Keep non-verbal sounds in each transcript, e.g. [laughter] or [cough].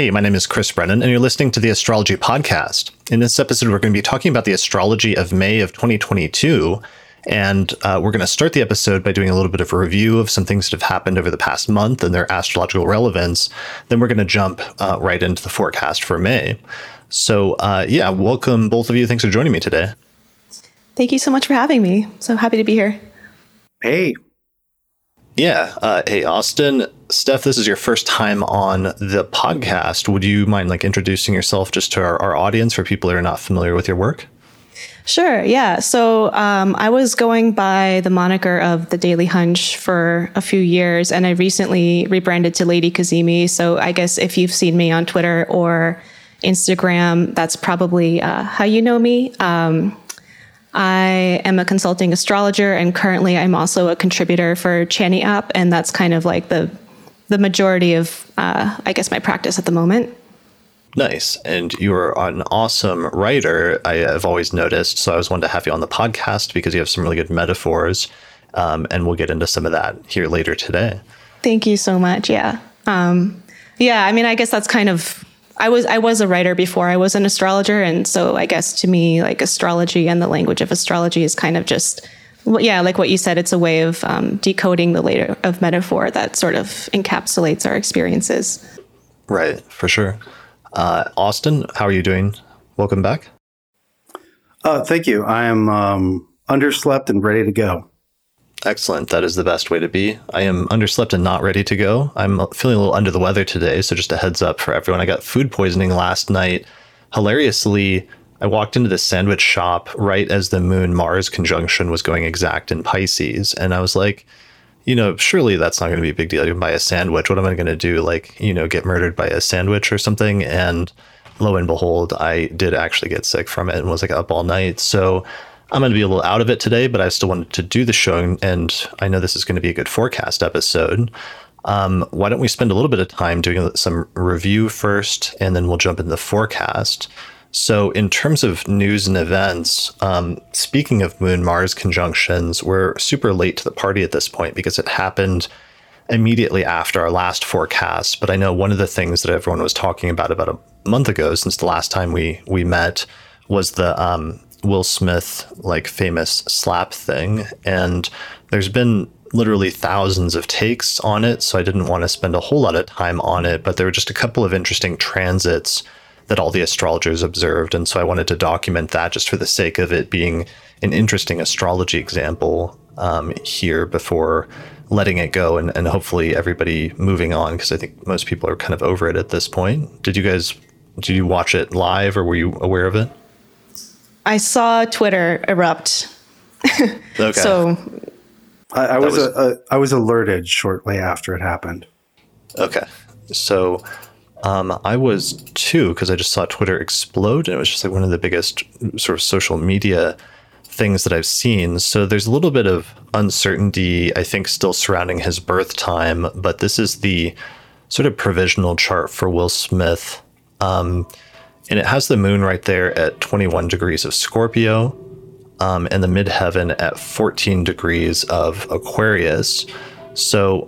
Hey, my name is Chris Brennan, and you're listening to the Astrology Podcast. In this episode, we're going to be talking about the astrology of May of 2022. And uh, we're going to start the episode by doing a little bit of a review of some things that have happened over the past month and their astrological relevance. Then we're going to jump uh, right into the forecast for May. So, uh, yeah, welcome both of you. Thanks for joining me today. Thank you so much for having me. So happy to be here. Hey. Yeah. Uh, hey, Austin. Steph, this is your first time on the podcast. Would you mind like introducing yourself just to our, our audience for people that are not familiar with your work? Sure. Yeah. So um, I was going by the moniker of the Daily Hunch for a few years, and I recently rebranded to Lady Cazimi. So I guess if you've seen me on Twitter or Instagram, that's probably uh, how you know me. Um, I am a consulting astrologer, and currently I'm also a contributor for Chani app, and that's kind of like the the majority of, uh, I guess, my practice at the moment. Nice. And you're an awesome writer, I have always noticed. So I was wanted to have you on the podcast because you have some really good metaphors. Um, and we'll get into some of that here later today. Thank you so much. Yeah. Um, yeah. I mean, I guess that's kind of I was I was a writer before I was an astrologer, and so I guess to me, like astrology and the language of astrology is kind of just yeah, like what you said, it's a way of um, decoding the later of metaphor that sort of encapsulates our experiences. Right, for sure. Uh, Austin, how are you doing? Welcome back. Uh, thank you. I am um, underslept and ready to go. Excellent. That is the best way to be. I am underslept and not ready to go. I'm feeling a little under the weather today, so just a heads up for everyone. I got food poisoning last night. Hilariously, I walked into this sandwich shop right as the Moon Mars conjunction was going exact in Pisces, and I was like, you know, surely that's not going to be a big deal. You can buy a sandwich. What am I going to do? Like, you know, get murdered by a sandwich or something? And lo and behold, I did actually get sick from it and was like up all night. So I'm going to be a little out of it today, but I still wanted to do the show, and I know this is going to be a good forecast episode. Um, why don't we spend a little bit of time doing some review first, and then we'll jump into the forecast. So, in terms of news and events, um, speaking of Moon Mars conjunctions, we're super late to the party at this point because it happened immediately after our last forecast. But I know one of the things that everyone was talking about about a month ago, since the last time we we met, was the um, Will Smith like famous slap thing, and there's been literally thousands of takes on it, so I didn't want to spend a whole lot of time on it, but there were just a couple of interesting transits that all the astrologers observed, and so I wanted to document that just for the sake of it being an interesting astrology example um, here before letting it go and, and hopefully everybody moving on because I think most people are kind of over it at this point. Did you guys did you watch it live or were you aware of it? I saw Twitter erupt. [laughs] okay. So I, I was, was a, a, I was alerted shortly after it happened. Okay, so um, I was too because I just saw Twitter explode, and it was just like one of the biggest sort of social media things that I've seen. So there's a little bit of uncertainty, I think, still surrounding his birth time, but this is the sort of provisional chart for Will Smith. Um, and it has the moon right there at 21 degrees of Scorpio um, and the midheaven at 14 degrees of Aquarius. So,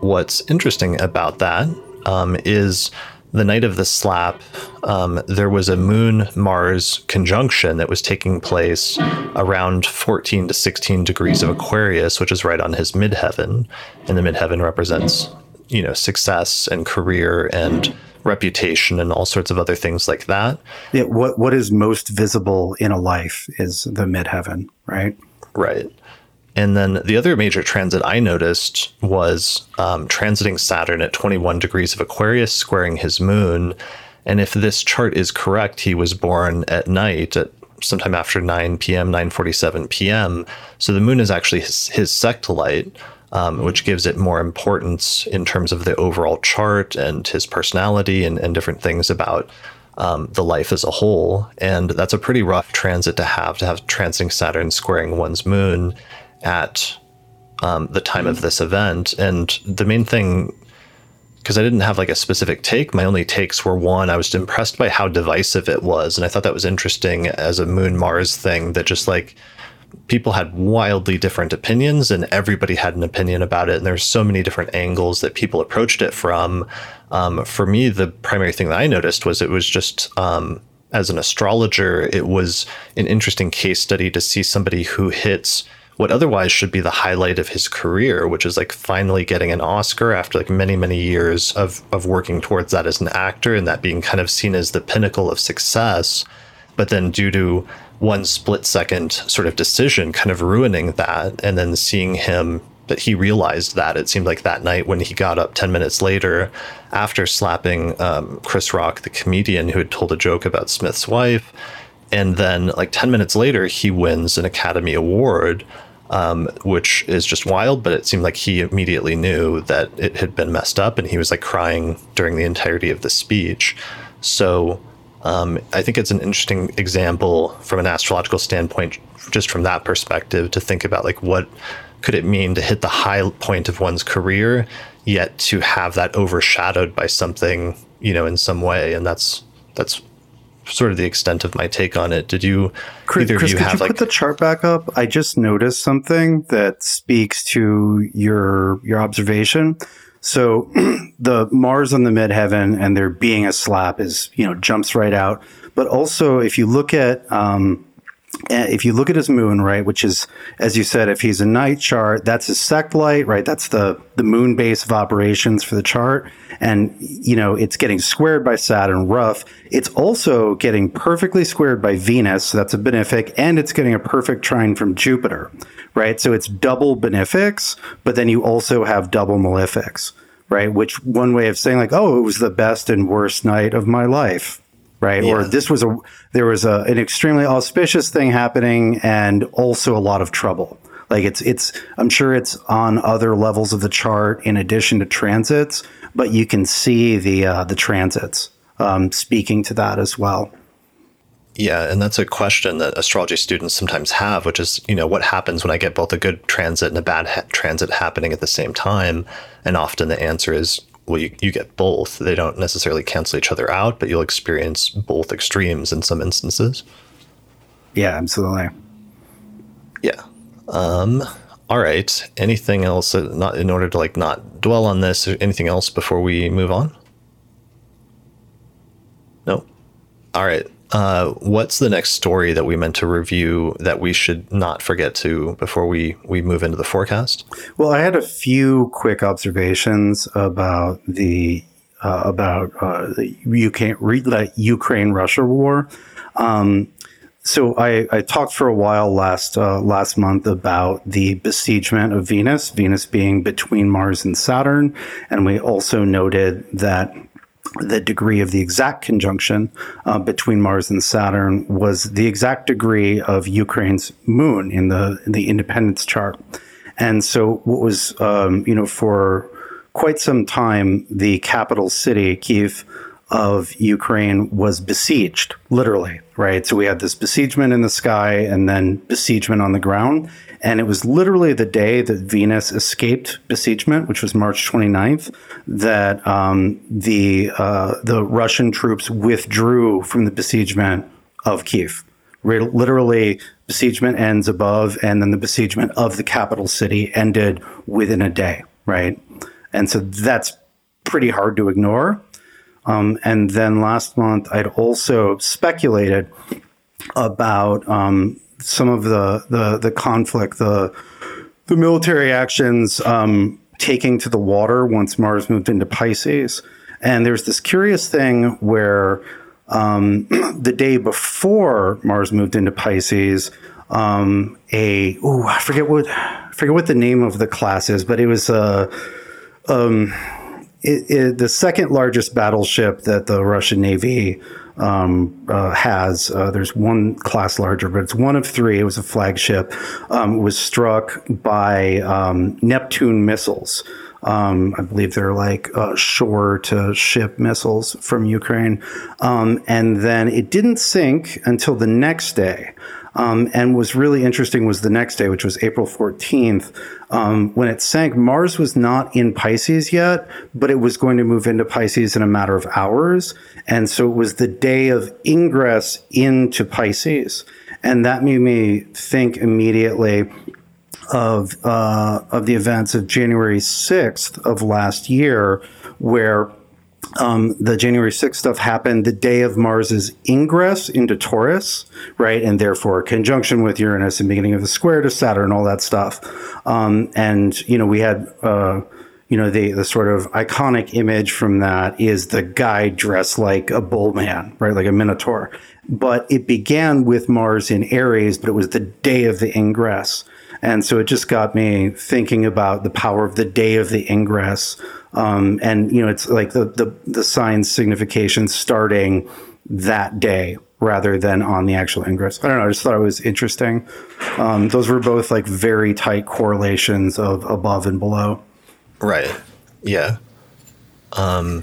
what's interesting about that um, is the night of the slap, um, there was a Moon Mars conjunction that was taking place around 14 to 16 degrees of Aquarius, which is right on his midheaven. And the midheaven represents, you know, success and career and reputation and all sorts of other things like that. Yeah, what what is most visible in a life is the midheaven, right? Right. And then the other major transit I noticed was um, transiting Saturn at 21 degrees of Aquarius, squaring his moon. And if this chart is correct, he was born at night at sometime after 9 p.m., 9:47 p.m. So the moon is actually his, his sect light um, which gives it more importance in terms of the overall chart and his personality and, and different things about um, the life as a whole. And that's a pretty rough transit to have, to have transiting Saturn squaring one's moon at um, the time of this event. And the main thing, because I didn't have like a specific take, my only takes were one, I was impressed by how divisive it was. And I thought that was interesting as a moon Mars thing that just like, people had wildly different opinions and everybody had an opinion about it. And there's so many different angles that people approached it from. Um, for me the primary thing that i noticed was it was just um, as an astrologer it was an interesting case study to see somebody who hits what otherwise should be the highlight of his career which is like finally getting an oscar after like many many years of of working towards that as an actor and that being kind of seen as the pinnacle of success. But then due to one split second sort of decision kind of ruining that and then seeing him that he realized that it seemed like that night when he got up 10 minutes later after slapping um, chris rock the comedian who had told a joke about smith's wife. And then like 10 minutes later he wins an academy award um, which is just wild but it seemed like he immediately knew that it had been messed up and he was like crying during the entirety of the speech. So um, I think it's an interesting example from an astrological standpoint, just from that perspective, to think about like what could it mean to hit the high point of one's career, yet to have that overshadowed by something, you know, in some way, and that's that's sort of the extent of my take on it. Did you Chris, either Chris, you could have you like put the chart back up? I just noticed something that speaks to your your observation. So [clears throat] the Mars on the midheaven and there being a slap is, you know, jumps right out. But also, if you look at, um, Uh, if you look at his moon, right, which is, as you said, if he's a night chart, that's his sect light, right? That's the, the moon base of operations for the chart. And, you know, it's getting squared by Saturn rough. It's also getting perfectly squared by Venus. So that's a benefic and it's getting a perfect trine from Jupiter right? So it's double benefics, but then you also have double malefics, right? Which one way of saying like, oh, it was the best and worst night of my life, right? Yeah. Or this was a there was a, an extremely auspicious thing happening and also a lot of trouble. Like it's it's I'm sure it's on other levels of the chart in addition to transits, but you can see the uh, the transits um, speaking to that as well. Yeah, and that's a question that astrology students sometimes have, which is, you know, what happens when I get both a good transit and a bad ha- transit happening at the same time? And often the answer is, well, you, you get both. They don't necessarily cancel each other out, but you'll experience both extremes in some instances. Yeah, absolutely. Yeah. Um, all right. Anything else? Not in order to like not dwell on this. Anything else before we move on? No. All right. Uh, what's the next story that we meant to review that we should not forget to before we we move into the forecast? Well, I had a few quick observations about the uh, about uh, the Ukraine Ukraine Russia war. Um, so I, I, talked for a while last uh, last month about the besiegement of Venus, Venus being between Mars and Saturn, and we also noted that the degree of the exact conjunction uh, between Mars and Saturn was the exact degree of Ukraine's moon in the in the independence chart. And so, what was um, you know for quite some time, the capital city, Kiev, of Ukraine was besieged, literally, right? So we had this besiegement in the sky and then besiegement on the ground. And it was literally the day that Venus escaped besiegement, which was March 29th, that um, the uh, the Russian troops withdrew from the besiegement of Kiev. Literally, besiegement ends above, and then the besiegement of the capital city ended within a day, right? And so that's pretty hard to ignore. Um, and then last month, I'd also speculated about um, some of the the the conflict, the the military actions um, taking to the water once Mars moved into Pisces. And there's this curious thing where um, [clears throat] the day before Mars moved into Pisces, um, a oh I forget what I forget what the name of the class is, but it was a um, it, it, the second largest battleship that the Russian Navy um, uh, has. Uh, there's one class larger, but it's one of three. It was a flagship. Um, was struck by um, Neptune missiles. Um, I believe they're like uh, shore to ship missiles from Ukraine. Um, and then it didn't sink until the next day. Um, and was really interesting was the next day, which was April 14th, um, when it sank. Mars was not in Pisces yet, but it was going to move into Pisces in a matter of hours. And so it was the day of ingress into Pisces. and that made me think immediately of uh, of the events of January sixth of last year, where um, the January 6th stuff happened the day of Mars's ingress into Taurus, right? And therefore conjunction with Uranus and beginning of the square to Saturn, all that stuff. Um, and, you know, we had, uh, you know, the, the sort of iconic image from that is the guy dressed like a bull man, right? Like a minotaur. But it began with Mars in Aries, but it was the day of the ingress. And so it just got me thinking about the power of the day of the ingress. Um, and, you know, it's like the, the, the sign's signification starting that day rather than on the actual ingress. I don't know. I just thought it was interesting. Um, those were both like very tight correlations of above and below. Right. Yeah. Um,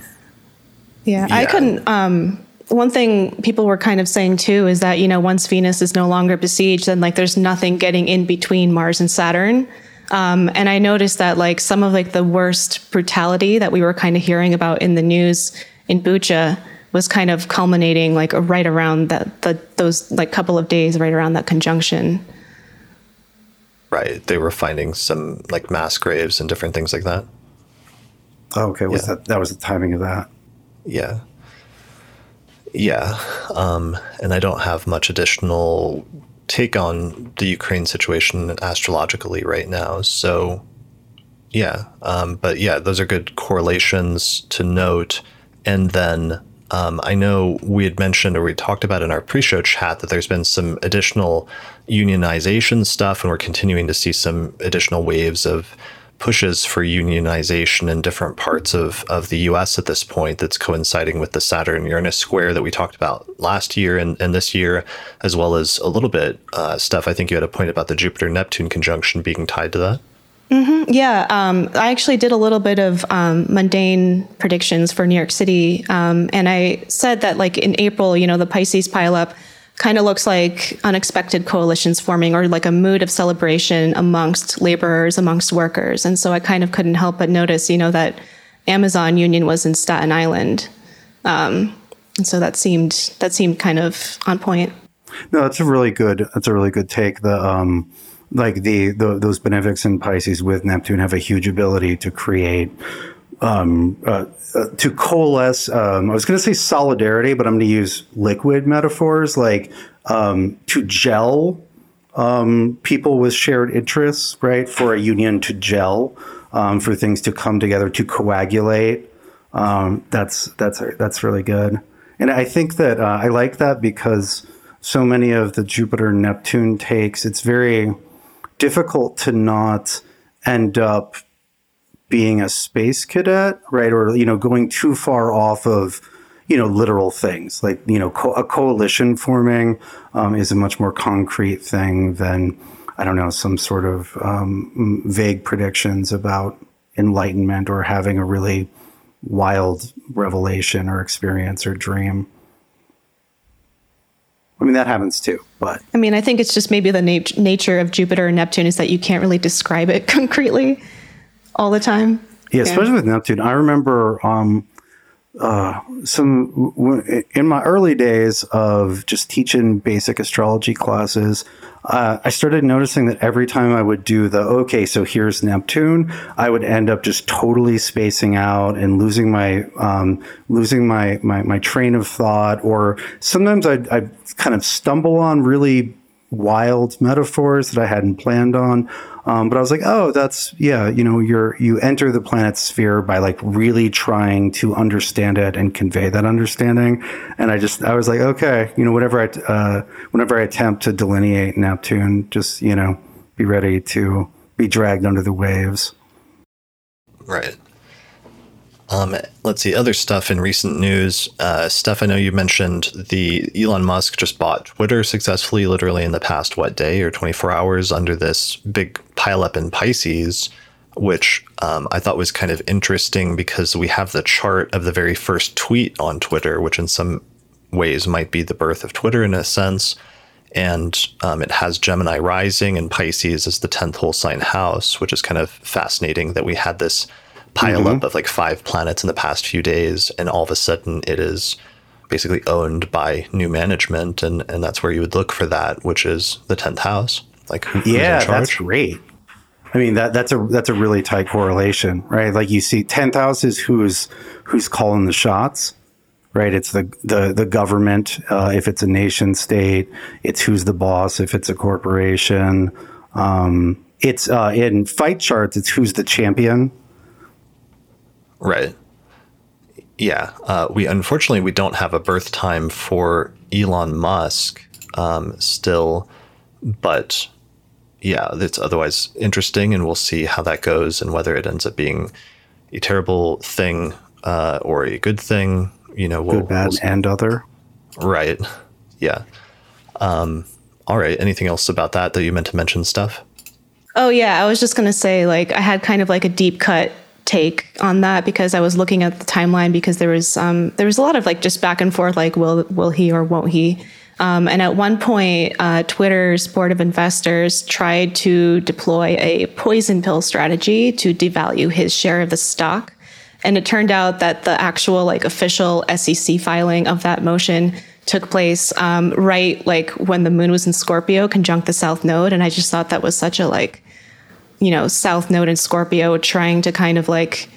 yeah, I couldn't. Um, one thing people were kind of saying too is that you know once Venus is no longer besieged, then like there's nothing getting in between Mars and Saturn. Um, and I noticed that like some of like the worst brutality that we were kind of hearing about in the news in Bucha was kind of culminating like right around that the, those like couple of days right around that conjunction. right. They were finding some like mass graves and different things like that. Oh, okay. Was Yeah. that, that was the timing of that. Yeah. Yeah. Um, and I don't have much additional take on the Ukraine situation astrologically right now. So, yeah. Um, but yeah, those are good correlations to note. And then um, I know we had mentioned or we talked about in our pre show chat that there's been some additional unionization stuff, and we're continuing to see some additional waves of pushes for unionization in different parts of, of the US at this point that's coinciding with the Saturn Uranus square that we talked about last year and, and this year, as well as a little bit uh, stuff. I think you had a point about the Jupiter Neptune conjunction being tied to that. Yeah, um, I actually did a little bit of um, mundane predictions for New York City, um, and I said that like in April, you know, the Pisces pileup kind of looks like unexpected coalitions forming or like a mood of celebration amongst laborers, amongst workers, and so I kind of couldn't help but notice, you know, that Amazon Union was in Staten Island, um, and so that seemed that seemed kind of on point. No, that's a really good. That's a really good take. The um, like the, the those benefics in Pisces with Neptune have a huge ability to create um, uh, uh, to coalesce. Um, I was going to say solidarity, but I'm going to use liquid metaphors like um, to gel um, people with shared interests, right? For a union to gel, um, for things to come together, to coagulate. Um, that's that's that's really good, and I think that uh, I like that because so many of the Jupiter Neptune takes, it's very difficult to not end up being a space cadet, right? Or you know, going too far off of you know literal things like you know co- a coalition forming um, is a much more concrete thing than I don't know some sort of um, vague predictions about enlightenment or having a really wild revelation or experience or dream. I mean that happens too, but I mean, I think it's just maybe the nat- nature of Jupiter and Neptune is that you can't really describe it [laughs] concretely all the time. Yeah, especially with Neptune. I remember um, uh, some w- in my early days of just teaching basic astrology classes. Uh, I started noticing that every time I would do the okay, so here's Neptune, I would end up just totally spacing out and losing my um, losing my, my my train of thought. Or sometimes I'd, I'd kind of stumble on really wild metaphors that I hadn't planned on. Um, but I was like, oh, that's yeah, you know, you're you enter the planet's sphere by like really trying to understand it and convey that understanding. And I just I was like, okay, you know, whenever I uh, whenever I attempt to delineate Neptune, just you know, be ready to be dragged under the waves. Right. Um, let's see other stuff in recent news. Uh, Steph, I know you mentioned the Elon Musk just bought Twitter successfully, literally in the past what day or 24 hours under this big pileup in Pisces, which um, I thought was kind of interesting because we have the chart of the very first tweet on Twitter, which in some ways might be the birth of Twitter in a sense. And um, it has Gemini rising and Pisces as the 10th whole sign house, which is kind of fascinating that we had this pile up of like five planets in the past few days. And all of a sudden it is basically owned by new management, and and that's where you would look for that, which is the tenth house. Like who, yeah, that's great. I mean that that's a that's a really tight correlation, right? Like you see, tenth house is who's who's calling the shots, right? It's the the the government uh, if it's a nation state. It's who's the boss if it's a corporation. Um, it's uh, in fight charts. It's who's the champion. Right. Yeah. Uh, we unfortunately we don't have a birth time for Elon Musk um, still, but yeah, it's otherwise interesting, and we'll see how that goes and whether it ends up being a terrible thing uh, or a good thing. You know, we'll, good, bad, we'll and other. Right. Yeah. Um, all right. Anything else about that that you meant to mention Steph? Oh yeah, I was just gonna say like I had kind of like a deep cut take on that because I was looking at the timeline because there was um, there was a lot of like just back and forth like will will he or won't he um, and at one point, uh, Twitter's board of investors tried to deploy a poison pill strategy to devalue his share of the stock. And it turned out that the actual like official SEC filing of that motion took place um, right like when the moon was in Scorpio, conjunct the South Node. And I just thought that was such a like, you know, South Node and Scorpio trying to kind of like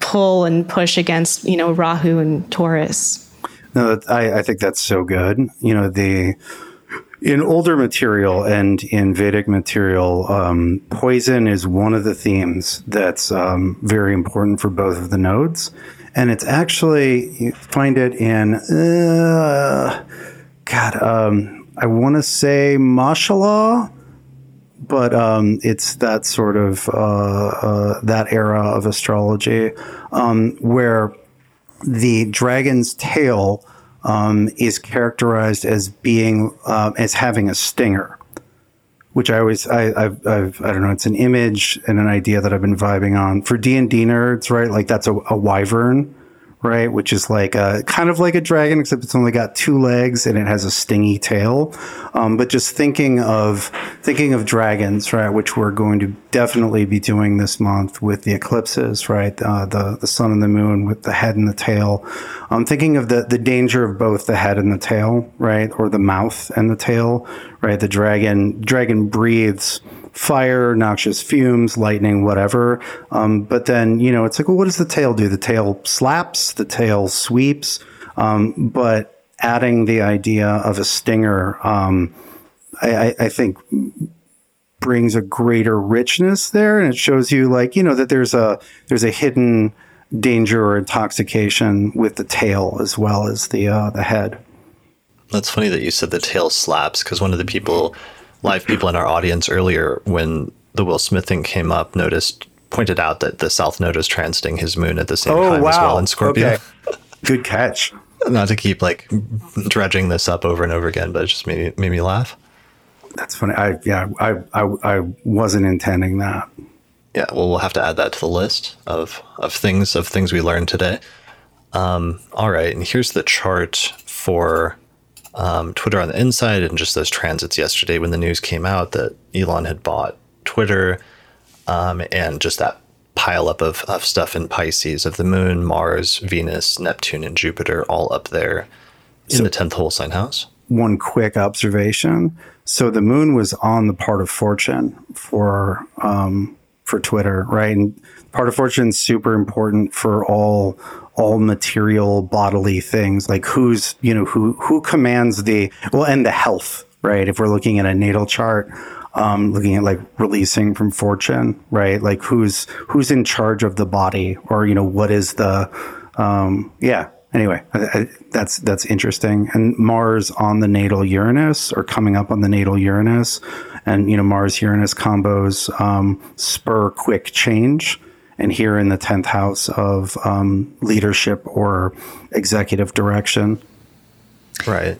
pull and push against, you know, Rahu and Taurus. No, I, I think that's so good. You know, the in older material and in Vedic material, um, poison is one of the themes that's um, very important for both of the nodes. And it's actually, you find it in, uh, God, um, I want to say Mashallah, but um, it's that sort of, uh, uh, that era of astrology um, where the dragon's tail um, is characterized as being uh, as having a stinger, which I always I I've, I've, I don't know it's an image and an idea that I've been vibing on for D and D nerds, right? Like that's a, a wyvern right? Which is like a kind of like a dragon, except it's only got two legs and it has a stingy tail. Um, but just thinking of thinking of dragons, right? Which we're going to definitely be doing this month with the eclipses, right? Uh, the the sun and the moon with the head and the tail. I'm thinking of the the danger of both the head and the tail, right? Or the mouth and the tail, right? The dragon dragon breathes fire, noxious fumes, lightning, whatever. Um, but then, you know, it's like, well, what does the tail do? The tail slaps, the tail sweeps. Um, but adding the idea of a stinger, um, I, I, think brings a greater richness there. And it shows you like, you know, that there's a, there's a hidden danger or intoxication with the tail as well as the, uh, the head. That's funny that you said the tail slaps because one of the people live people in our audience earlier when the Will Smith thing came up noticed pointed out that the South Node is transiting his moon at the same oh, time wow. as well in Scorpio. Okay. [laughs] Good catch. Not to keep like dredging this up over and over again, but it just made me, made me laugh. That's funny. I yeah, I, I I wasn't intending that. Yeah, well, we'll have to add that to the list of of things of things we learned today. Um, all right, and here's the chart for um, Twitter on the inside and just those transits yesterday when the news came out that Elon had bought Twitter um, and just that pile up of, of stuff in Pisces of the moon, Mars, Venus, Neptune, and Jupiter all up there in so, the 10th whole sign house. One quick observation. So the moon was on the part of fortune for um, for Twitter, right? And part of fortune is super important for all all material bodily things like who's you know who who commands the well and the health right? If we're looking at a natal chart um, looking at like releasing from fortune right? Like who's who's in charge of the body or you know what is the um, yeah. Anyway I, I, that's that's interesting. And mars on the natal uranus or coming up on the natal uranus and you know mars uranus combos um, spur quick change and here in the 10th house of um, leadership or executive direction. Right.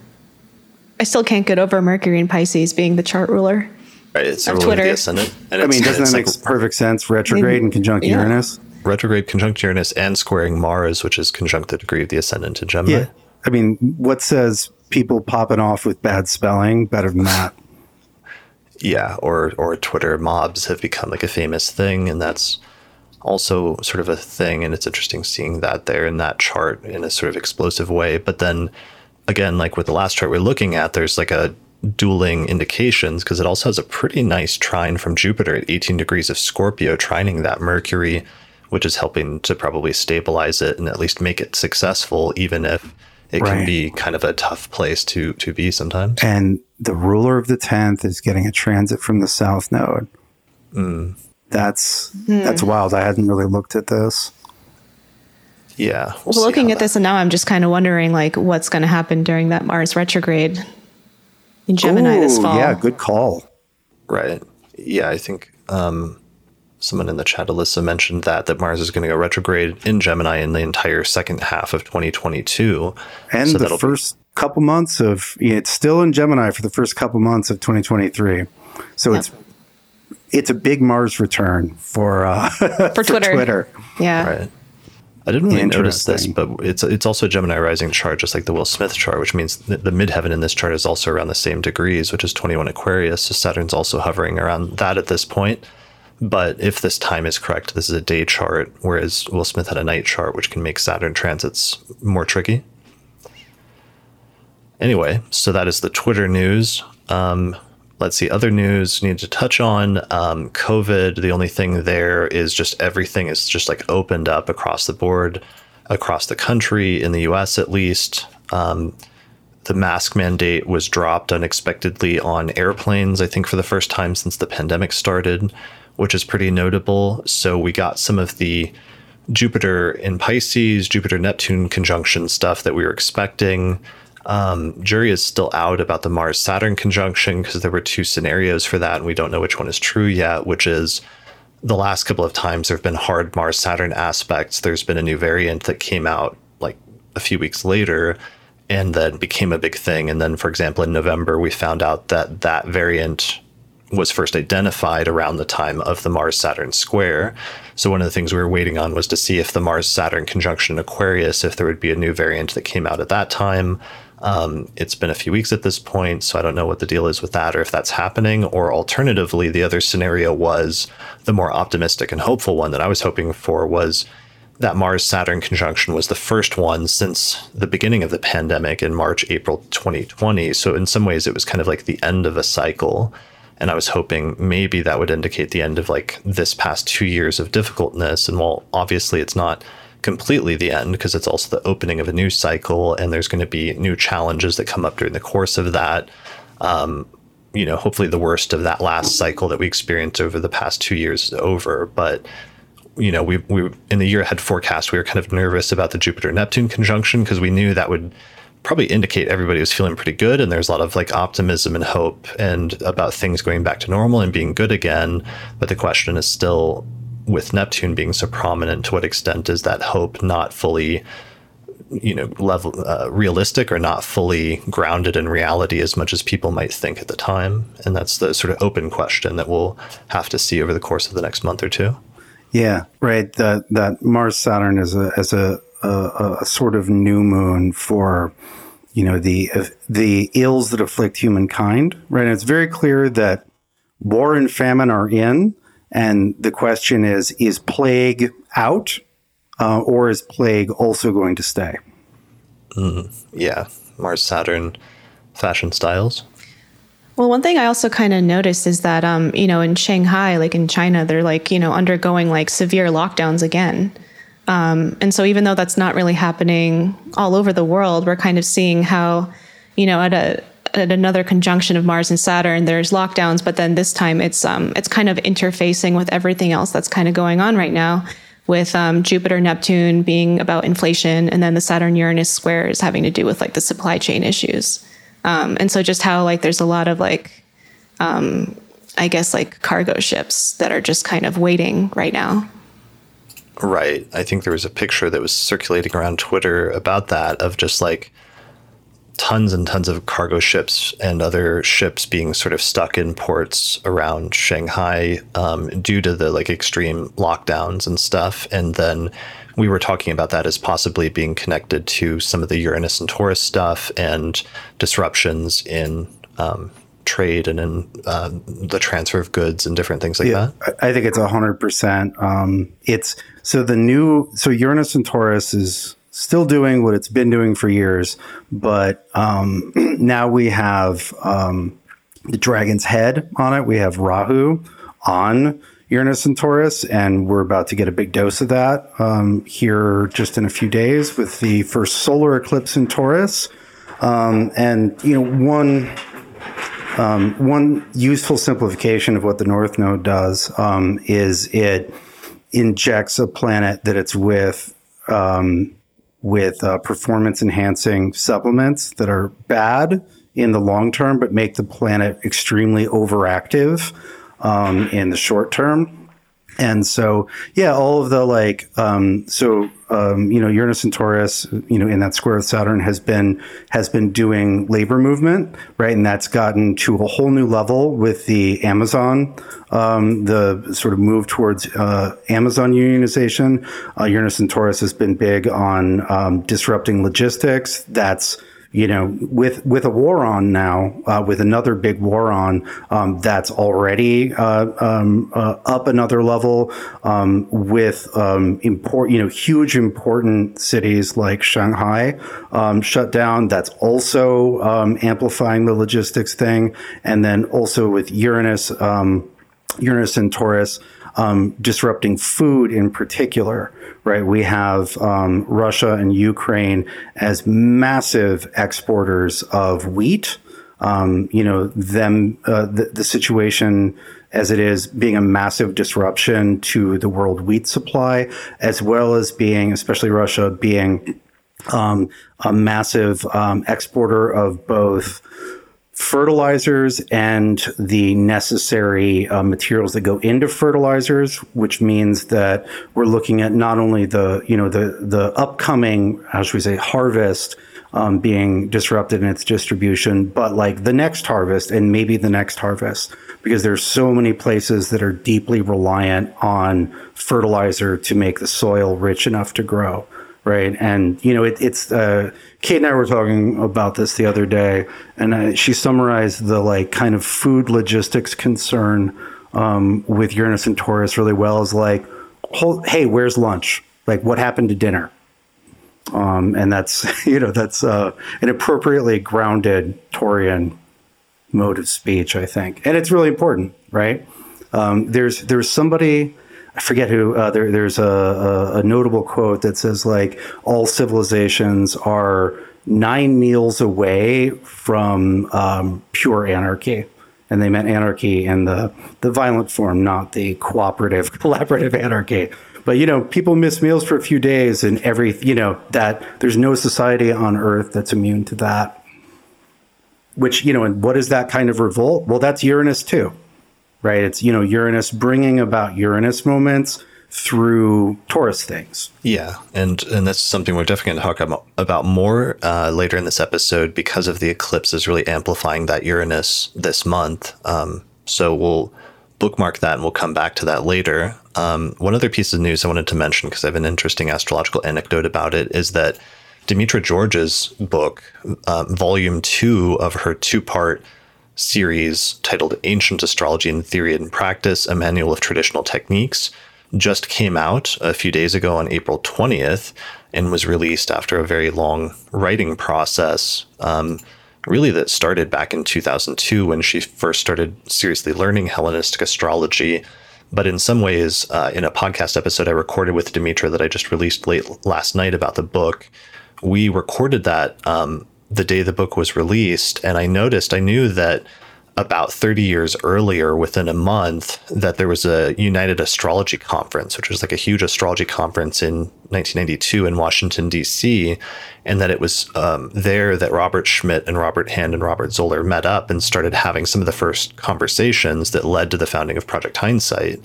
I still can't get over Mercury and Pisces being the chart ruler. Right. It's the Twitter. The ascendant. And I mean, doesn't that make like, perfect sense? Retrograde I mean, and conjunct yeah. Uranus? Retrograde conjunct Uranus and squaring Mars, which is conjunct the degree of the ascendant to Gemini. Yeah. I mean, what says people popping off with bad spelling better than that? [laughs] yeah, or or Twitter mobs have become like a famous thing, and that's also sort of a thing, and it's interesting seeing that there in that chart in a sort of explosive way. But then again, like with the last chart we're looking at, there's like a dueling indications because it also has a pretty nice trine from Jupiter at 18 degrees of Scorpio, trining that Mercury, which is helping to probably stabilize it and at least make it successful, even if it right. can be kind of a tough place to to be sometimes. And the ruler of the tenth is getting a transit from the south node. Mm. That's mm. that's wild. I hadn't really looked at this. Yeah. We'll, well looking at that. this and now I'm just kind of wondering like what's going to happen during that Mars retrograde in Gemini Ooh, this fall. Yeah, good call. Right. Yeah, I think um, someone in the chat, Alyssa, mentioned that that Mars is going to go retrograde in Gemini in the entire second half of 2022, and so the first be- couple months of it's still in Gemini for the first couple months of 2023. So yep. it's it's a big Mars return for uh, [laughs] for, for Twitter. Twitter. Yeah. Right. I didn't really notice this, but it's it's also a Gemini rising chart, just like the Will Smith chart, which means the, the midheaven in this chart is also around the same degrees, which is 21 Aquarius. So Saturn's also hovering around that at this point. But if this time is correct, this is a day chart, whereas Will Smith had a night chart, which can make Saturn transits more tricky. Anyway, so that is the Twitter news. Um, let's see, other news need to touch on um, COVID. The only thing there is just everything is just like opened up across the board, across the country, in the US at least. Um, the mask mandate was dropped unexpectedly on airplanes, I think, for the first time since the pandemic started, which is pretty notable. So we got some of the Jupiter in Pisces, Jupiter Neptune conjunction stuff that we were expecting. Um, jury is still out about the Mars Saturn conjunction because there were two scenarios for that, and we don't know which one is true yet, which is the last couple of times there have been hard Mars Saturn aspects. There's been a new variant that came out like a few weeks later and then became a big thing. And then, for example, in November, we found out that that variant was first identified around the time of the Mars Saturn square. So one of the things we were waiting on was to see if the Mars Saturn conjunction in Aquarius, if there would be a new variant that came out at that time. Um, it's been a few weeks at this point, so I don't know what the deal is with that or if that's happening. Or alternatively, the other scenario was the more optimistic and hopeful one that I was hoping for was that Mars Saturn conjunction was the first one since the beginning of the pandemic in March, April 2020. So, in some ways, it was kind of like the end of a cycle. And I was hoping maybe that would indicate the end of like this past two years of difficultness. And while obviously it's not completely the end because it's also the opening of a new cycle and there's going to be new challenges that come up during the course of that. Um, you know, hopefully the worst of that last cycle that we experienced over the past two years is over. But you know, we we in the year ahead forecast, we were kind of nervous about the Jupiter Neptune conjunction because we knew that would probably indicate everybody was feeling pretty good and there's a lot of like optimism and hope and about things going back to normal and being good again. But the question is still with Neptune being so prominent, to what extent is that hope not fully, you know, level uh, realistic or not fully grounded in reality as much as people might think at the time? And that's the sort of open question that we'll have to see over the course of the next month or two. Yeah, right. That that Mars Saturn is a as a, a, a sort of new moon for you know the the ills that afflict humankind. Right, and it's very clear that war and famine are in and the question is is plague out uh, or is plague also going to stay? Mm, yeah, Mars Saturn fashion styles. Well, one thing I also kind of noticed is that, um, you know, in Shanghai, like in China, they're like, you know, undergoing like severe lockdowns again. Um, and so even though that's not really happening all over the world, we're kind of seeing how, you know, at a at another conjunction of Mars and Saturn, there's lockdowns, but then this time it's um, it's kind of interfacing with everything else that's kind of going on right now, with um, Jupiter Neptune being about inflation, and then the Saturn Uranus square is having to do with like the supply chain issues, um, and so just how like there's a lot of like, um, I guess like cargo ships that are just kind of waiting right now. Right. I think there was a picture that was circulating around Twitter about that of just like tons and tons of cargo ships and other ships being sort of stuck in ports around Shanghai um, due to the like extreme lockdowns and stuff. And then we were talking about that as possibly being connected to some of the Uranus and Taurus stuff and disruptions in um, trade and in uh, the transfer of goods and different things like yeah, that? I think it's a hundred um, percent. It's so the new so Uranus and Taurus is still doing what it's been doing for years, but um, [clears throat] now we have um, the dragon's head on it. We have Rahu on Uranus and Taurus, and we're about to get a big dose of that um, here just in a few days with the first solar eclipse in Taurus. Um, and you know, one um, one useful simplification of what the North Node does um, is it injects a planet that it's with um, with uh, performance enhancing supplements that are bad in the long term, but make the planet extremely overactive um, in the short term. And so, yeah, all of the like, um, so um, you know, Uranus and Taurus, you know, in that square with Saturn has been has been doing labor movement, right? And that's gotten to a whole new level with the Amazon, um, the sort of move towards uh, Amazon unionization. Uh, Uranus and Taurus has been big on um, disrupting logistics. That's you know, with with a war on now, uh, with another big war on, um, that's already uh, um, uh, up another level. Um, with um, import, you know, huge important cities like Shanghai um, shut down. That's also um, amplifying the logistics thing, and then also with Uranus, Uranus and Taurus disrupting food in particular right? We have um, Russia and Ukraine as massive exporters of wheat. Um, you know, them, uh, the, the, situation as it is being a massive disruption to the world wheat supply, as well as being, especially Russia, being um, a massive um, exporter of both fertilizers and the necessary uh, materials that go into fertilizers, which means that we're looking at not only the you know the the upcoming how should we say harvest um, being disrupted in its distribution, but like the next harvest and maybe the next harvest because there's so many places that are deeply reliant on fertilizer to make the soil rich enough to grow right? And you know, it, it's uh, Kate and I were talking about this the other day, and uh, she summarized the like kind of food logistics concern um, with Uranus and Taurus really well. Is like, hey, where's lunch? Like, what happened to dinner? Um, and that's [laughs] you know that's uh, an appropriately grounded Taurian mode of speech, I think, and it's really important, right? Um, there's there's somebody I forget who. Uh, there, there's a, a, a notable quote that says like all civilizations are nine meals away from um, pure anarchy. And they meant anarchy in the, the violent form, not the cooperative, [laughs] collaborative anarchy. But you know, people miss meals for a few days, and every you know that there's no society on Earth that's immune to that. Which you know, and what is that kind of revolt? Well, that's Uranus too right? It's, you know, Uranus bringing about Uranus moments through Taurus things. Yeah, and and that's something we're definitely going to talk about, more uh, later in this episode because of the eclipse is really amplifying that Uranus this month. Um, so we'll bookmark that and we'll come back to that later. Um, one other piece of news I wanted to mention because I have an interesting astrological anecdote about it is that Demetra George's book, uh, volume two of her two part series titled Ancient Astrology in Theory and Practice, a Manual of Traditional Techniques, just came out a few days ago on April 20th and was released after a very long writing process. Um, really, that started back in 2002 when she first started seriously learning Hellenistic astrology. But in some ways, uh, in a podcast episode I recorded with Demetra that I just released late last night about the book, we recorded that um, the day the book was released, and I noticed I knew that about 30 years earlier, within a month, that there was a United Astrology Conference, which was like a huge astrology conference in 1992 in Washington, D.C., and that it was um, there that Robert Schmidt and Robert Hand and Robert Zoller met up and started having some of the first conversations that led to the founding of Project Hindsight.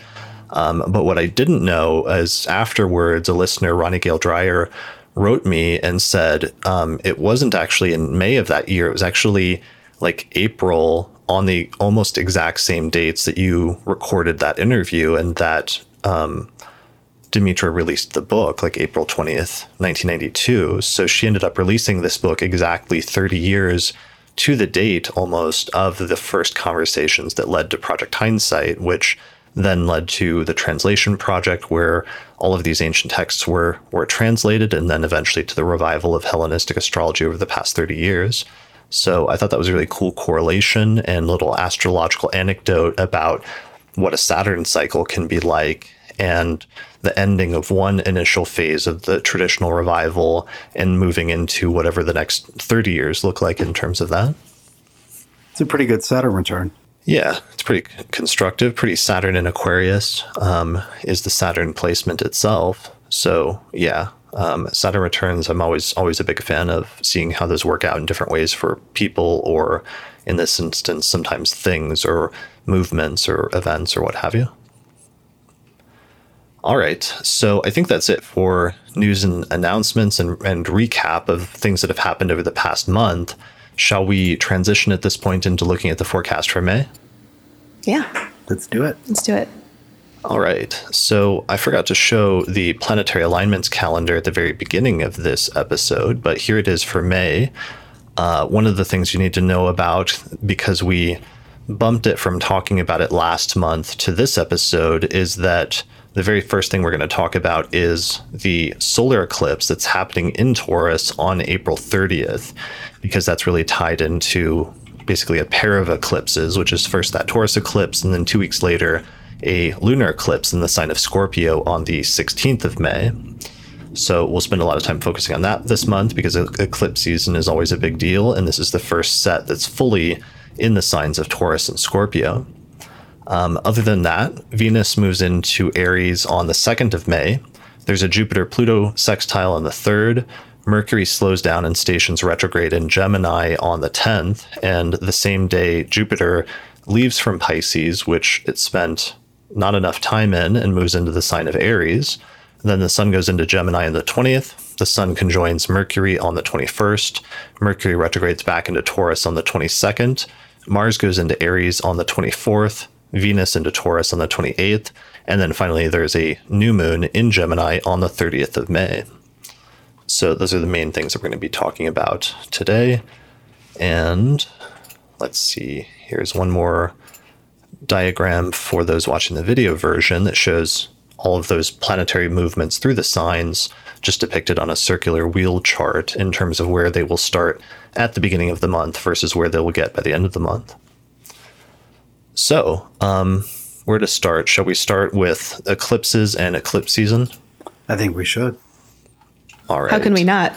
Um, but what I didn't know is afterwards, a listener, Ronnie Gale Dreyer, wrote me and said um, it wasn't actually in May of that year. It was actually like April on the almost exact same dates that you recorded that interview and that um, Demetra released the book, like April 20th, 1992. So she ended up releasing this book exactly 30 years to the date almost of the first conversations that led to Project Hindsight, which then led to the translation project where all of these ancient texts were were translated and then eventually to the revival of Hellenistic astrology over the past 30 years. So I thought that was a really cool correlation and little astrological anecdote about what a Saturn cycle can be like and the ending of one initial phase of the traditional revival and moving into whatever the next 30 years look like in terms of that. It's a pretty good Saturn return. Yeah, it's pretty constructive. Pretty Saturn in Aquarius um, is the Saturn placement itself. So yeah, um, Saturn returns. I'm always always a big fan of seeing how those work out in different ways for people, or in this instance, sometimes things or movements or events or what have you. All right, so I think that's it for news and announcements and, and recap of things that have happened over the past month. Shall we transition at this point into looking at the forecast for May? Yeah. Let's do it. Let's do it. All right. So I forgot to show the planetary alignments calendar at the very beginning of this episode, but here it is for May. Uh, one of the things you need to know about, because we bumped it from talking about it last month to this episode, is that the very first thing we're going to talk about is the solar eclipse that's happening in Taurus on April 30th, because that's really tied into basically a pair of eclipses, which is first that Taurus eclipse, and then two weeks later, a lunar eclipse in the sign of Scorpio on the 16th of May. So we'll spend a lot of time focusing on that this month because eclipse season is always a big deal, and this is the first set that's fully in the signs of Taurus and Scorpio. Um, other than that, Venus moves into Aries on the 2nd of May. There's a Jupiter Pluto sextile on the 3rd. Mercury slows down and stations retrograde in Gemini on the 10th. And the same day, Jupiter leaves from Pisces, which it spent not enough time in, and moves into the sign of Aries. Then the Sun goes into Gemini on the 20th. The Sun conjoins Mercury on the 21st. Mercury retrogrades back into Taurus on the 22nd. Mars goes into Aries on the 24th. Venus into Taurus on the 28th, and then finally there's a new moon in Gemini on the 30th of May. So those are the main things that we're going to be talking about today. And let's see, here's one more diagram for those watching the video version that shows all of those planetary movements through the signs just depicted on a circular wheel chart in terms of where they will start at the beginning of the month versus where they will get by the end of the month. So, um, where to start? Shall we start with eclipses and eclipse season? I think we should. All right. How can we not?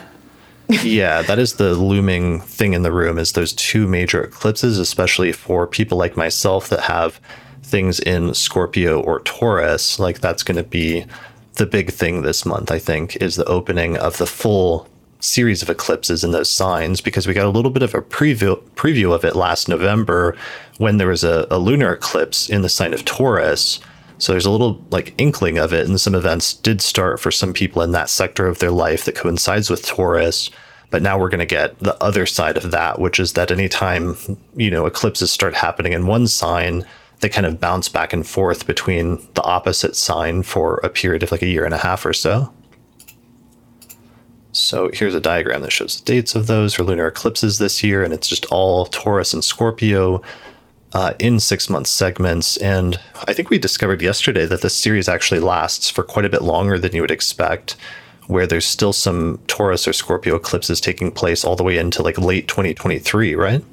[laughs] yeah, that is the looming thing in the room is those two major eclipses, especially for people like myself that have things in Scorpio or Taurus. Like that's going to be the big thing this month, I think, is the opening of the full series of eclipses in those signs because we got a little bit of a preview preview of it last November when there was a, a lunar eclipse in the sign of Taurus. So there's a little like inkling of it, and some events did start for some people in that sector of their life that coincides with Taurus. But now we're going to get the other side of that, which is that anytime you know eclipses start happening in one sign, they kind of bounce back and forth between the opposite sign for a period of like a year and a half or so. So here's a diagram that shows the dates of those for lunar eclipses this year, and it's just all Taurus and Scorpio uh, in six month segments. And I think we discovered yesterday that this series actually lasts for quite a bit longer than you would expect, where there's still some Taurus or Scorpio eclipses taking place all the way into like late 2023, right?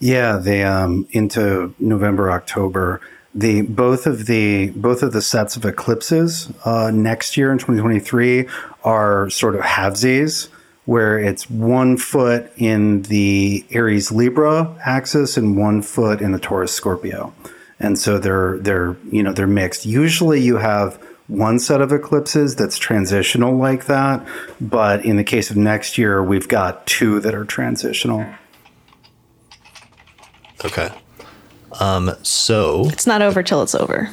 Yeah, they um into November, October. The both of the both of the sets of eclipses uh, next year in 2023 are sort of halvesies, where it's one foot in the Aries Libra axis and one foot in the Taurus Scorpio, and so they're they're you know they're mixed. Usually, you have one set of eclipses that's transitional like that, but in the case of next year, we've got two that are transitional. Okay. Um, so It's not over till it's over.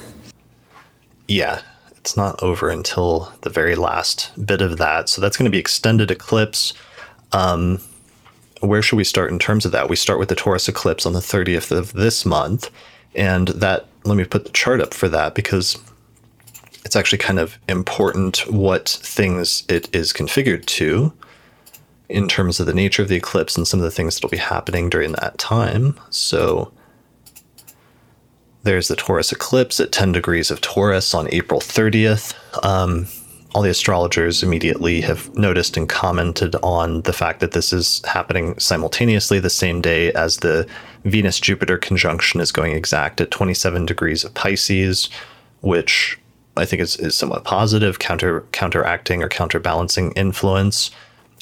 yeah, it's not over until the very last bit of that. So that's going to be extended eclipse. Um, where should we start in terms of that? We start with the Taurus eclipse on the 30th of this month. And that, let me put the chart up for that because it's actually kind of important what things it is configured to. in terms of the nature of the eclipse and some of the things that'll be happening during that time. So there's the Taurus eclipse at 10 degrees of Taurus on April 30th. Um, all the astrologers immediately have noticed and commented on the fact that this is happening simultaneously the same day as the Venus Jupiter conjunction is going exact at 27 degrees of Pisces, which I think is, is somewhat positive, counter counteracting or counterbalancing influence.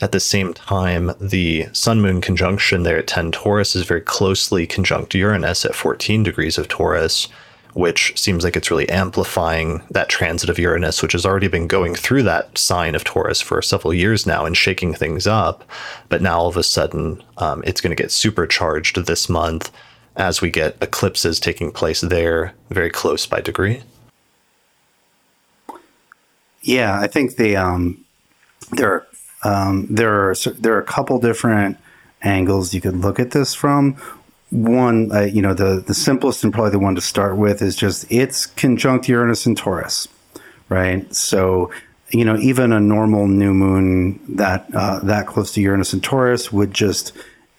At the same time, the Sun Moon conjunction there at 10 Taurus is very closely conjunct Uranus at 14 degrees of Taurus, which seems like it's really amplifying that transit of Uranus, which has already been going through that sign of Taurus for several years now and shaking things up. But now all of a sudden, um, it's going to get supercharged this month as we get eclipses taking place there very close by degree. Yeah, I think the um, there are um, there are there are a couple different angles you could look at this from one, uh, you know, the the simplest and probably the one to start with is just it's conjunct Uranus and Taurus, right? So, you know, even a normal new moon that uh, that close to Uranus and Taurus would just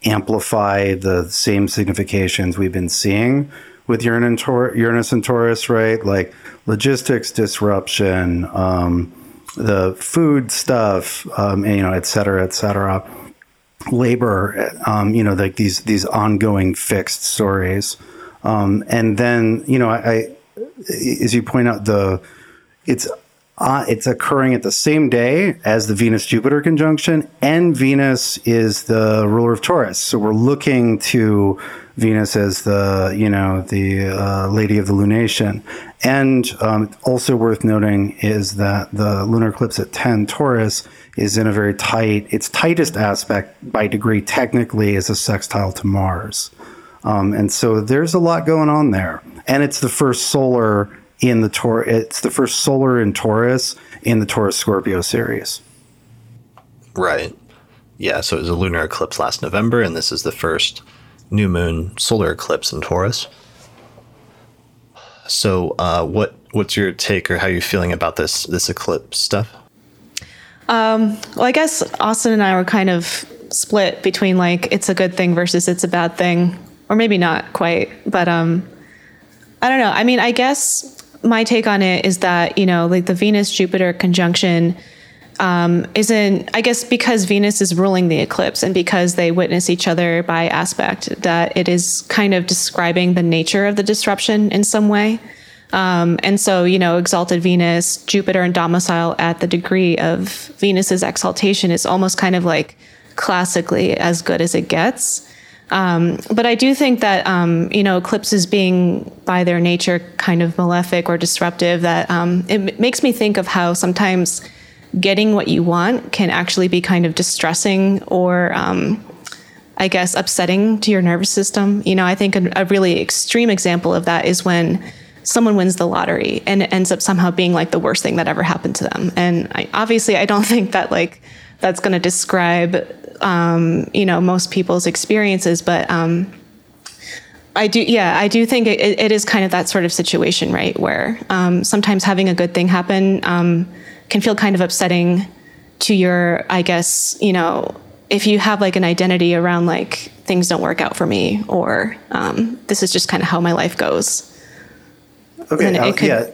amplify the same significations we've been seeing with Uranus and Taurus, right? Like logistics disruption, um, the food stuff, um, and, you know, et cetera, et cetera. Labor, um, you know, like these these ongoing fixed stories, um, and then you know, I, I, as you point out, the it's uh, it's occurring at the same day as the Venus Jupiter conjunction, and Venus is the ruler of Taurus. So we're looking to Venus as the you know the uh, lady of the lunation, and um, also worth noting is that the lunar eclipse at ten Taurus is in a very tight. Its tightest aspect by degree technically is a sextile to Mars, um, and so there's a lot going on there, and it's the first solar in the Tor. It's the first solar in Taurus in the Taurus Scorpio series. Right. Yeah. So it was a lunar eclipse last November, and this is the first new moon solar eclipse in Taurus. So, uh, what what's your take or how you feeling about this this eclipse stuff? Um, well, I guess Austin and I were kind of split between like it's a good thing versus it's a bad thing, or maybe not quite. But um, I don't know. I mean, I guess my take on it is that you know, like the Venus Jupiter conjunction um, isn't, I guess, because Venus is ruling the eclipse and because they witness each other by aspect, that it is kind of describing the nature of the disruption in some way. Um, and so, you know, exalted Venus, Jupiter, and domicile at the degree of Venus's exaltation is almost kind of like classically as good as it gets. Um, but I do think that, um, you know, eclipses being by their nature kind of malefic or disruptive, that um, it makes me think of how sometimes getting what you want can actually be kind of distressing or um, I guess upsetting to your nervous system. You know, I think a, a, really extreme example of that is when someone wins the lottery and it ends up somehow being like the worst thing that ever happened to them. And I, obviously, I don't [laughs] think that like that's going to describe um, you know most people's experiences, but um, I do, yeah, I do think it, it is kind of that sort of situation, right? Where um, sometimes having a good thing happen um, can feel kind of upsetting to your, I guess, you know, if you have like an identity around like things don't work out for me or um, this is just kind of how my life goes. Okay, uh, could, yeah.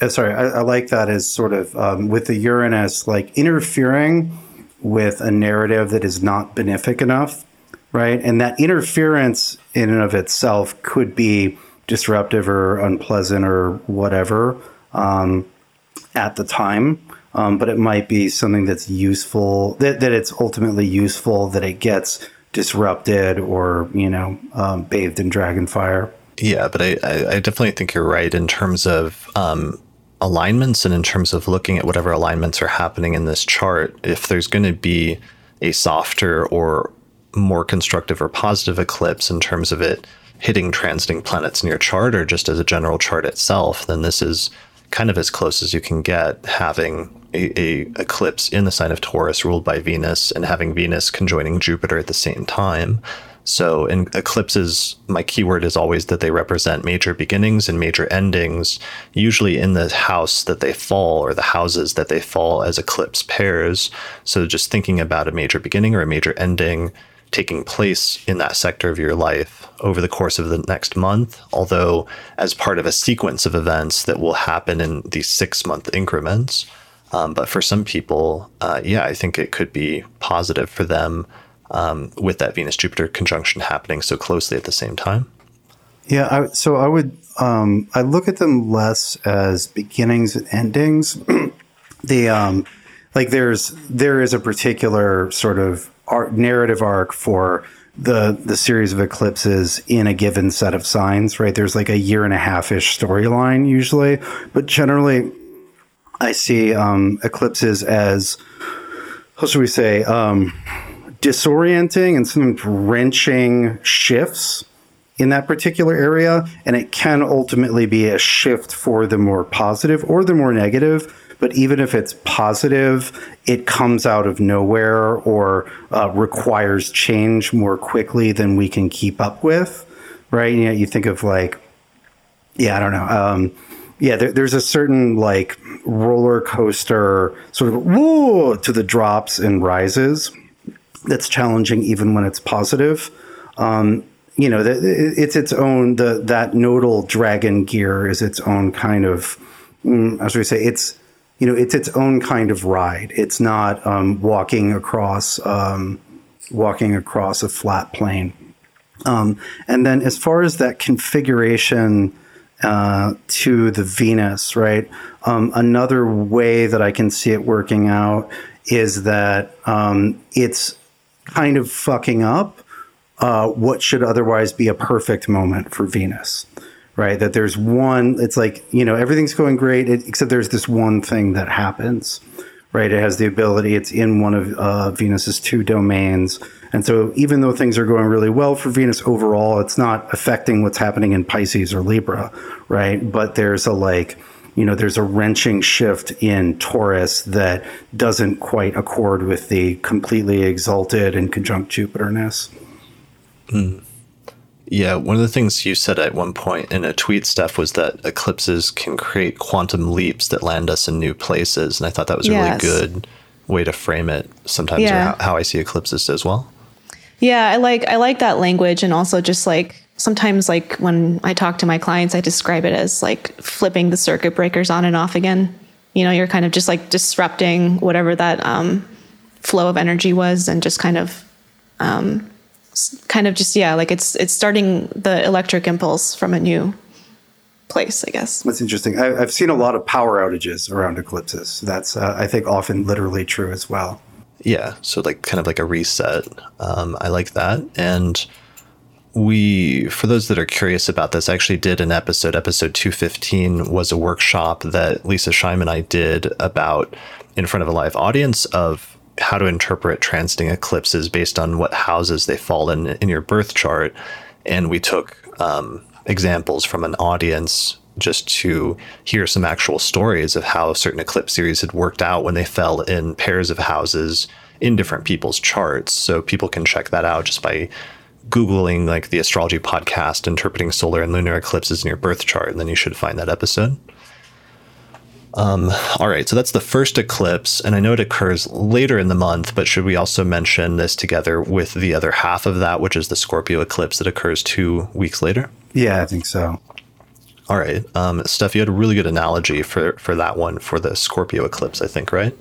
Uh, sorry, I, I, like that as sort of um, with the Uranus, like interfering with a narrative that is not benefic enough, right? And that interference in and of itself could be disruptive or unpleasant or whatever um, at the time um, but it might be something that's useful, that, that it's ultimately useful, that it gets disrupted or, you know, um, bathed in dragon fire. Yeah, but I, I, definitely think you're right in terms of um, alignments and in terms of looking at whatever alignments are happening in this chart. If there's going to be a softer or more constructive or positive eclipse in terms of it hitting transiting planets in your chart or just as a general chart itself, then this is kind of as close as you can get having a, a, eclipse in the sign of Taurus ruled by Venus and having Venus conjoining Jupiter at the same time, So in eclipses, my keyword is always that they represent major beginnings and major endings, usually in the house that they fall or the houses that they fall as eclipse pairs. So just thinking about a major beginning or a major ending taking place in that sector of your life over the course of the next month, although as part of a sequence of events that will happen in these six month increments. Um, but for some people, uh, yeah, I think it could be positive for them um, with that Venus Jupiter conjunction happening so closely at the same time. Yeah, I, so I would um, I look at them less as beginnings and endings. [clears throat] the um, like there's there is a particular sort of art, narrative arc for the the series of eclipses in a given set of signs, right? There's like a year and a half ish storyline usually, but generally, I see um, eclipses as how should we say um, disorienting and sometimes wrenching shifts in that particular area, and it can ultimately be a shift for the more positive or the more negative but even if it's positive, it comes out of nowhere or uh, requires change more quickly than we can keep up with, right? You, know, you think of like, yeah, I don't know. Um, yeah, there, there's a certain like roller coaster sort of whoa to the drops and rises that's challenging even when it's positive. Um, you know, it's its own the that nodal dragon gear is its own kind of mm, as we say it's you know, it's its own kind of ride. It's not um, walking across um, walking across a flat plane. Um, and then, as far as that configuration uh, to the Venus, right? Um, another way that I can see it working out is that um, it's kind of fucking up uh, what should otherwise be a perfect moment for Venus right? That there's one, it's like, you know, everything's going great, except there's this one thing that happens, right? It has the ability, it's in one of uh, Venus's two domains. And so even though things are going really well for Venus overall, it's not affecting what's happening in Pisces or Libra, right? But there's a like, you know, there's a wrenching shift in Taurus that doesn't quite accord with the completely exalted and conjunct Jupiterness. Mm. Yeah, one of the things you said at one point in a tweet, Steph, was that eclipses can create quantum leaps that land us in new places. And I thought that was a yes. really good way to frame it sometimes, yeah. or how, how I see eclipses as well. Yeah, I like I like that language and also just like sometimes like when I talk to my clients, I describe it as like flipping the circuit breakers on and off again. You know, you're kind of just like disrupting whatever that um, flow of energy was and just kind of um, kind of just yeah, like it's it's starting the electric impulse from a new place, I guess. That's interesting. I, have seen a lot of power outages around eclipses. That's uh, I think often literally true as well. Yeah, so like kind of like a reset. Um, I like that, and we for those that are curious about this, I actually did an episode. Episode two fifteen was a workshop that Leisa Schaim and I did about in front of a live audience of how to interpret transiting eclipses based on what houses they fall in in your birth chart. And we took um, examples from an audience just to hear some actual stories of how certain eclipse series had worked out when they fell in pairs of houses in different people's charts. So people can check that out just by Googling like the astrology podcast interpreting solar and lunar eclipses in your birth chart, and then you should find that episode. Um, all right, so that's the first eclipse, and I know it occurs later in the month, but should we also mention this together with the other half of that, which is the Scorpio eclipse that occurs two weeks later? Yeah, I think so. All right, um, Steph, you had a really good analogy for for that one for the Scorpio eclipse, I think, right?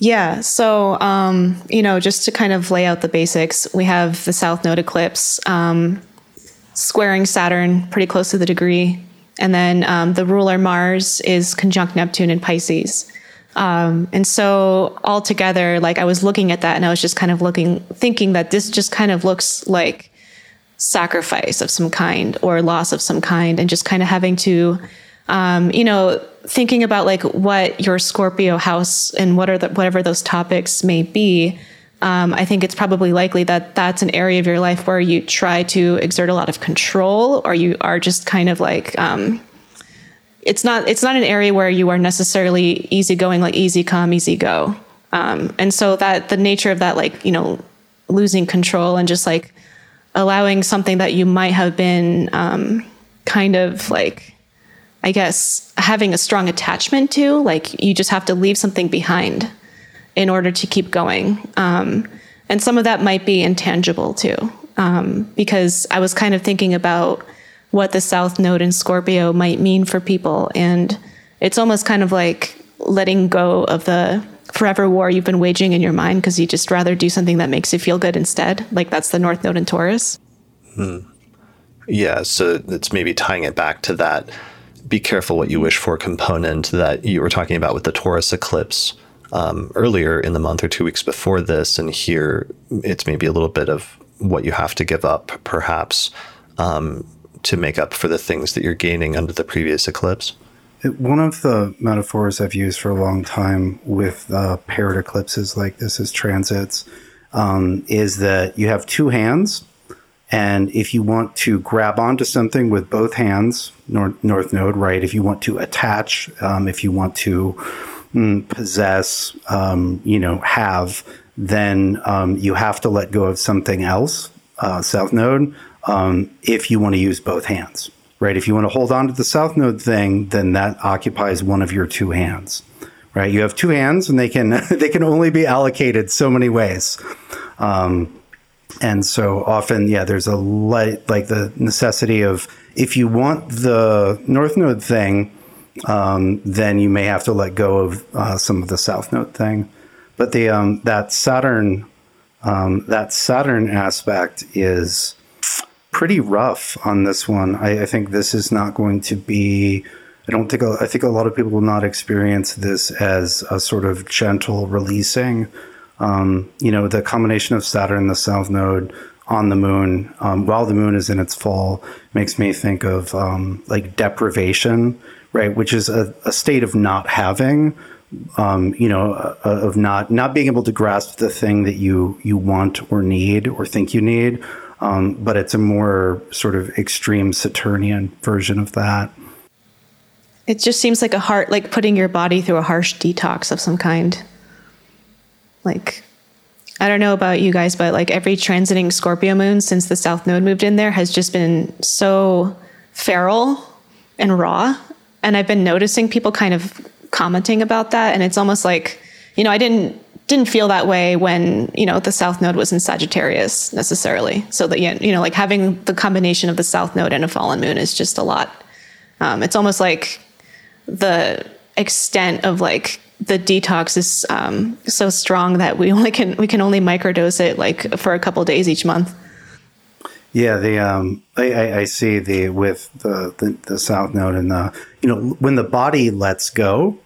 Yeah. So, um, you know, just to kind of lay out the basics, we have the South Node eclipse um, squaring Saturn pretty close to the degree and then um, the ruler Mars is conjunct Neptune in Pisces. Um, and so all together, like I was looking at that and I was just kind of looking, thinking that this just kind of looks like sacrifice of some kind or loss of some kind, and just kind of having to, um, you know, thinking about like what your Scorpio house and what are the, whatever those topics may be um, I think it's probably likely that that's an area of your life where you try to exert a lot of control, or you are just kind of like um, it's not it's not an area where you are necessarily easygoing, like easy come, easy go. Um, and so that the nature of that, like you know, losing control and just like allowing something that you might have been um, kind of like, I guess, having a strong attachment to. Like you just have to leave something behind in order to keep going. Um, and some of that might be intangible too, um, because I was kind of thinking about what the South Node in Scorpio might mean for people. And it's almost kind of like letting go of the forever war you've been waging in your mind because you just rather do something that makes you feel good instead. Like that's the North Node in Taurus. Hmm. Yeah, so it's maybe tying it back to that be careful what you wish for component that you were talking about with the Taurus eclipse um, earlier in the month or two weeks before this. And here it's maybe a little bit of what you have to give up, perhaps, um, to make up for the things that you're gaining under the previous eclipse. One of the metaphors I've used for a long time with uh, paired eclipses like this as transits um, is that you have two hands. And if you want to grab onto something with both hands, north, north node, right? If you want to attach, um, if you want to mm, possess, um, you know, have, then um, you have to let go of something else, uh, south node, um, if you want to use both hands, right? If you want to hold on to the south node thing, then that occupies one of your two hands, right? You have two hands, and they can [laughs] they can only be allocated so many ways. Um, and so often, yeah, there's a light, like the necessity of if you want the north node thing, um, then you may have to let go of uh, some of the south node thing. But the um, that Saturn um, that Saturn aspect is pretty rough on this one. I, I, think this is not going to be. I don't think. I think a lot of people will not experience this as a sort of gentle releasing. Um, you know, the combination of Saturn the South Node on the moon um, while the moon is in its fall makes me think of um, like deprivation, right? Which is a, a state of not having, um, you know, uh, of not not being able to grasp the thing that you you want or need or think you need. Um, but it's a more sort of extreme Saturnian version of that. It just seems like a heart, like putting your body through a harsh detox of some kind. Like, I don't know about you guys, but like every transiting Scorpio moon since the South Node moved in there has just been so feral and raw. And I've been noticing people kind of commenting about that. And it's almost like, you know, I didn't didn't feel that way when you know the south node was in sagittarius necessarily so that you know like having the combination of the south node and a fallen moon is just a lot um, it's almost like the extent of like the detox is um, so strong that we [laughs] only can we can only microdose it like for a couple days each month yeah, the um, I, I, see the with the, the the south node and the you know when the body lets go,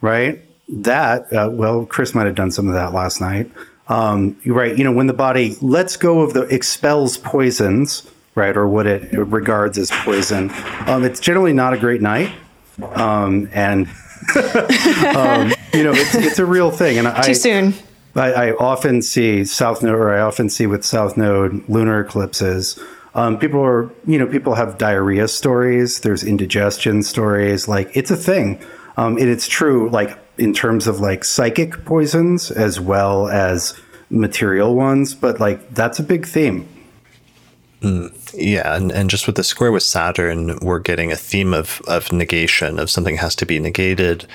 right? that, uh, well, Chris might have done some of that last night. Um, right. You know, when the body lets go of the expels poisons, right, or what it regards as poison, um, it's generally not a great night. Um, and [laughs] um, you know, it's, it's a real thing. And I, too soon. I, I, often see South Node, or I often see with South Node lunar eclipses. Um, people are, you know, people have diarrhea stories. There's indigestion stories. Like it's a thing, um, and it's true. Like in terms of like psychic poisons as well as material ones, but like that's a big theme. Mm, yeah, and, and just with the square with Saturn, we're getting a theme of of negation of something has to be negated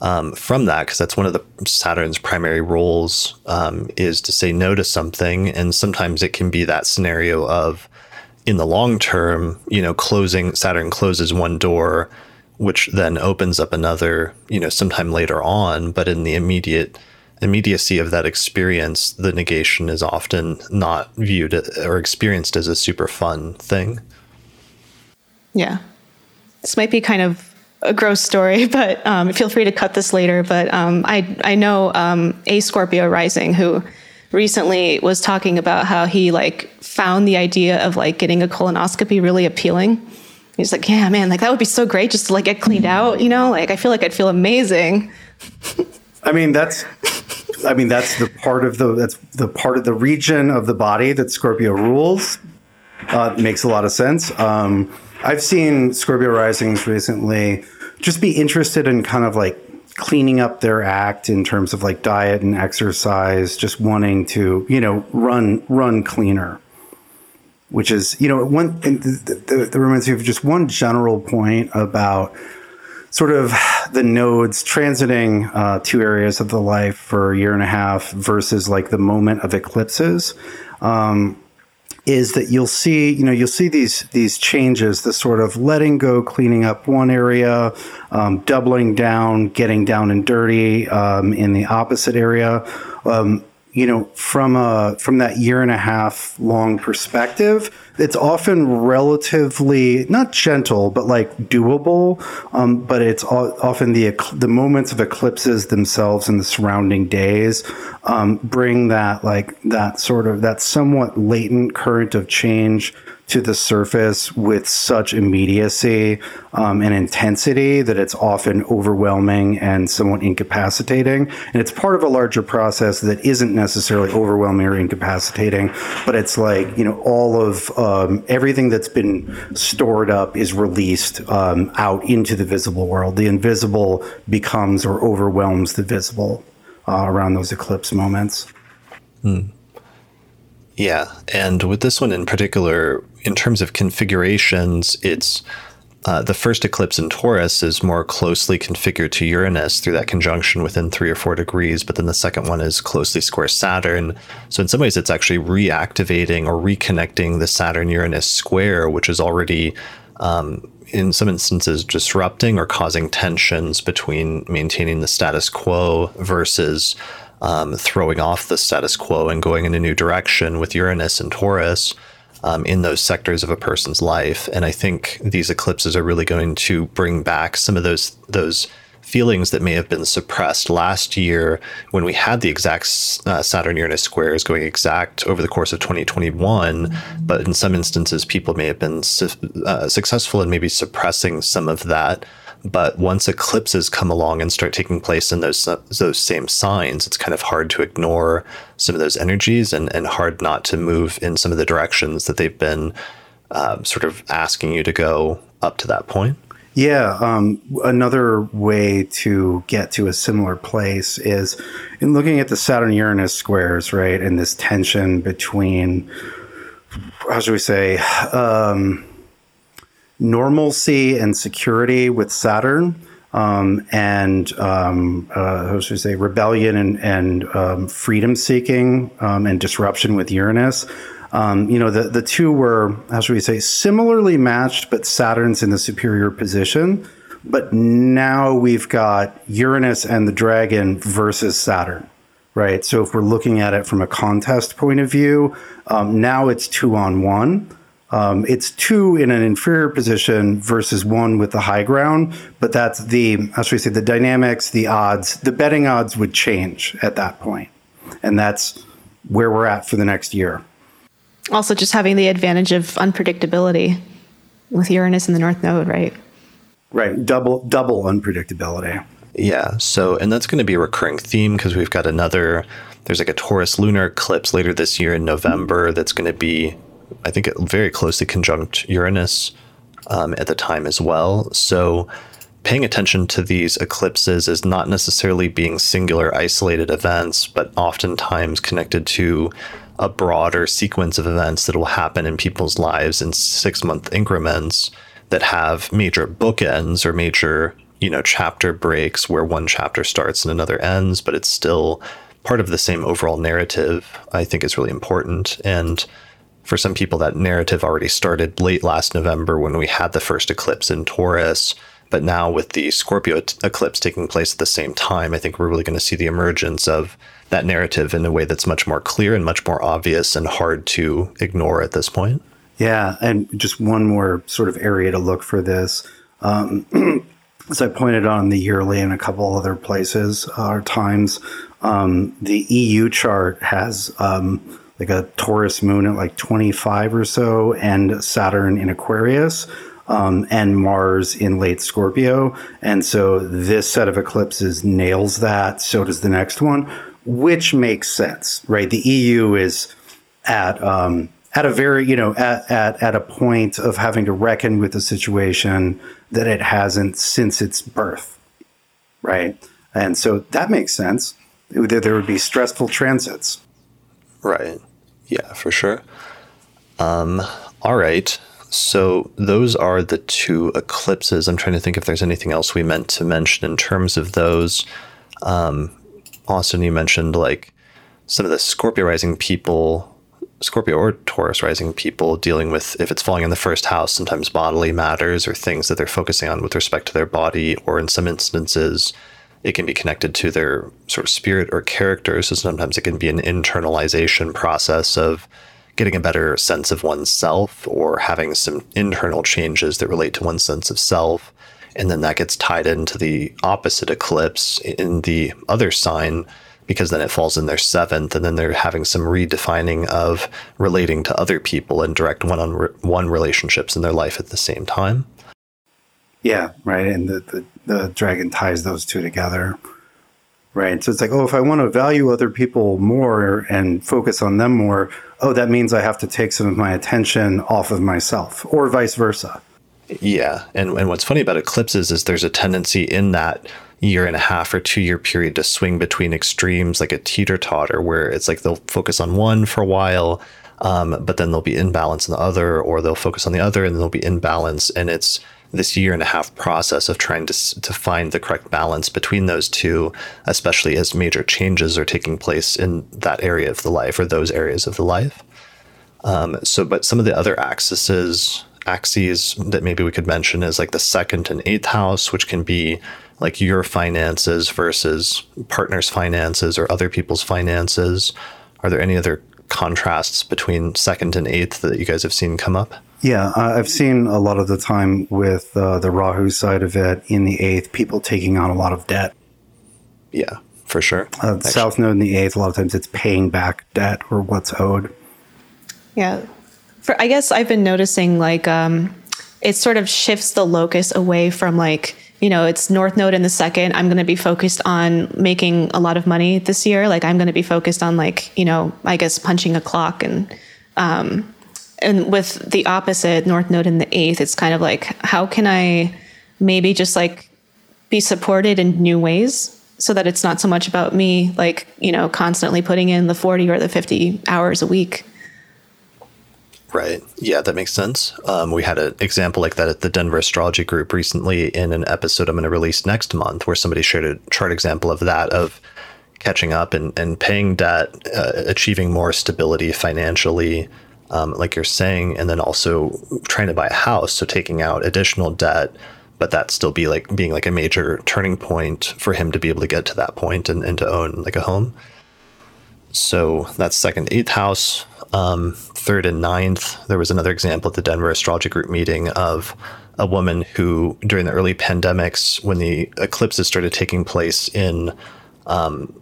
um, from that because that's one of the Saturn's primary roles um, is to say no to something, and sometimes it can be that scenario of in the long term, you know, closing Saturn closes one door which then opens up another, you know, sometime later on. But in the immediate immediacy of that experience, the negation is often not viewed or experienced as a super fun thing. Yeah. This might be kind of a gross story, [laughs] but um, feel free to cut this later. But um, I, I know um, a Scorpio rising who recently was talking about how he like found the idea of like getting a colonoscopy really appealing He's like, yeah, man, like that would be so great just to like get cleaned out, you know? Like I feel like I'd feel amazing. [laughs] I mean, that's I mean, that's the part of the that's the part of the region of the body that Scorpio rules. Uh, makes a lot of sense. Um, I've seen Scorpio risings recently just be interested in kind of like cleaning up their act in terms of like diet and exercise, just wanting to, you know, run run cleaner. which is you know one the, reminds me of just one general point about sort of the nodes transiting uh, two areas of the life for a year and a half versus like the moment of eclipses. Um, is that you'll see, you know, you'll see these these changes, the sort of letting go, cleaning up one area, um, doubling down, getting down and dirty um, in the opposite area. Um, you know, from a from that year and a half long perspective, it's often relatively not gentle, but like doable. Um, but it's often the the moments of eclipses themselves and the surrounding days um, bring that like that sort of that somewhat latent current of change to the surface with such immediacy um, and intensity that it's often overwhelming and somewhat incapacitating. And it's part of a larger process that isn't necessarily overwhelming or incapacitating, but it's like, you know, all of um, everything that's been stored up is released um, out into the visible world. The invisible becomes or overwhelms the visible uh, around those eclipse moments. Hmm. Yeah, and with this one in particular, in terms of configurations, it's uh, the first eclipse in Taurus is more closely configured to Uranus through that conjunction within three or four degrees, but then the second one is closely square Saturn. So, in some ways, it's actually reactivating or reconnecting the Saturn Uranus square, which is already, um, in some instances, disrupting or causing tensions between maintaining the status quo versus um, throwing off the status quo and going in a new direction with Uranus and Taurus um, in those sectors of a person's life. And I think these eclipses are really going to bring back some of those those feelings that may have been suppressed last year when we had the exact uh, Saturn Uranus squares going exact over the course of 2021. But in some instances, people may have been su- uh, successful in maybe suppressing some of that but once eclipses come along and start taking place in those those same signs, it's kind of hard to ignore some of those energies and, and hard not to move in some of the directions that they've been uh, sort of asking you to go up to that point. Yeah, um, another way to get to a similar place is in looking at the Saturn Uranus squares, right, and this tension between, how should we say, um, normalcy and security with Saturn. Um, and um, uh, how should we say rebellion and, and um, freedom seeking um, and disruption with Uranus. Um, you know, the, the two were, how should we say, similarly matched, but Saturn's in the superior position. But now we've got Uranus and the dragon versus Saturn, right? So if we're looking at it from a contest point of view, um, now it's two on one. Um, it's two in an inferior position versus one with the high ground, but that's the, how should we say, the dynamics, the odds, the betting odds would change at that point. And that's where we're at for the next year. Also, just having the advantage of unpredictability with Uranus in the North Node, right? Right. Double, double unpredictability. Yeah. So, and that's going to be a recurring theme because we've got another, there's like a Taurus lunar eclipse later this year in November that's going to be I think, it very closely conjunct Uranus um, at the time as well. So, paying attention to these eclipses is not necessarily being singular, isolated events, but oftentimes connected to a broader sequence of events that will happen in people's lives in six month increments that have major bookends or major, you know, chapter breaks where one chapter starts and another ends, but it's still part of the same overall narrative, I think is really important. And for some people, that narrative already started late last November when we had the first eclipse in Taurus. But now, with the Scorpio t- eclipse taking place at the same time, I think we're really going to see the emergence of that narrative in a way that's much more clear and much more obvious and hard to ignore at this point. Yeah. And just one more sort of area to look for this. Um, [clears throat] as I pointed out in the yearly and a couple other places uh, times, um, the EU chart has um, like a Taurus moon at like 25 or so, and Saturn in Aquarius. Um, and Mars in late Scorpio. And so this set of eclipses nails that. So does the next one, which makes sense, right? The EU is at, um, at a very, you know, at, at, at a point of having to reckon with a situation that it hasn't since its birth, right? And so that makes sense. There would be stressful transits. Right. Yeah, for sure. Um, all right. So those are the two eclipses. I'm trying to think if there's anything else we meant to mention in terms of those. Um, Austin, you mentioned like some of the Scorpio rising people, Scorpio or Taurus rising people dealing with if it's falling in the first house, sometimes bodily matters or things that they're focusing on with respect to their body, or in some instances, it can be connected to their sort of spirit or character. So sometimes it can be an internalization process of getting a better sense of oneself or having some internal changes that relate to one's sense of self. And then that gets tied into the opposite eclipse in the other sign because then it falls in their seventh and then they're having some redefining of relating to other people and direct one-on-one relationships in their life at the same time. Yeah, right. And the, the, the dragon ties those two together. Right. So it's like, oh, if I want to value other people more and focus on them more, oh, that means I have to take some of my attention off of myself, or vice versa. Yeah. And, and what's funny about eclipses is there's a tendency in that year and a half or two year period to swing between extremes, like a teeter totter, where it's like they'll focus on one for a while, um, but then they'll be in balance in the other, or they'll focus on the other and they'll be in balance. And it's this year and a half process of trying to, to find the correct balance between those two, especially as major changes are taking place in that area of the life or those areas of the life. Um, so, but some of the other axes, axes that maybe we could mention is like the second and eighth house, which can be like your finances versus partners' finances or other people's finances. Are there any other contrasts between second and eighth that you guys have seen come up? Yeah, I've seen a lot of the time with uh, the Rahu side of it in the eighth, people taking on a lot of debt. Yeah, for sure. Uh, South Node in the eighth, a lot of times it's paying back debt or what's owed. Yeah. For, I guess I've been noticing like um, it sort of shifts the locus away from like, you know, it's North Node in the second. I'm going to be focused on making a lot of money this year. Like, I'm going to be focused on, like, you know, I guess punching a clock and, um, and with the opposite north node in the eighth it's kind of like how can i maybe just like be supported in new ways so that it's not so much about me like you know constantly putting in the 40 or the 50 hours a week Right. Yeah, that makes sense. Um, we had an example like that at the Denver Astrology Group recently in an episode I'm going to release next month, where somebody shared a chart example of that of catching up and, and paying debt, uh, achieving more stability financially, um, like you're saying, and then also trying to buy a house, so taking out additional debt, but that still be like being like a major turning point for him to be able to get to that point and, and to own like a home. So that's second, eighth house, um, third and ninth. There was another example at the Denver Astrology Group meeting of a woman who, during the early pandemics, when the eclipses started taking place in um,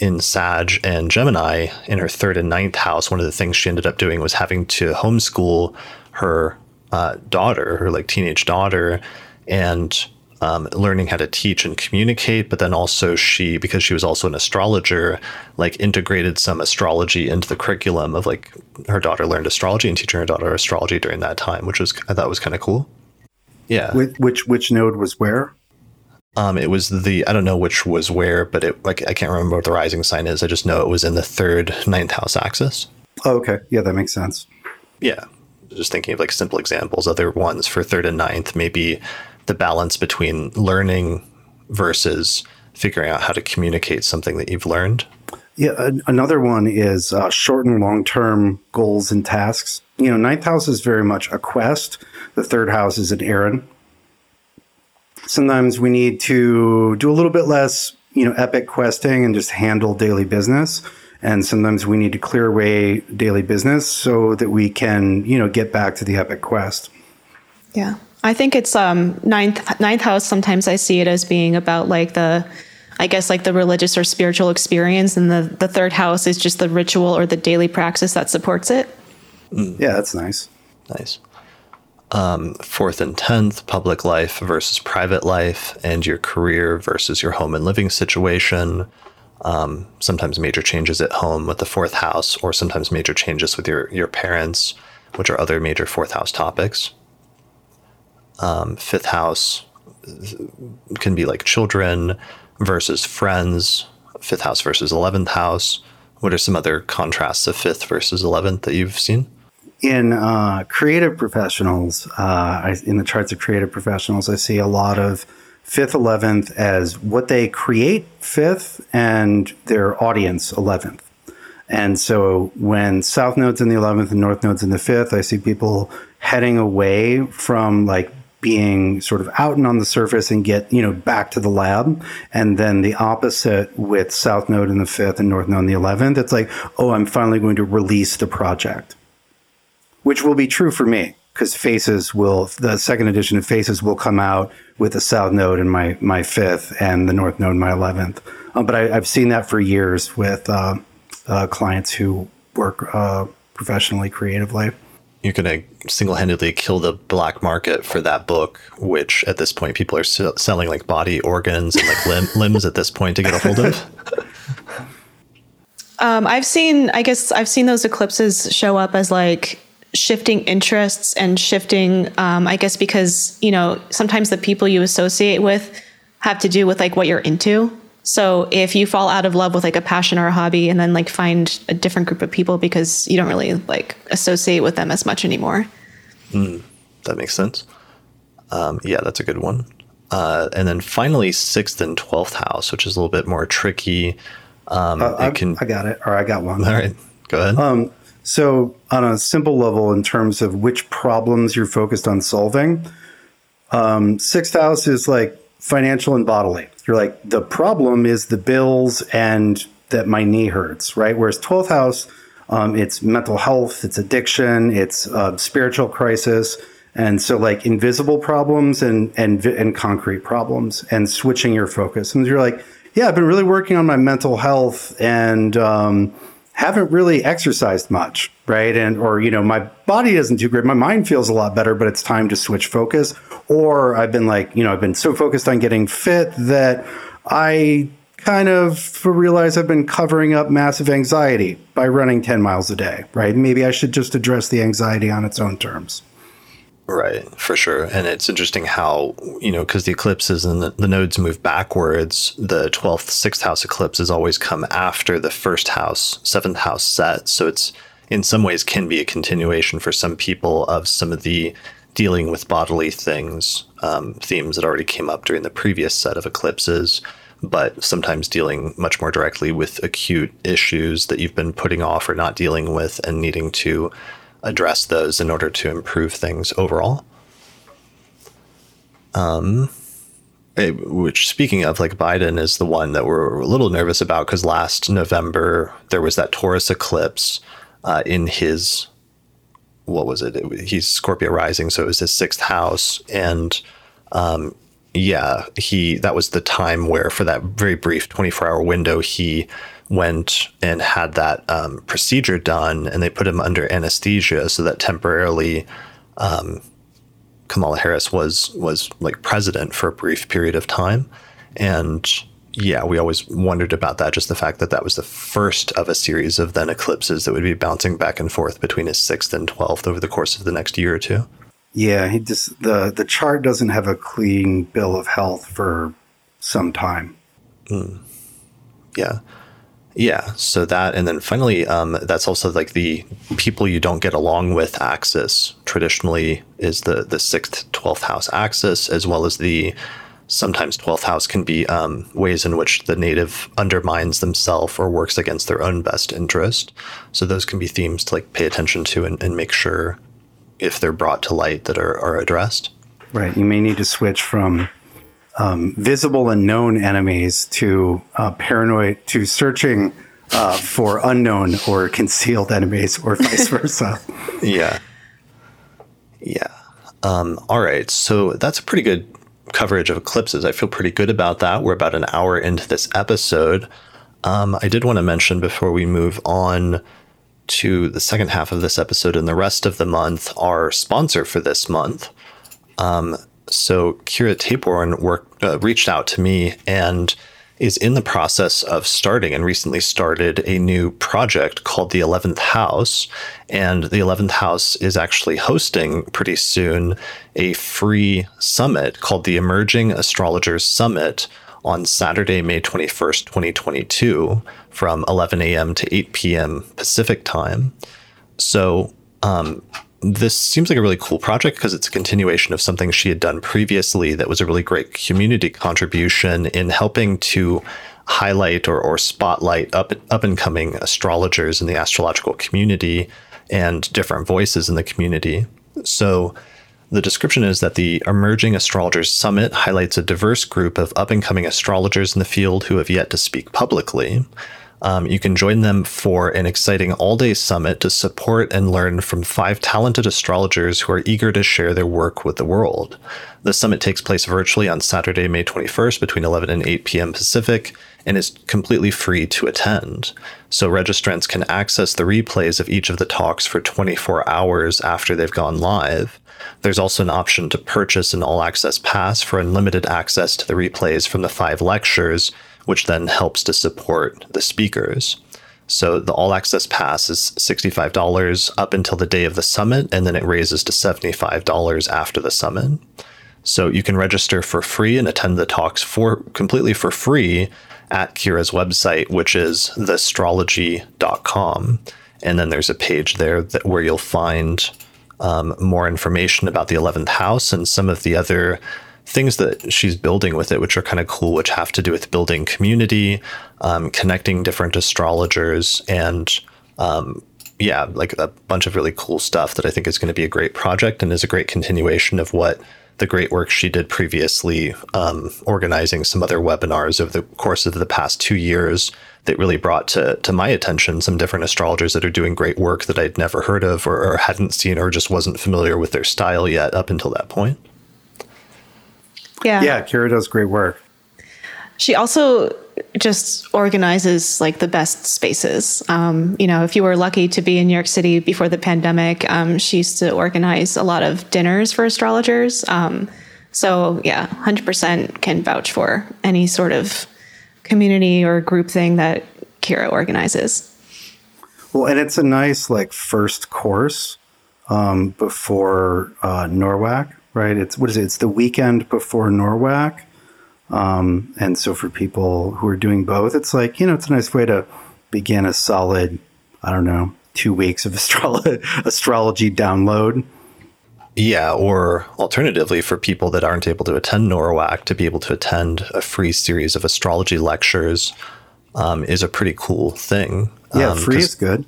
in Sag and Gemini in her third and ninth house, one of the things she ended up doing was having to homeschool her uh, daughter, her like teenage daughter, and um, learning how to teach and communicate. But then also she, because she was also an astrologer, like integrated some astrology into the curriculum of like her daughter learned astrology and teaching her daughter astrology during that time, which was I thought was kind of cool. Yeah. Which, which which node was where? Um, it was the I don't know which was where, but it like I can't remember what the rising sign is. I just know it was in the third ninth house axis. Oh, okay. Yeah, that makes sense. Yeah. Just thinking of like simple examples, other ones for third and ninth, maybe the balance between learning versus figuring out how to communicate something that you've learned. Yeah, another one is uh, short and long term goals and tasks. You know, ninth house is very much a quest. The third house is an errand sometimes we need to do a little bit less, you know, epic questing and just handle daily business. And sometimes we need to clear away daily business so that we can, you know, get back to the epic quest. Yeah. I think it's um ninth ninth house sometimes I see it as being about like the I guess like the religious or spiritual experience and the the third house is just the ritual or the daily praxis that supports it. Mm. Yeah, that's nice. Nice um, fourth and tenth, public life versus private life, and your career versus your home and living situation. Um, sometimes major changes at home with the fourth house, or sometimes major changes with your your parents, which are other major fourth house topics. Um, fifth house can be like children versus friends. Fifth house versus eleventh house. What are some other contrasts of fifth versus eleventh that you've seen? in uh, creative professionals, uh, in the charts of creative professionals, I see a lot of fifth, 11th as what they create fifth and their audience 11th. And so when south nodes in the 11th and north nodes in the fifth, I see people heading away from like being sort of out and on the surface and get, you know, back to the lab. And then the opposite with south node in the fifth and north node in the 11th, it's like, oh, I'm finally going to release the project, which will be true for me because Faces will the second edition of Faces will come out with the South Node in my my fifth and the North Node in my eleventh. Um, but I, have seen that for years with uh, uh, clients who work uh, professionally, creatively. You're going to single-handedly kill the black market for that book, which at this point people are selling like body organs and like limb- [laughs] limbs at this point to get a hold of. Um, I've seen, I guess, I've seen those eclipses show up as like shifting interests and shifting um, i guess because you know sometimes the people you associate with have to do with like what you're into so if you fall out of love with like a passion or a hobby and then like find a different group of people because you don't really like associate with them as much anymore. Mm, that makes sense. Um, yeah that's a good one. Uh, and then finally sixth and 12th house which is a little bit more tricky. Um, uh, I, can, I got it or i got one. All right go ahead. Um, so, on a simple level, in terms of which problems you're focused on solving, um, sixth house is like financial and bodily. You're like, the problem is the bills and that my knee hurts, right? Whereas 12th house, um, it's mental health, it's addiction, it's uh, spiritual crisis. And so, like invisible problems and, and, and concrete problems, and switching your focus. And you're like, yeah, I've been really working on my mental health and, um, haven't really exercised much, right? And or you know, my body isn't too great. My mind feels a lot better, but it's time to switch focus. Or I've been like, you know, I've been so focused on getting fit that I kind of realize I've been covering up massive anxiety by running 10 miles a day, right? Maybe I should just address the anxiety on its own terms. Right, for sure. And it's interesting how, you know, because the eclipses and the, the, nodes move backwards, the 12th, 6th house eclipses always come after the first house, 7th house set. So it's in some ways can be a continuation for some people of some of the dealing with bodily things, um, themes that already came up during the previous set of eclipses, but sometimes dealing much more directly with acute issues that you've been putting off or not dealing with and needing to address those in order to improve things overall. Um, which speaking of like Biden is the one that we're a little nervous about because last November there was that Taurus eclipse uh, in his what was it? it? He's Scorpio rising, so it was his sixth house, and um, yeah, he that was the time where for that very brief 24 hour window he went and had that um, procedure done, and they put him under anesthesia so that temporarily um, Kamala Harris was was like president for a brief period of time, and yeah, we always wondered about that. Just the fact that that was the first of a series of then eclipses that would be bouncing back and forth between his sixth and twelfth over the course of the next year or two. Yeah, he just the the chart doesn't have a clean bill of health for some time. Mm. Yeah. Yeah, so that, and then finally, um, that's also like the people you don't get along with axis. Traditionally, is the the sixth, twelfth house axis, as well as the sometimes twelfth house can be um, ways in which the native undermines themselves or works against their own best interest. So those can be themes to like pay attention to and, and make sure if they're brought to light that are, are addressed. Right. You may need to switch from um, visible and known enemies to uh, paranoid to searching uh, for unknown or concealed enemies or [laughs] vice versa. yeah. Yeah. Um, all right. So that's a pretty good coverage of eclipses. I feel pretty good about that. We're about an hour into this episode. Um, I did want to mention before we move on to the second half of this episode and the rest of the month, our sponsor for this month. Um, so Kira worked, uh, reached out to me and is in the process of starting and recently started a new project called the 11th House. And the 11th House is actually hosting pretty soon a free summit called the Emerging Astrologers Summit on Saturday, May 21st, 2022, from 11 a.m. to 8 p.m. Pacific time. So Um, this seems like a really cool project because it's a continuation of something she had done previously that was a really great community contribution in helping to highlight or, or spotlight up up and coming astrologers in the astrological community and different voices in the community. So the description is that the Emerging Astrologers Summit highlights a diverse group of up and coming astrologers in the field who have yet to speak publicly. Um, you can join them for an exciting all day summit to support and learn from five talented astrologers who are eager to share their work with the world. The summit takes place virtually on Saturday, May 21st between 11 and 8 p.m. Pacific and is completely free to attend. So registrants can access the replays of each of the talks for 24 hours after they've gone live. There's also an option to purchase an all access pass for unlimited access to the replays from the five lectures which then helps to support the speakers. So the all access pass is $65 up until the day of the summit, and then it raises to $75 after the summit. So you can register for free and attend the talks for completely for free at Kira's website, which is theastrology.com. And then there's a page there that where you'll find um, more information about the 11th house and some of the other things that she's building with it, which are kind of cool, which have to do with building community, um, connecting different astrologers, and um, yeah, like a bunch of really cool stuff that I think is going to be a great project and is a great continuation of what the great work she did previously, um, organizing some other webinars over the course of the past two years that really brought to, to my attention some different astrologers that are doing great work that I'd never heard of or, or hadn't seen or just wasn't familiar with their style yet up until that point. Yeah. Yeah, Kira does great work. She also just organizes like the best spaces. Um, you know, if you were lucky to be in New York City before the pandemic, um, she used to organize a lot of dinners for astrologers. Um, so yeah, hundred percent can vouch for any sort of community or group thing that Kira organizes. Well, and it's a nice like first course um, before uh, NORWAC right? It's what is it? It's the weekend before NORWAC. Um, and so for people who are doing both, it's like, you know, it's a nice way to begin a solid, I don't know, two weeks of [laughs] astrolo- astrology download. Yeah, or alternatively, for people that aren't able to attend NORWAC, to be able to attend a free series of astrology lectures um, is a pretty cool thing. Yeah, um, free is good.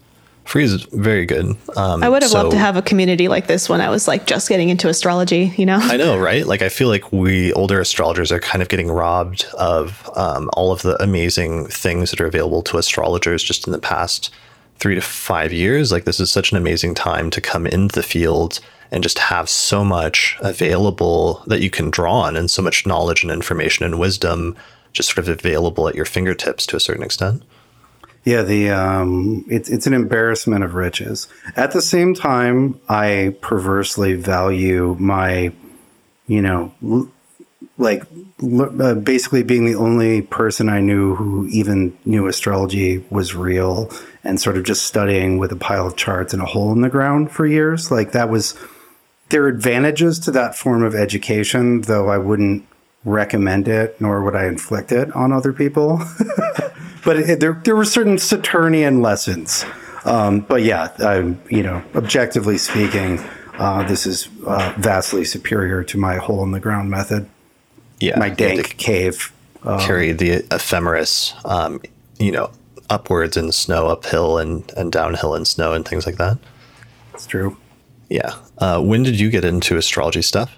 Free is very good. Um, I would have so, loved to have a community like this when I was like just getting into astrology, you know? I know, right? Like, I feel like we older astrologers are kind of getting robbed of um, all of the amazing things that are available to astrologers just in the past three to five years. Like, this is such an amazing time to come into the field and just have so much available that you can draw on and so much knowledge and information and wisdom just sort of available at your fingertips to a certain extent. Yeah, the um, it's it's an embarrassment of riches. At the same time, I perversely value my, you know, l- like l- uh, basically being the only person I knew who even knew astrology was real, and sort of just studying with a pile of charts and a hole in the ground for years. Like that was there are advantages to that form of education, though I wouldn't recommend it, nor would I inflict it on other people. [laughs] but it, there there were certain Saturnian lessons. Um, but yeah, I'm, you know, objectively speaking, uh, this is uh, vastly superior to my hole in the ground method. Yeah, my dank cave. Um, carry the ephemeris, um, you know, upwards in snow, uphill and and downhill in snow, and things like that. It's true. Yeah. Uh, when did you get into astrology stuff?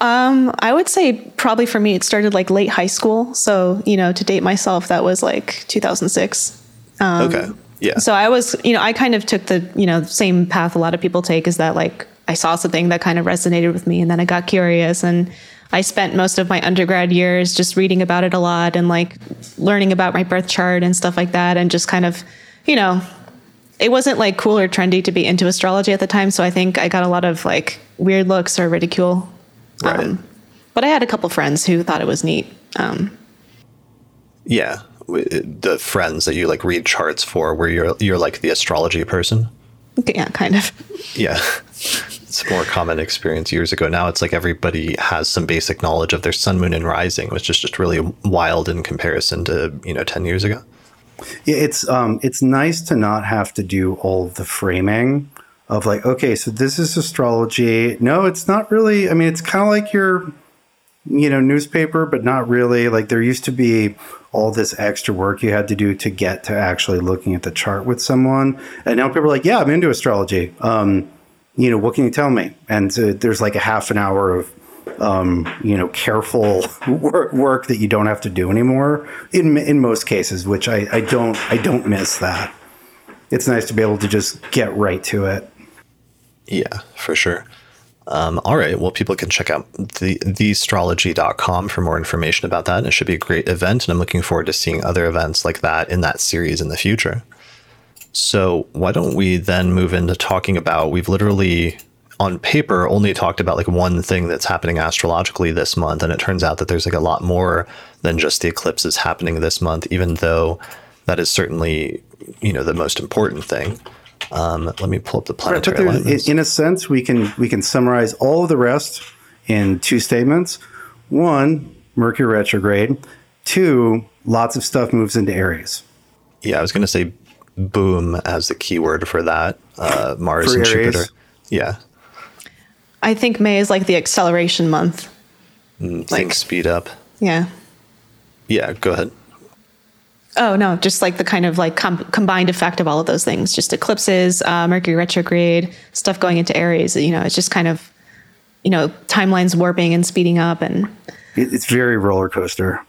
Um, I would say probably for me, it started like late high school. So, you know, to date myself, that was like 2006. Um, okay. Yeah. So I was, you know, I kind of took the, you know, same path a lot of people take is that like I saw something that kind of resonated with me and then I got curious and I spent most of my undergrad years just reading about it a lot and like learning about my birth chart and stuff like that and just kind of, you know, it wasn't like cool or trendy to be into astrology at the time. So I think I got a lot of like weird looks or ridicule Right. Um, but I had a couple friends who thought it was neat. Um, yeah, the friends that you like read charts for, where you're you're like the astrology person. Yeah, kind of. Yeah, [laughs] it's a more common experience years ago. Now it's like everybody has some basic knowledge of their sun, moon, and rising, which is just really wild in comparison to you know ten years ago. Yeah, it's um, it's nice to not have to do all the framing of like, okay, so this is astrology. No, it's not really. I mean, it's kind of like your, you know, newspaper, but not really. Like there used to be all this extra work you had to do to get to actually looking at the chart with someone, and now people are like, yeah, I'm into astrology. Um, you know, what can you tell me? And uh, there's like a half an hour of um, you know, careful [laughs] work, that you don't have to do anymore in in most cases, which I, I don't I don't miss that. It's nice to be able to just get right to it. Yeah, for sure. Um, all right. Well, people can check out the theastrology.com for more information about that. And it should be a great event. And I'm looking forward to seeing other events like that in that series in the future. So, why don't we then move into talking about? We've literally, on paper, only talked about like one thing that's happening astrologically this month. And it turns out that there's like a lot more than just the eclipses happening this month, even though that is certainly, you know, the most important thing. Um, let me pull up the planetary right, alignments. In a sense, we can we can summarize all of the rest in two statements. One, Mercury retrograde. Two, lots of stuff moves into Aries. Yeah, I was going to say boom as the keyword for that. Uh, Mars for and Aries. Jupiter. Yeah. I think May is like the acceleration month. Mm, like, things speed up. Yeah. Yeah, go ahead. Oh no, just like the kind of like com- combined effect of all of those things, just eclipses, uh, Mercury retrograde, stuff going into Aries. You know, it's just kind of, you know, timelines warping and speeding up, and it's very roller coaster.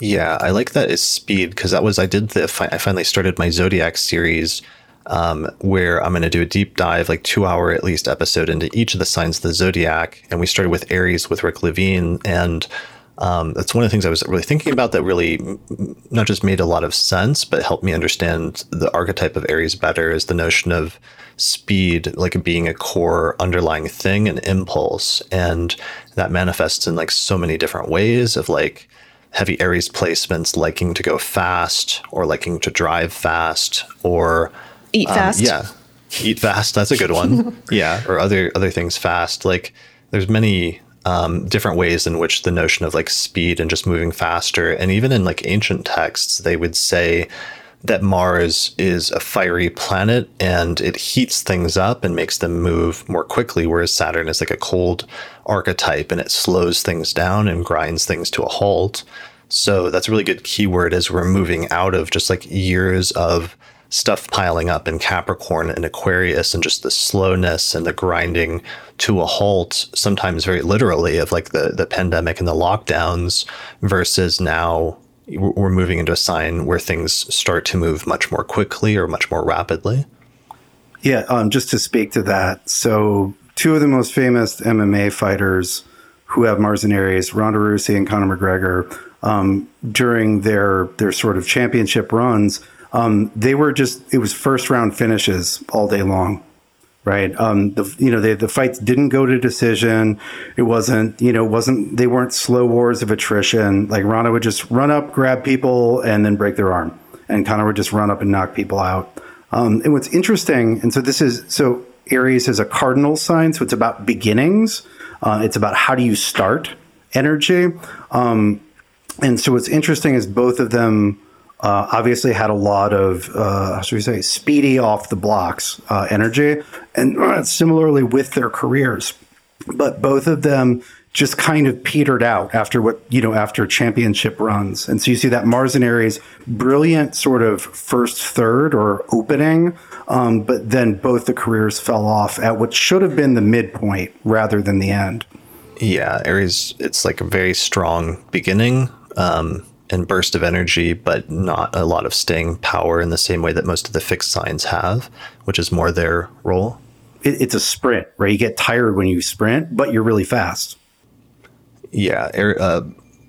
Yeah, I like that is speed because that was I did the I finally started my zodiac series um, where I'm going to do a deep dive, like two hour at least episode into each of the signs of the zodiac, and we started with Aries with Rick Levine and um, that's one of the things I was really thinking about that really not just made a lot of sense, but helped me understand the archetype of Aries better is the notion of speed, like being a core underlying thing, an impulse. And that manifests in like so many different ways of like heavy Aries placements liking to go fast or liking to drive fast or eat um, fast. Yeah. Eat fast. That's a good one. [laughs] yeah. Or other, other things fast. Like there's many um, different ways in which the notion of like speed and just moving faster, and even in like ancient texts, they would say that Mars is a fiery planet and it heats things up and makes them move more quickly, whereas Saturn is like a cold archetype and it slows things down and grinds things to a halt. So that's a really good keyword as we're moving out of just like years of stuff piling up in Capricorn and Aquarius and just the slowness and the grinding to a halt, sometimes very literally, of like the, the pandemic and the lockdowns versus now we're moving into a sign where things start to move much more quickly or much more rapidly. Yeah, um, just to speak to that. So, two of the most famous MMA fighters who have Mars and Aries, Ronda Rousey and Conor McGregor, um, during their their sort of championship runs, um, they were just it was first round finishes all day long right? Um, the you know they, the fights didn't go to decision. It wasn't you know wasn't they weren't slow wars of attrition. Like Ronda would just run up grab people and then break their arm. And Conor would just run up and knock people out. Um, and what's interesting and so this is so Aries is a cardinal sign so it's about beginnings. Uh, it's about how do you start energy. Um, and so what's interesting is both of them uh, obviously had a lot of uh, how should we say speedy off the blocks uh, energy, and uh, similarly with their careers, but both of them just kind of petered out after what you know after championship runs, and so you see that Mars and Aries brilliant sort of first third or opening, um, but then both the careers fell off at what should have been the midpoint rather than the end. Yeah, Aries, it's like a very strong beginning. Um, and burst of energy, but not a lot of staying power in the same way that most of the fixed signs have, which is more their role. It, it's a sprint, right? You get tired when you sprint, but you're really fast. Yeah, uh,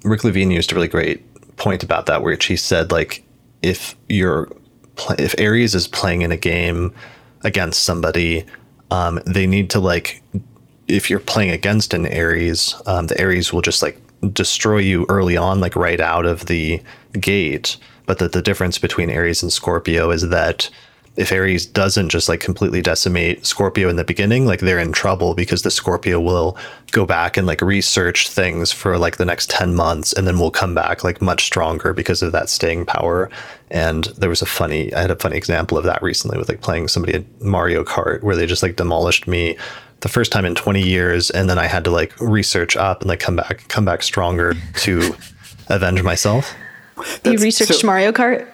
Rick Levine used a really great point about that, where he said like if you're if Aries is playing in a game against somebody, um, they need to like if you're playing against an Aries, um, the Aries will just like destroy you early on, like right out of the gate. But that the difference between Aries and Scorpio is that if Aries doesn't just like completely decimate Scorpio in the beginning, like they're in trouble because the Scorpio will go back and like research things for like the next 10 months and then we'll come back like much stronger because of that staying power. And there was a funny, I had a funny example of that recently with like playing somebody at Mario Kart where they just like demolished me the first time in 20 years and then I had to like research up and like come back, come back stronger to [laughs] avenge myself. you researched so- Mario Kart?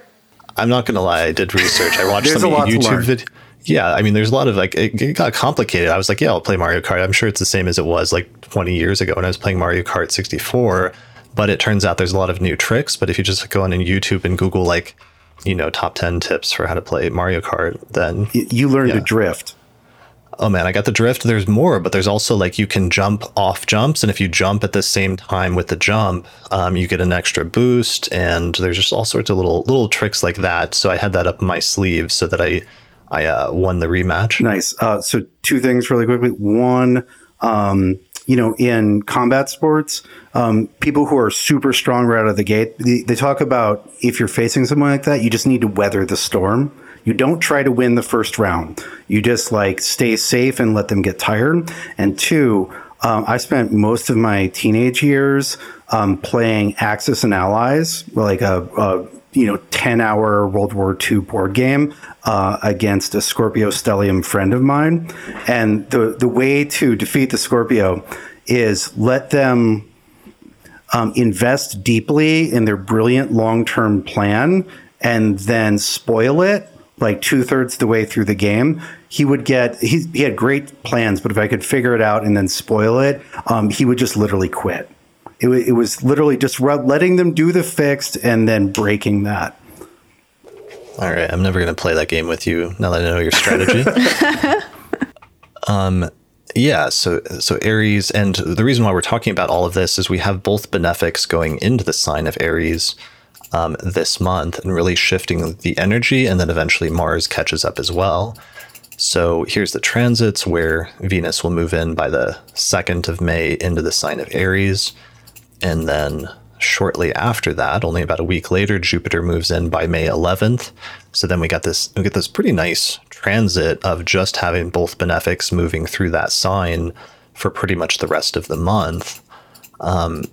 I'm not gonna lie, I did research. I [laughs] watched some YouTube videos. Yeah, I mean, there's a lot of like it, it, got complicated. I was like, yeah, I'll play Mario Kart. I'm sure it's the same as it was like 20 years ago when I was playing Mario Kart 64. But it turns out there's a lot of new tricks. But if you just go on in YouTube and Google like, you know, top 10 tips for how to play Mario Kart, then you, you learn yeah. to drift oh man, I got the drift. There's more, but there's also like you can jump off jumps, and if you jump at the same time with the jump, um, you get an extra boost. And there's just all sorts of little little tricks like that. So I had that up my sleeve so that I I uh, won the rematch. Nice. Uh, so two things really quickly. One. Um, you know, in combat sports, um, people who are super strong right out of the gate, they, they talk about if you're facing someone like that, you just need to weather the storm. You don't try to win the first round. You just like stay safe and let them get tired. And two, um, I spent most of my teenage years um, playing Axis and Allies, like a, a you know 10 hour World War II board game uh, against a Scorpio Stellium friend of mine. And the, the way to defeat the Scorpio is let them um, invest deeply in their brilliant long term plan and then spoil it like two thirds the way through the game, he would get he, he had great plans, but if I could figure it out and then spoil it, um, he would just literally quit. It, it was literally just letting them do the fixed and then breaking that. All right, I'm never going to play that game with you now that I know your strategy. [laughs] um, yeah, so so Aries, and the reason why we're talking about all of this is we have both benefics going into the sign of Aries um, this month and really shifting the energy, and then eventually Mars catches up as well. So here's the transits where Venus will move in by the 2nd of May into the sign of Aries. And then shortly after that, only about a week later, Jupiter moves in by May 11th. So then we got this we get this pretty nice transit of just having both benefics moving through that sign for pretty much the rest of the month. Um,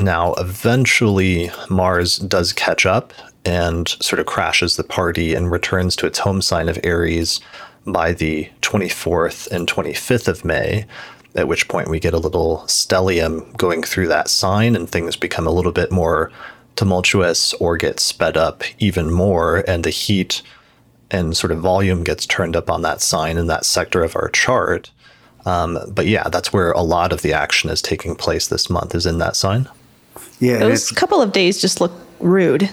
now, eventually, Mars does catch up and sort of crashes the party and returns to its home sign of Aries by the 24th and 25th of May, at which point we get a little stellium going through that sign and things become a little bit more tumultuous or get sped up even more, and the heat and sort of volume gets turned up on that sign in that sector of our chart. Um, but yeah, that's where a lot of the action is taking place this month, is in that sign. Yeah, those couple of days just look rude.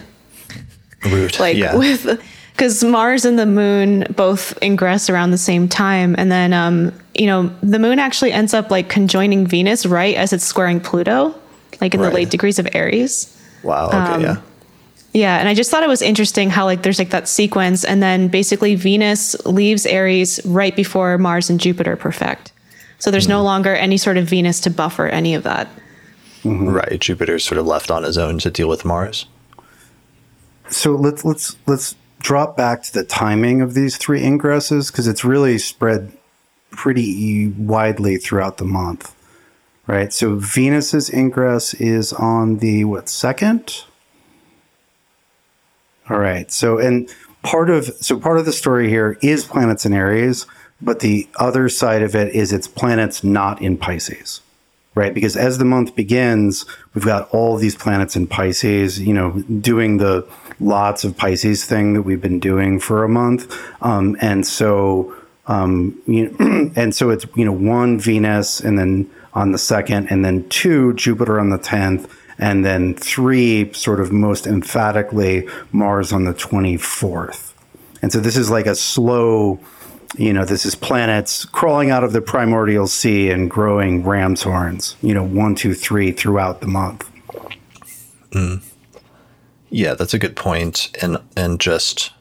Rude, [laughs] like yeah. with because Mars and the Moon both ingress around the same time, and then um, you know the Moon actually ends up like conjoining Venus right as it's squaring Pluto, like in right. the late degrees of Aries. Wow. Okay. Um, yeah. Yeah, and I just thought it was interesting how like there's like that sequence, and then basically Venus leaves Aries right before Mars and Jupiter perfect. So there's mm. no hmm. longer any sort of Venus to buffer any of that. Mm-hmm. Right. Jupiter's sort of left on his own to deal with Mars. So let's let's let's drop back to the timing of these three ingresses because it's really spread pretty widely throughout the month. Right. So Venus's ingress is on the what second? All right. So and part of so part of the story here is planets in Aries, but the other side of it is it's planets not in Pisces right? Because as the month begins, we've got all these planets in Pisces, you know, doing the lots of Pisces thing that we've been doing for a month. Um, and so, um, you know, [clears throat] and so it's, you know, one Venus and then on the second, and then two Jupiter on the 10th, and then three sort of most emphatically Mars on the 24th. And so this is like a slow, you know, this is planets crawling out of the primordial sea and growing ram's horns, you know, one, two, three throughout the month. Mm. Yeah, that's a good point. And, and just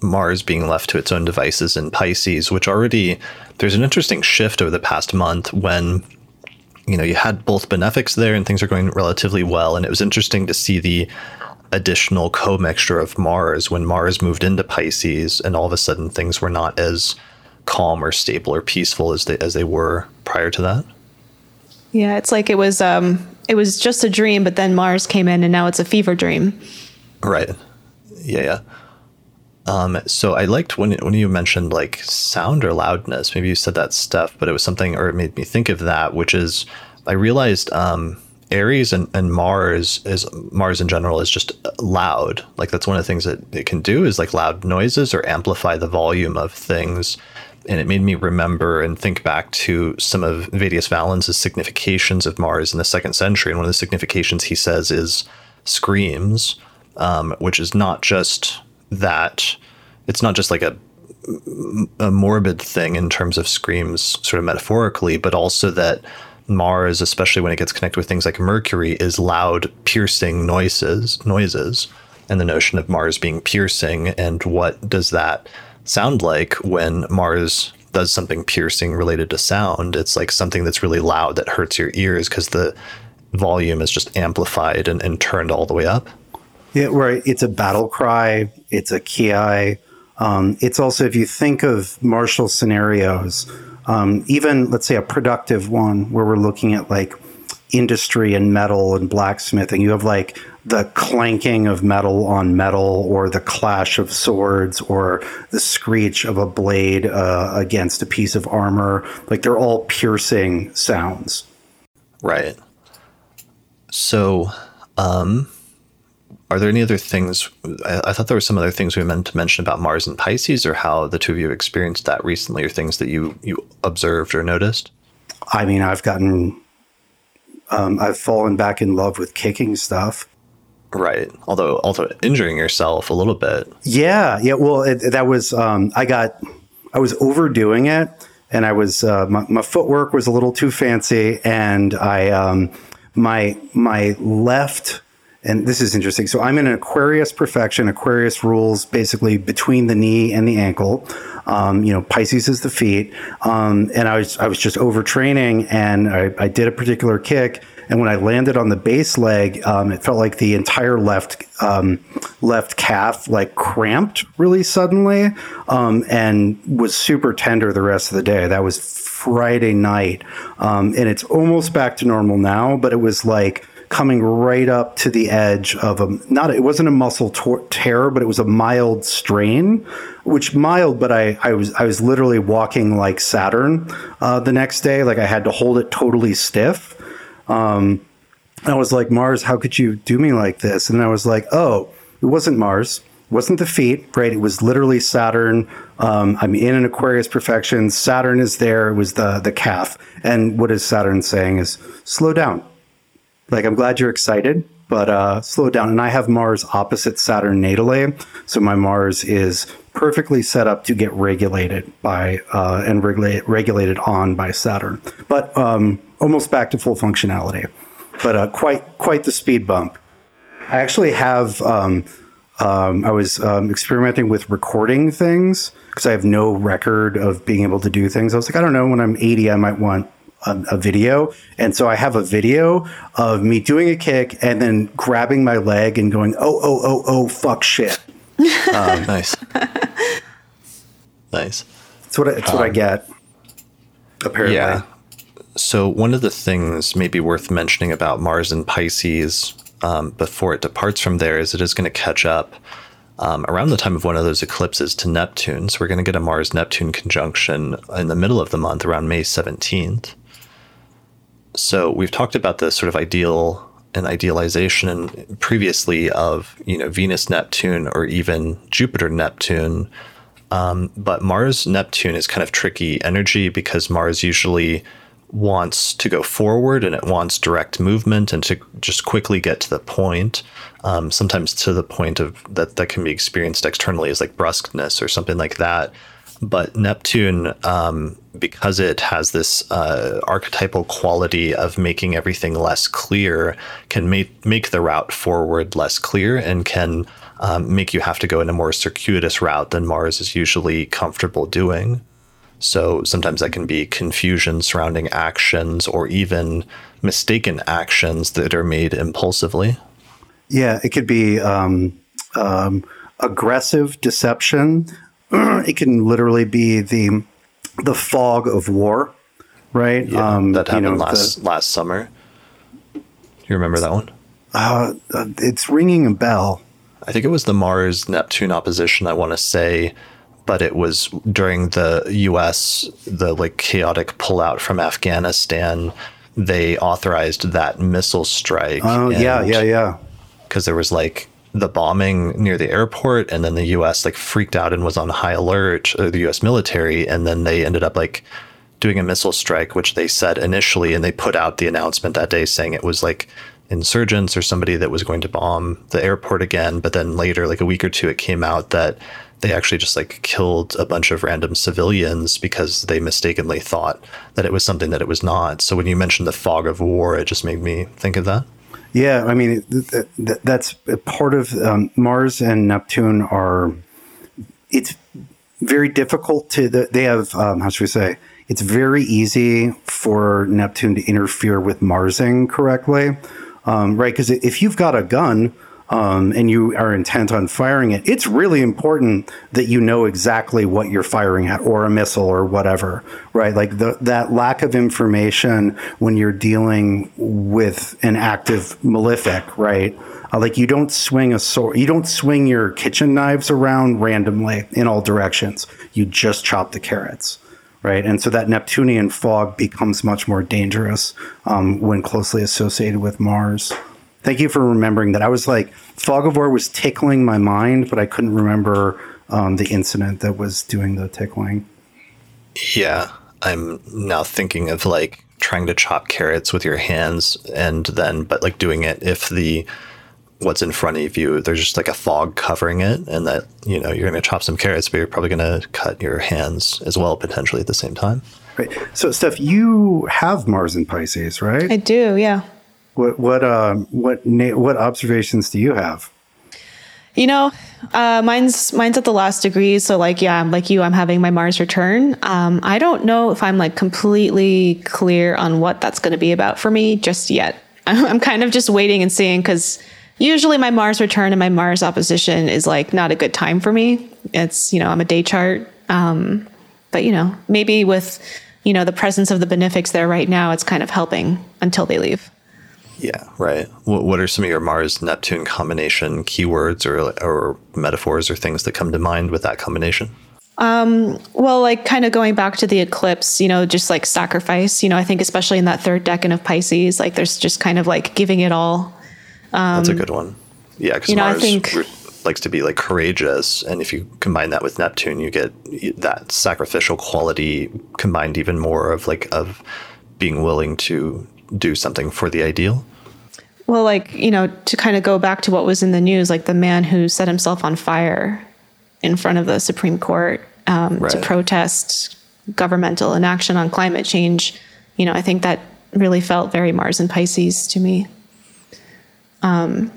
Mars being left to its own devices in Pisces, which already, there's an interesting shift over the past month when, you know, you had both benefics there and things are going relatively well. And it was interesting to see the additional co-mixture of Mars when Mars moved into Pisces, and all of a sudden things were not as calm or stable or peaceful as they as they were prior to that. Yeah, it's like it was um it was just a dream, but then Mars came in and now it's a fever dream. Right. Yeah, yeah. Um, so I liked when when you mentioned like sound or loudness. Maybe you said that stuff, but it was something, or it made me think of that, which is I realized um, Aries and, and Mars is Mars in general is just loud. Like that's one of the things that it can do is like loud noises or amplify the volume of things. And it made me remember and think back to some of Vettius Valens' significations of Mars in the second century. And one of the significations he says is screams, um, which is not just that it's not just like a a morbid thing in terms of screams sort of metaphorically but also that mars especially when it gets connected with things like mercury is loud piercing noises noises and the notion of mars being piercing and what does that sound like when mars does something piercing related to sound it's like something that's really loud that hurts your ears because the volume is just amplified and, and turned all the way up yeah, right. It's a battle cry. It's a ki. Um, it's also if you think of martial scenarios, um, even let's say a productive one where we're looking at like industry and metal and blacksmithing. You have like the clanking of metal on metal, or the clash of swords, or the screech of a blade uh, against a piece of armor. Like they're all piercing sounds. Right. So, um, are there any other things? I, I, thought there were some other things we meant to mention about Mars and Pisces, or how the two of you experienced that recently, or things that you you observed or noticed. I mean, I've gotten, um, I've fallen back in love with kicking stuff. Right. Although, also injuring yourself a little bit. Yeah. Yeah. Well, it, that was um, I got, I was overdoing it, and I was uh, my, my footwork was a little too fancy, and I um, my my left and this is interesting. So I'm in an Aquarius perfection. Aquarius rules basically between the knee and the ankle. Um, you know, Pisces is the feet. Um, and I was I was just overtraining, and I, I, did a particular kick. And when I landed on the base leg, um, it felt like the entire left um, left calf like cramped really suddenly, um, and was super tender the rest of the day. That was Friday night, um, and it's almost back to normal now. But it was like coming right up to the edge of a not it wasn't a muscle tor- tear but it was a mild strain which mild but i i was i was literally walking like saturn uh, the next day. Like i had to hold it totally stiff. Um, i was like mars how could you do me like this? And i was like oh it wasn't mars. Wasn't the feet right? It was literally saturn. Um, i'm in an aquarius perfection. Saturn is there. It was the the calf. And what is saturn saying is slow down like I'm glad you're excited, but uh, slow down. And I have Mars opposite Saturn natally, so my Mars is perfectly set up to get regulated by uh, and regulate, regulated on by Saturn, but um, almost back to full functionality. But uh, quite quite the speed bump. I actually have. Um, um, I was um, experimenting with recording things because I have no record of being able to do things. I was like, I don't know, when I'm 80, I might want a, a, video. And so I have a video of me doing a kick and then grabbing my leg and going, oh, oh, oh, oh, fuck shit. [laughs] Um, nice. nice. That's what, I, that's um, what I um, get, apparently. Yeah. So, one of the things maybe worth mentioning about Mars and Pisces um, before it departs from there is it is going to catch up um, around the time of one of those eclipses to Neptune. So, we're going to get a Mars Neptune conjunction in the middle of the month around May 17th. So we've talked about the sort of ideal and idealization previously of you know Venus Neptune or even Jupiter Neptune. Um, but Mars Neptune is kind of tricky energy because Mars usually wants to go forward and it wants direct movement and to just quickly get to the point. Um, sometimes to the point of that that can be experienced externally as like brusqueness or something like that. But Neptune, um, because it has this uh, archetypal quality of making everything less clear, can make make the route forward less clear and can um, make you have to go in a more circuitous route than Mars is usually comfortable doing. So sometimes that can be confusion surrounding actions or even mistaken actions that are made impulsively. Yeah, it could be um, um, aggressive deception. [clears throat] it can literally be the the fog of war, right? Yeah, um, that you happened know, last last summer. You remember that one? uh, uh, it's ringing a bell. I think it was the Mars Neptune opposition, I want to say, but it was during the US, the like chaotic pullout from Afghanistan. They authorized that missile strike. Oh yeah, yeah, yeah. because there was like the bombing near the airport and then the US like freaked out and was on high alert uh, the US military and then they ended up like doing a missile strike which they said initially and they put out the announcement that day saying it was like insurgents or somebody that was going to bomb the airport again. But then later like a week or two it came out that they actually just like killed a bunch of random civilians because they mistakenly thought that it was something that it was not. So when you mentioned the fog of war it just made me think of that Yeah, I mean th- th- th- that's part of um, Mars and Neptune are. It's very difficult to. They have um, how should we say? It's very easy for Neptune to interfere with Marsing correctly, um, right? Because if you've got a gun. Um, and you are intent on firing it, it's really important that you know exactly what you're firing at, or a missile, or whatever, right? Like the, that lack of information when you're dealing with an active malefic, right? Uh, like you don't swing a sword, you don't swing your kitchen knives around randomly in all directions. You just chop the carrots, right? And so that Neptunian fog becomes much more dangerous um, when closely associated with Mars. Thank you for remembering that. I was like, fog of war was tickling my mind, but I couldn't remember um, the incident that was doing the tickling. Yeah, I'm now thinking of like trying to chop carrots with your hands and then but like doing it if the what's in front of you there's just like a fog covering it and that you know you're going to chop some carrots but you're probably going to cut your hands as well potentially at the same time Right. So, Steph, you have Mars in Pisces, right? I do, yeah. What what uh, what what observations do you have? You know, uh, mine's mine's at the last degree. So like, yeah, I'm like you. I'm having my Mars return. Um, I don't know if I'm like completely clear on what that's going to be about for me just yet. [laughs] I'm kind of just waiting and seeing because usually my Mars return and my Mars opposition is like not a good time for me. It's you know I'm a day chart, um, but you know maybe with you know the presence of the benefics there right now, it's kind of helping until they leave. Yeah right what, what are some of your mars neptune combination keywords or or metaphors or things that come to mind with that combination Well, like kind of going back to the eclipse, you know, just like sacrifice, you know, I think especially in that third decan of Pisces, like there's just kind of like giving it all. That's a good one. Yeah, because Um, you know, I Mars think- re- likes to be like courageous, and if you combine that with Neptune, you get that sacrificial quality combined even more of like of being willing to do something for the ideal. Well, like, you know, to kind of go back to what was in the news, like the man who set himself on fire in front of the Supreme Court um, to protest governmental inaction on climate change, you know, I think that really felt very Mars and Pisces to me. Um,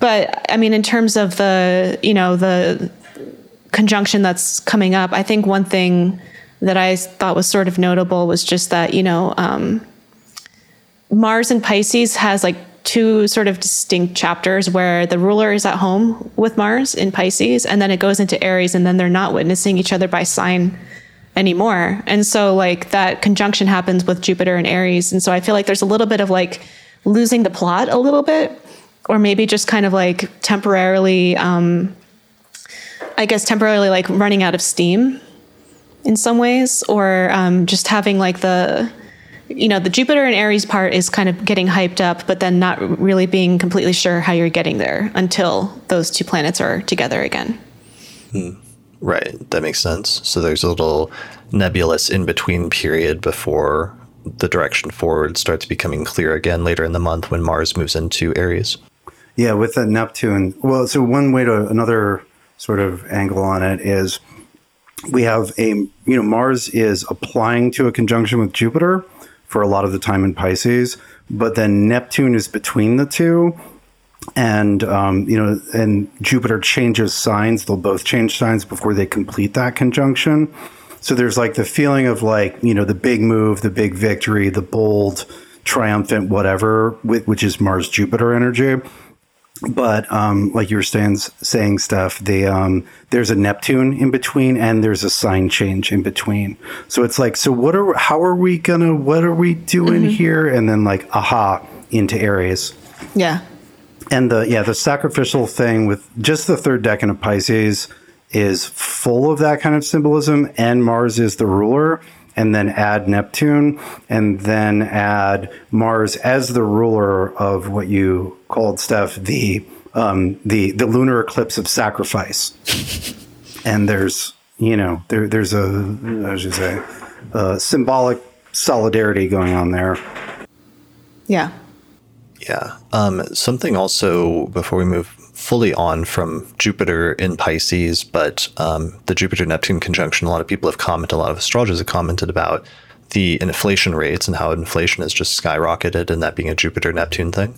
but I mean, in terms of the, you know, the conjunction that's coming up, I think one thing that I thought was sort of notable was just that, you know, um, Mars and Pisces has like two sort of distinct chapters where the ruler is at home with Mars in Pisces, and then it goes into Aries, and then they're not witnessing each other by sign anymore. And so, like, that conjunction happens with Jupiter and Aries. And so, I feel like there's a little bit of like losing the plot a little bit, or maybe just kind of like temporarily, um, I guess, temporarily like running out of steam in some ways, or um, just having like the you know, the Jupiter and Aries part is kind of getting hyped up, but then not really being completely sure how you're getting there until those two planets are together again. Hmm. Right, that makes sense. So there's a little nebulous in between period before the direction forward starts becoming clear again later in the month when Mars moves into Aries. Yeah, with the Neptune. Well, so one way to another sort of angle on it is we have a you know Mars is applying to a conjunction with Jupiter for a lot of the time in Pisces, but then Neptune is between the two, and um, you know, and Jupiter changes signs. They'll both change signs before they complete that conjunction. So there's like the feeling of like you know the big move, the big victory, the bold, triumphant, whatever, whi- which is Mars Jupiter energy. But um, like you were saying, saying stuff, the um, there's a Neptune in between, and there's a sign change in between. So it's like, so what are how are we gonna what are we doing mm-hmm. here? And then like, aha, into Aries. Yeah. And the yeah the sacrificial thing with just the third decan of Pisces is full of that kind of symbolism, and Mars is the ruler and then add Neptune, and then add Mars as the ruler of what you called, Steph, the um, the the lunar eclipse of sacrifice. [laughs] and there's you know there there's a I should say a symbolic solidarity going on there. Yeah. Yeah. Um, something also before we move fully on from Jupiter in Pisces, but um, the Jupiter Neptune conjunction, a lot of people have commented, a lot of astrologers have commented about the inflation rates and how inflation has just skyrocketed, and that being a Jupiter Neptune thing.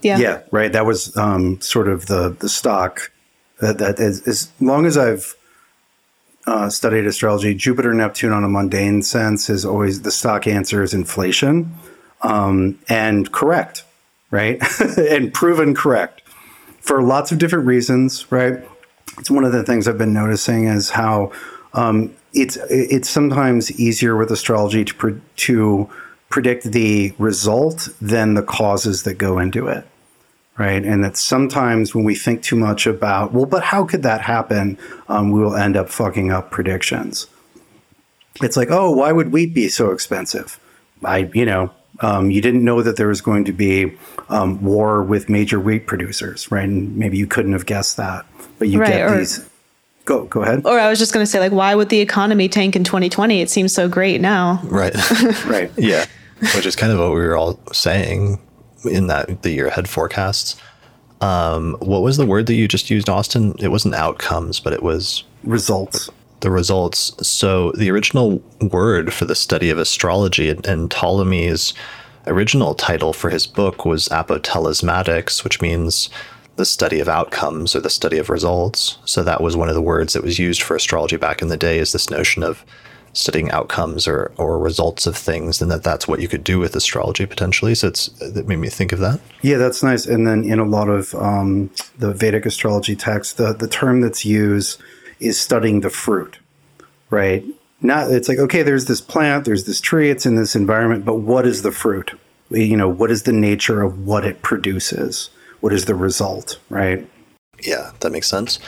Yeah. Yeah, right. That was um, sort of the the stock that, that is, as long as I've uh, studied astrology, Jupiter Neptune on a mundane sense is always the stock answer is inflation, um, and correct, right, [laughs] and proven correct for lots of different reasons, right? It's one of the things I've been noticing is how um, it's it's sometimes easier with astrology to pre- to predict the result than the causes that go into it, right? And that sometimes when we think too much about well, but how could that happen? Um, we will end up fucking up predictions. It's like, oh, why would wheat be so expensive? I, you know, um, you didn't know that there was going to be um, war with major wheat producers, right? And maybe you couldn't have guessed that, but you right, get or, these. Go go ahead. Or I was just going to say, like, why would the economy tank in 2020? It seems so great now. Right. [laughs] right. Yeah. Which is kind of what we were all saying in that the year ahead forecasts. Um, what was the word that you just used, Austin? It wasn't outcomes, but it was results the results. So the original word for the study of astrology and, Ptolemy's original title for his book was apotelesmatics, which means the study of outcomes or the study of results. So that was one of the words that was used for astrology back in the day is this notion of studying outcomes or, or results of things and that that's what you could do with astrology potentially so it's that made me think of that yeah that's nice and then in a lot of um, the vedic astrology texts the, the term that's used is studying the fruit, right? Not it's like okay, there's this plant, there's this tree, it's in this environment, but what is the fruit? You know, what is the nature of what it produces? What is the result, right? Yeah, that makes sense.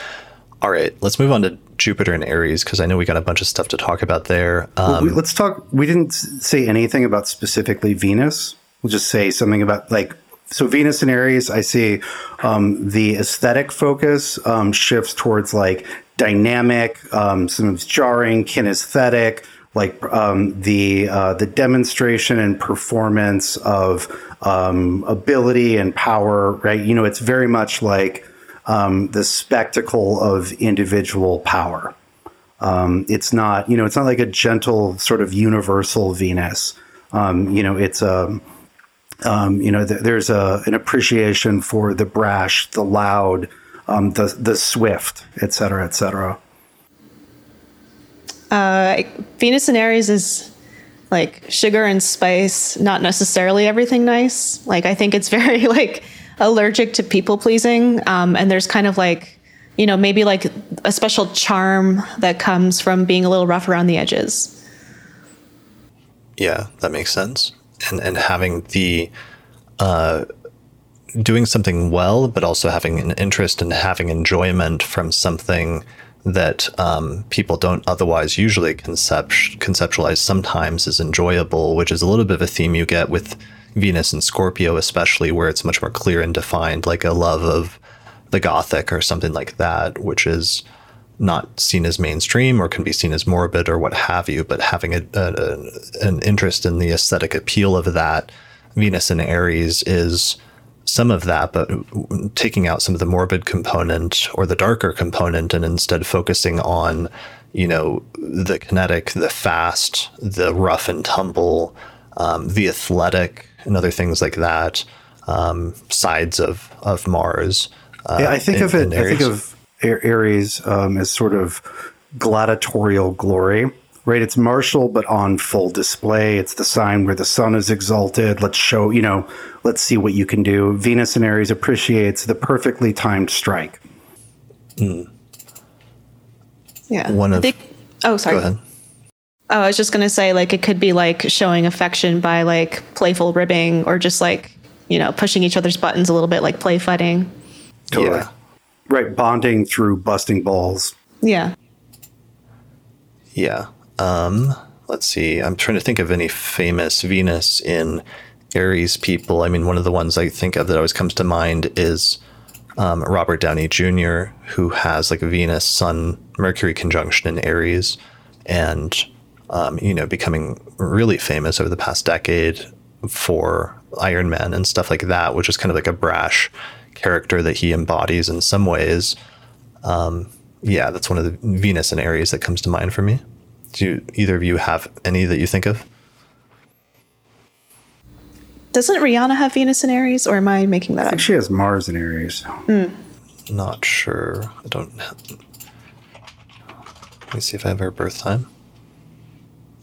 All right, let's move on to Jupiter and Aries because I know we got a bunch of stuff to talk about there. Um, well, we, um, let's talk. We didn't say anything about specifically Venus. We'll just say something about like so Venus and Aries. I see um, the aesthetic focus um, shifts towards like dynamic, um, sometimes jarring, kinesthetic, like um, the uh, the demonstration and performance of um, ability and power. Right, you know, it's very much like um, the spectacle of individual power. Um, it's not, you know, it's not like a gentle sort of universal Venus. Um, you know, it's a um, you know, th- there's a, an appreciation for the brash, the loud, um, the the swift, et cetera, et cetera. Uh, Venus and Aries is like sugar and spice, not necessarily everything nice. Like I think it's [laughs] very like allergic to people pleasing, um, and there's kind of like you know maybe like a special charm that comes from being a little rough around the edges. Yeah, that makes sense, and and having the uh, doing something well, but also having an interest and having enjoyment from something that um, people don't otherwise usually concept- conceptualize sometimes is enjoyable, which is a little bit of a theme you get with Venus and Scorpio, especially where it's much more clear and defined, like a love of the Gothic or something like that, which is not seen as mainstream or can be seen as morbid or what have you, but having a, a, an interest in the aesthetic appeal of that. Venus and Aries is some of that, but taking out some of the morbid component or the darker component and instead focusing on, you know, the kinetic, the fast, the rough and tumble, um, the athletic, and other things like that, um, sides of, of Mars. Uh, yeah, I think in, of it, I think of Aries um, as sort of gladiatorial glory, right? It's martial, but on full display. It's the sign where the sun is exalted. Let's show, you know, let's see what you can do. Venus and Aries appreciates the perfectly timed strike. Hmm. Yeah. One of- think, oh, sorry. Go ahead. Oh, I was just gonna say, like, it could be like showing affection by like playful ribbing, or just like you know pushing each other's buttons a little bit, like play fighting. Totally. Yeah. Right. Bonding through busting balls. Yeah. Yeah. Um, let's see. I'm trying to think of any famous Venus in Aries people. I mean, one of the ones I think of that always comes to mind is um, Robert Downey Jr., who has like a Venus Sun Mercury conjunction in Aries, and um, you know, becoming really famous over the past decade for Iron Man and stuff like that, which is kind of like a brash character that he embodies in some ways yeah, that's one of the Venus and Aries that comes to mind for me. Do you, either of you have any that you think of? Doesn't Rihanna have Venus in Aries, or am I making that I up? she has Mars in Aries. Not sure. I don't. Let me see if I have her birth time.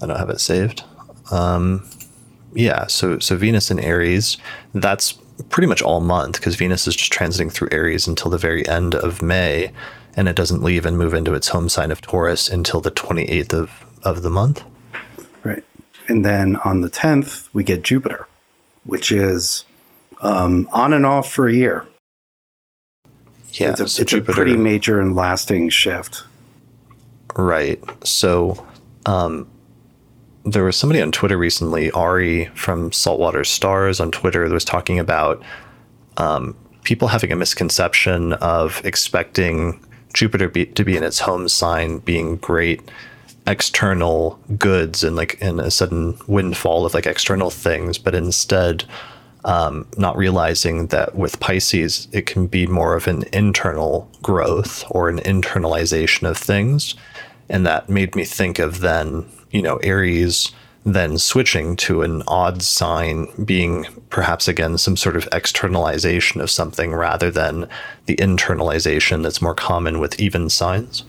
I don't have it saved. Um, yeah, so so Venus in Aries. That's pretty much all month because Venus is just transiting through Aries until the very end of May, and it doesn't leave and move into its home sign of Taurus until the twenty eighth of of the month. Right. And then on the 10th, we get Jupiter, which is um, on and off for a year. Yeah, It's, a, so it's a pretty major and lasting shift. Right. So, um, there was somebody on Twitter recently, Ari from Saltwater Stars on Twitter, that was talking about um, people having a misconception of expecting Jupiter be, to be in its home sign being great external goods and like in a sudden windfall of like external things, but instead um, not realizing that with Pisces, it can be more of an internal growth or an internalization of things. And that made me think of then, you know, Aries then switching to an odd sign being perhaps again some sort of externalization of something rather than the internalization that's more common with even signs.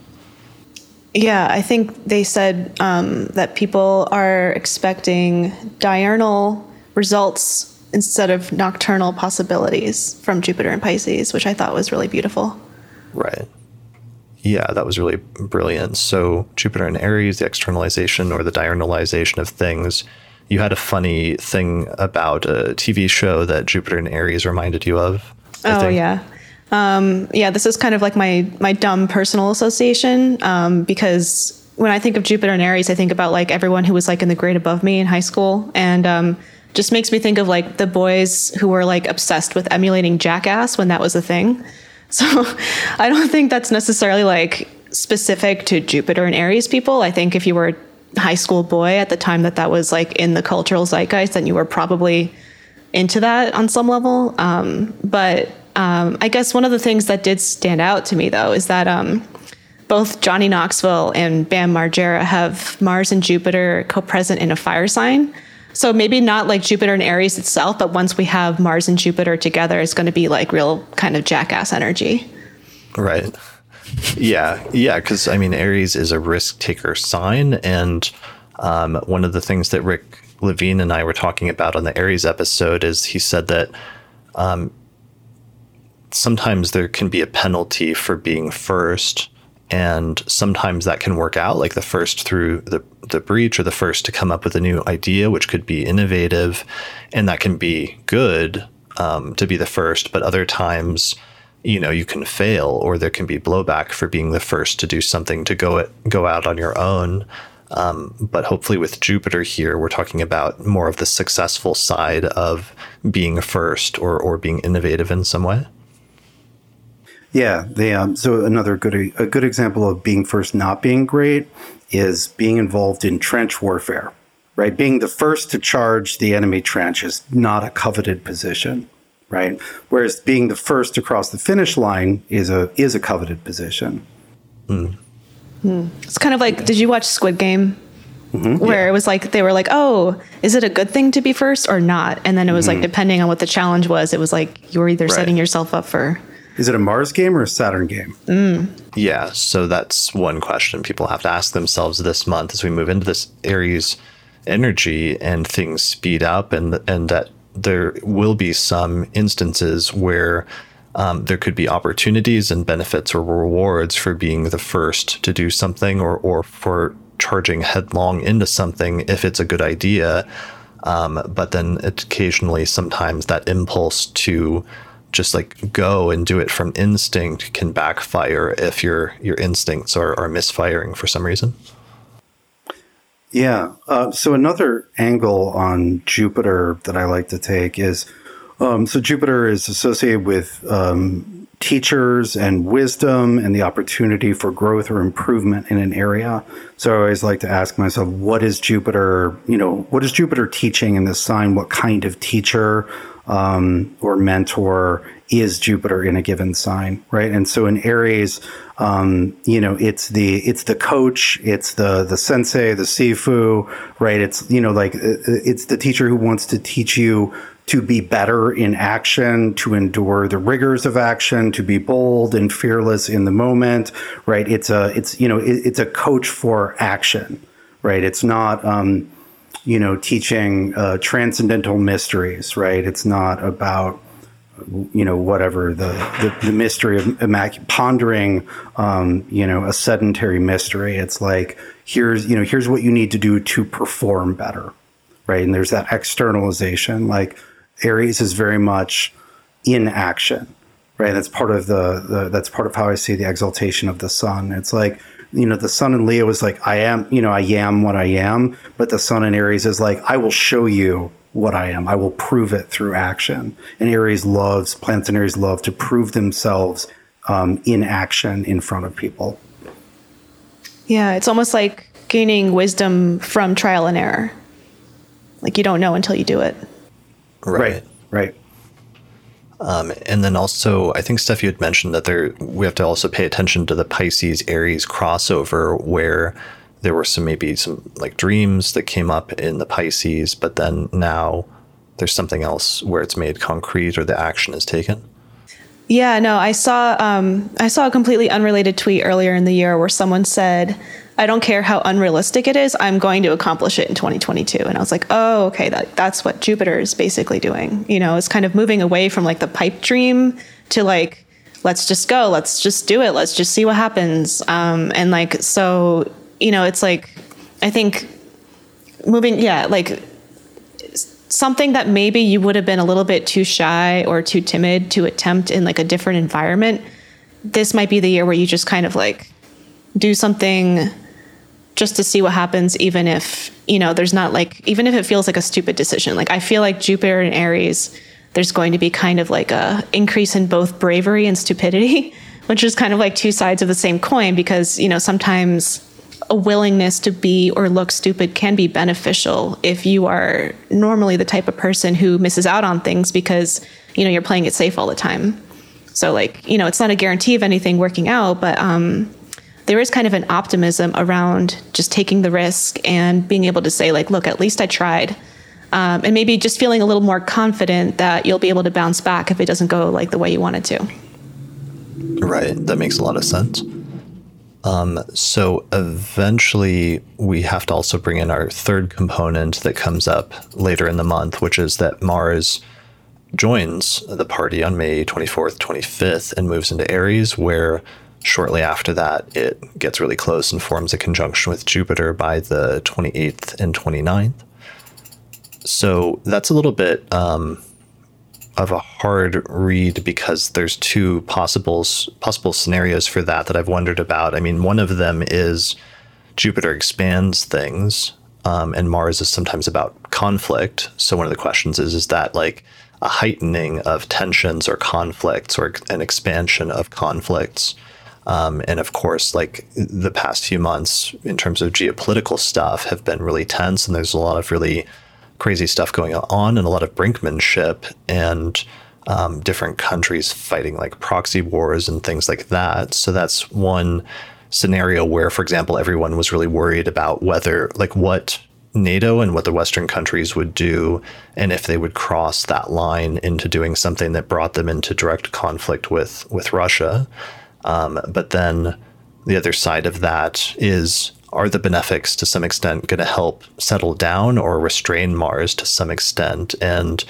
Yeah, I think they said um, that people are expecting diurnal results instead of nocturnal possibilities from Jupiter and Pisces, which I thought was really beautiful. Right. Yeah, that was really brilliant. So, Jupiter and Aries, the externalization or the diurnalization of things. You had a funny thing about a TV show that Jupiter and Aries reminded you of. I oh think. yeah, um, yeah. This is kind of like my my dumb personal association um, because when I think of Jupiter and Aries, I think about like everyone who was like in the grade above me in high school, and um, just makes me think of like the boys who were like obsessed with emulating Jackass when that was a thing. So [laughs] I don't think that's necessarily like specific to Jupiter and Aries people. I think if you were a high school boy at the time that that was like in the cultural zeitgeist, then you were probably into that on some level. Um, but um, I guess one of the things that did stand out to me though is that um, both Johnny Knoxville and Bam Margera have Mars and Jupiter co-present in a fire sign. So maybe not like Jupiter and Aries itself, but once we have Mars and Jupiter together, it's going to be like real kind of jackass energy. Right. Yeah. Yeah. Because, I mean, Aries is a risk taker sign. And um, one of the things that Rick Levine and I were talking about on the Aries episode is he said that um, sometimes there can be a penalty for being first. And sometimes that can work out, like the first through the, the breach or the first to come up with a new idea, which could be innovative. And that can be good um, to be the first. But other times, you know you can fail or there can be blowback for being the first to do something to go it, go out on your own um, but hopefully with jupiter here we're talking about more of the successful side of being first or or being innovative in some way Yeah, they, um, so another good a good example of being first not being great is being involved in trench warfare, right? Being the first to charge the enemy trench is not a coveted position, right? Whereas being the first to cross the finish line is a is a coveted position. Hmm. Hmm. It's kind of like, did you watch Squid Game? Mm-hmm. Where it was like they were like, "Oh, is it a good thing to be first or not?" And then it was like mm-hmm. depending on what the challenge was, it was like you were either setting yourself up for Is it a Mars game or a Saturn game? Mm. Yeah, so that's one question people have to ask themselves this month as we move into this Aries energy and things speed up, and and that there will be some instances where um, there could be opportunities and benefits or rewards for being the first to do something or or for charging headlong into something if it's a good idea. Um, but then occasionally, sometimes that impulse to just like go and do it from instinct can backfire if your your instincts are, are misfiring for some reason. Yeah. Uh, so another angle on Jupiter that I like to take is um, so Jupiter is associated with um, teachers and wisdom and the opportunity for growth or improvement in an area. So I always like to ask myself, what is Jupiter? You know, what is Jupiter teaching in this sign? What kind of teacher? Um, or mentor is Jupiter in a given sign, right? And so in Aries, um, you know, it's the it's the coach, it's the the sensei, the sifu, right? It's you know, like uh, it's the teacher who wants to teach you to be better in action, to endure the rigors of action, to be bold and fearless in the moment, right? It's a it's you know, it, it's a coach for action, right? It's not. Um, you know, teaching uh, transcendental mysteries, right? It's not about, you know, whatever the, the, the mystery of immac- pondering, um, you know, a sedentary mystery. It's like, here's, you know, here's what you need to do to perform better, right? And there's that externalization. Like Aries is very much in action, right? That's part of the, the that's part of how I see the exaltation of the sun. It's like, you know, the sun in Leo is like, I am, you know, I am what I am. But the sun in Aries is like, I will show you what I am. I will prove it through action. And Aries loves, plants in Aries love to prove themselves um, in action in front of people. Yeah, it's almost like gaining wisdom from trial and error. Like you don't know until you do it. Right. Right. right. Um, and then also, I think Steph, you had mentioned that there we have to also pay attention to the Pisces Aries crossover, where there were some maybe some like dreams that came up in the Pisces, but then now there's something else where it's made concrete or the action is taken. Yeah, no, I saw um, I saw a completely unrelated tweet earlier in the year where someone said I don't care how unrealistic it is, I'm going to accomplish it in 2022. And I was like, oh, okay, that, that's what Jupiter is basically doing. You know, it's kind of moving away from like the pipe dream to like, let's just go, let's just do it, let's just see what happens. Um, and like, so, you know, it's like, I think moving, yeah, like something that maybe you would have been a little bit too shy or too timid to attempt in like a different environment. This might be the year where you just kind of like do something just to see what happens even if you know there's not like even if it feels like a stupid decision. Like i feel like jupiter and aries there's going to be kind of like a increase in both bravery and stupidity [laughs] which is kind of like two sides of the same coin because you know sometimes a willingness to be or look stupid can be beneficial if you are normally the type of person who misses out on things because you know you're playing it safe all the time. So like you know it's not a guarantee of anything working out but um there is kind of an optimism around just taking the risk and being able to say like look at least i tried. Um, and maybe just feeling a little more confident that you'll be able to bounce back if it doesn't go like the way you wanted to. Right. That makes a lot of sense. Um, so eventually we have to also bring in our third component that comes up later in the month which is that mars joins the party on may 24th 25th and moves into aries where shortly after that, it gets really close and forms a conjunction with Jupiter by the 28th and 29th. So that's a little bit um, of a hard read because there's two possible possible scenarios for that that I've wondered about. I mean, one of them is Jupiter expands things, um, and Mars is sometimes about conflict. So one of the questions is: is that like a heightening of tensions or conflicts, or an expansion of conflicts? Um, and of course, like the past few months in terms of geopolitical stuff have been really tense, and there's a lot of really crazy stuff going on, and a lot of brinkmanship, and um, different countries fighting like proxy wars and things like that. So that's one scenario where, for example, everyone was really worried about whether, like, what NATO and what the Western countries would do, and if they would cross that line into doing something that brought them into direct conflict with with Russia. Um, but then the other side of that is are the benefics to some extent going to help settle down or restrain Mars to some extent? And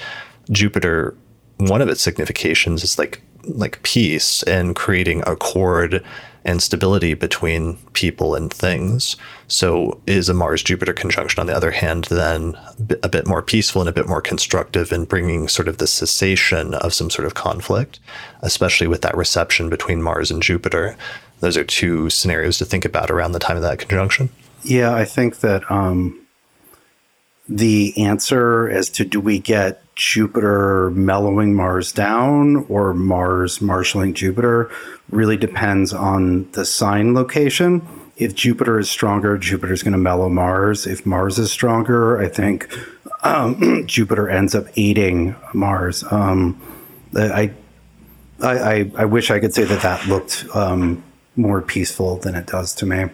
Jupiter, one of its significations is like like peace and creating accord and stability between people and things. So, is a Mars Jupiter conjunction, on the other hand, then a bit more peaceful and a bit more constructive in bringing sort of the cessation of some sort of conflict, especially with that reception between Mars and Jupiter? Those are two scenarios to think about around the time of that conjunction. Yeah, I think that um, the answer as to do we get Jupiter mellowing Mars down or Mars marshalling Jupiter really depends on the sign location. If Jupiter is stronger, Jupiter is going to mellow Mars. If Mars is stronger, I think um, [clears throat] Jupiter ends up aiding Mars. Um, I, I, I wish I could say that that looked um, more peaceful than it does to me.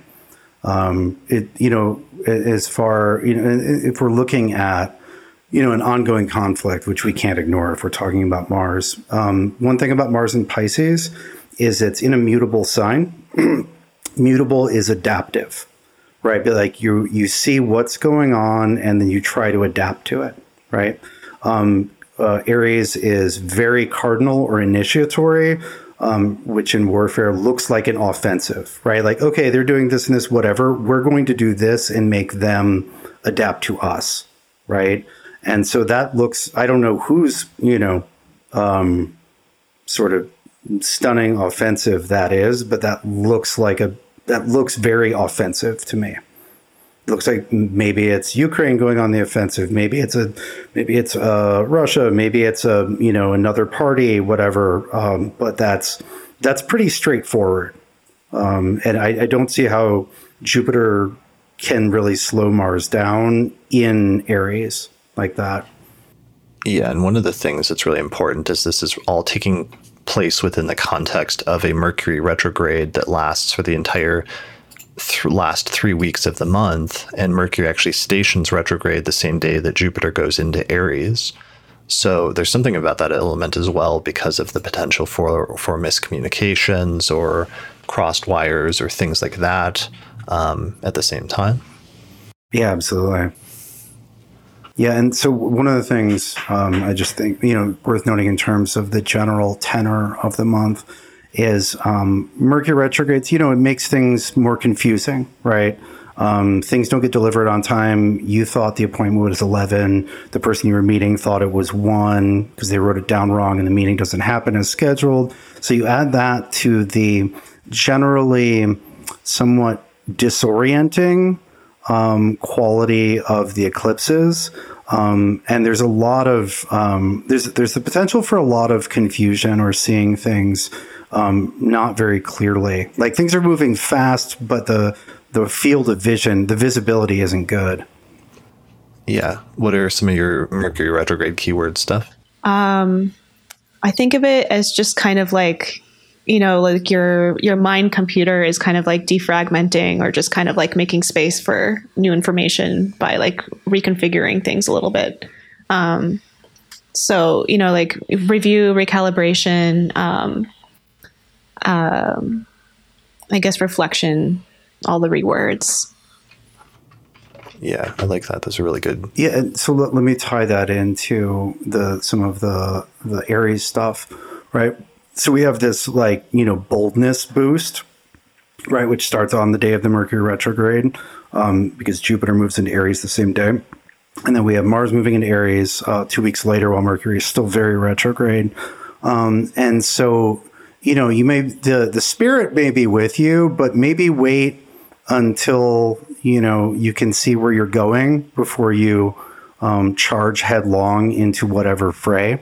Um, it, you know, as far, you know, if we're looking at, you know, an ongoing conflict, which we can't ignore if we're talking about Mars. Um, one thing about Mars and Pisces is it's in a mutable sign. [clears throat] mutable is adaptive, right? But like you, you see what's going on and then you try to adapt to it, right? Um, uh, Aries is very cardinal or initiatory, um, which in warfare looks like an offensive, right? Like, okay, they're doing this and this, whatever. We're going to do this and make them adapt to us, right? And so that looks, I don't know who's, you know, um, sort of stunning offensive that is, but that looks like a, that looks very offensive to me looks like maybe it's Ukraine going on the offensive. Maybe it's a, maybe it's uh, Russia. Maybe it's a you know another party, whatever. Um, but that's that's pretty straightforward, um, and I, I, don't see how Jupiter can really slow Mars down in Aries like that. Yeah, and one of the things that's really important is this is all taking place within the context of a Mercury retrograde that lasts for the entire th- last three weeks of the month, and Mercury actually stations retrograde the same day that Jupiter goes into Aries. So there's something about that element as well because of the potential for for miscommunications or crossed wires or things like that um, at the same time. Yeah, absolutely. Yeah, and so one of the things um, I just think you know worth noting in terms of the general tenor of the month is um, Mercury retrogrades, you know, it makes things more confusing, right? Um, things don't get delivered on time. You thought the appointment was 11. The person you were meeting thought it was 1 because they wrote it down wrong and the meeting doesn't happen as scheduled. So you add that to the generally somewhat disorienting um, quality of the eclipses. Um, and there's a lot of um, there's there's the potential for a lot of confusion or seeing things um, not very clearly. Like things are moving fast, but the the field of vision, the visibility isn't good. Yeah. What are some of your Mercury retrograde keyword stuff? Um, I think of it as just kind of like you know like your your mind computer is kind of like defragmenting or just kind of like making space for new information by like reconfiguring things a little bit um, so you know like review recalibration um, um, I guess reflection, all the rewords. Yeah, I like that. That's a really good. Yeah, so let, let me tie that into the some of the the Aries stuff, right? So we have this like you know boldness boost, right, which starts on the day of the Mercury retrograde, um, because Jupiter moves into Aries the same day, and then we have Mars moving into Aries uh, two weeks later, while Mercury is still very retrograde, um, and so you know, you may the the spirit may be with you, but maybe wait until you know you can see where you're going before you um, charge headlong into whatever fray.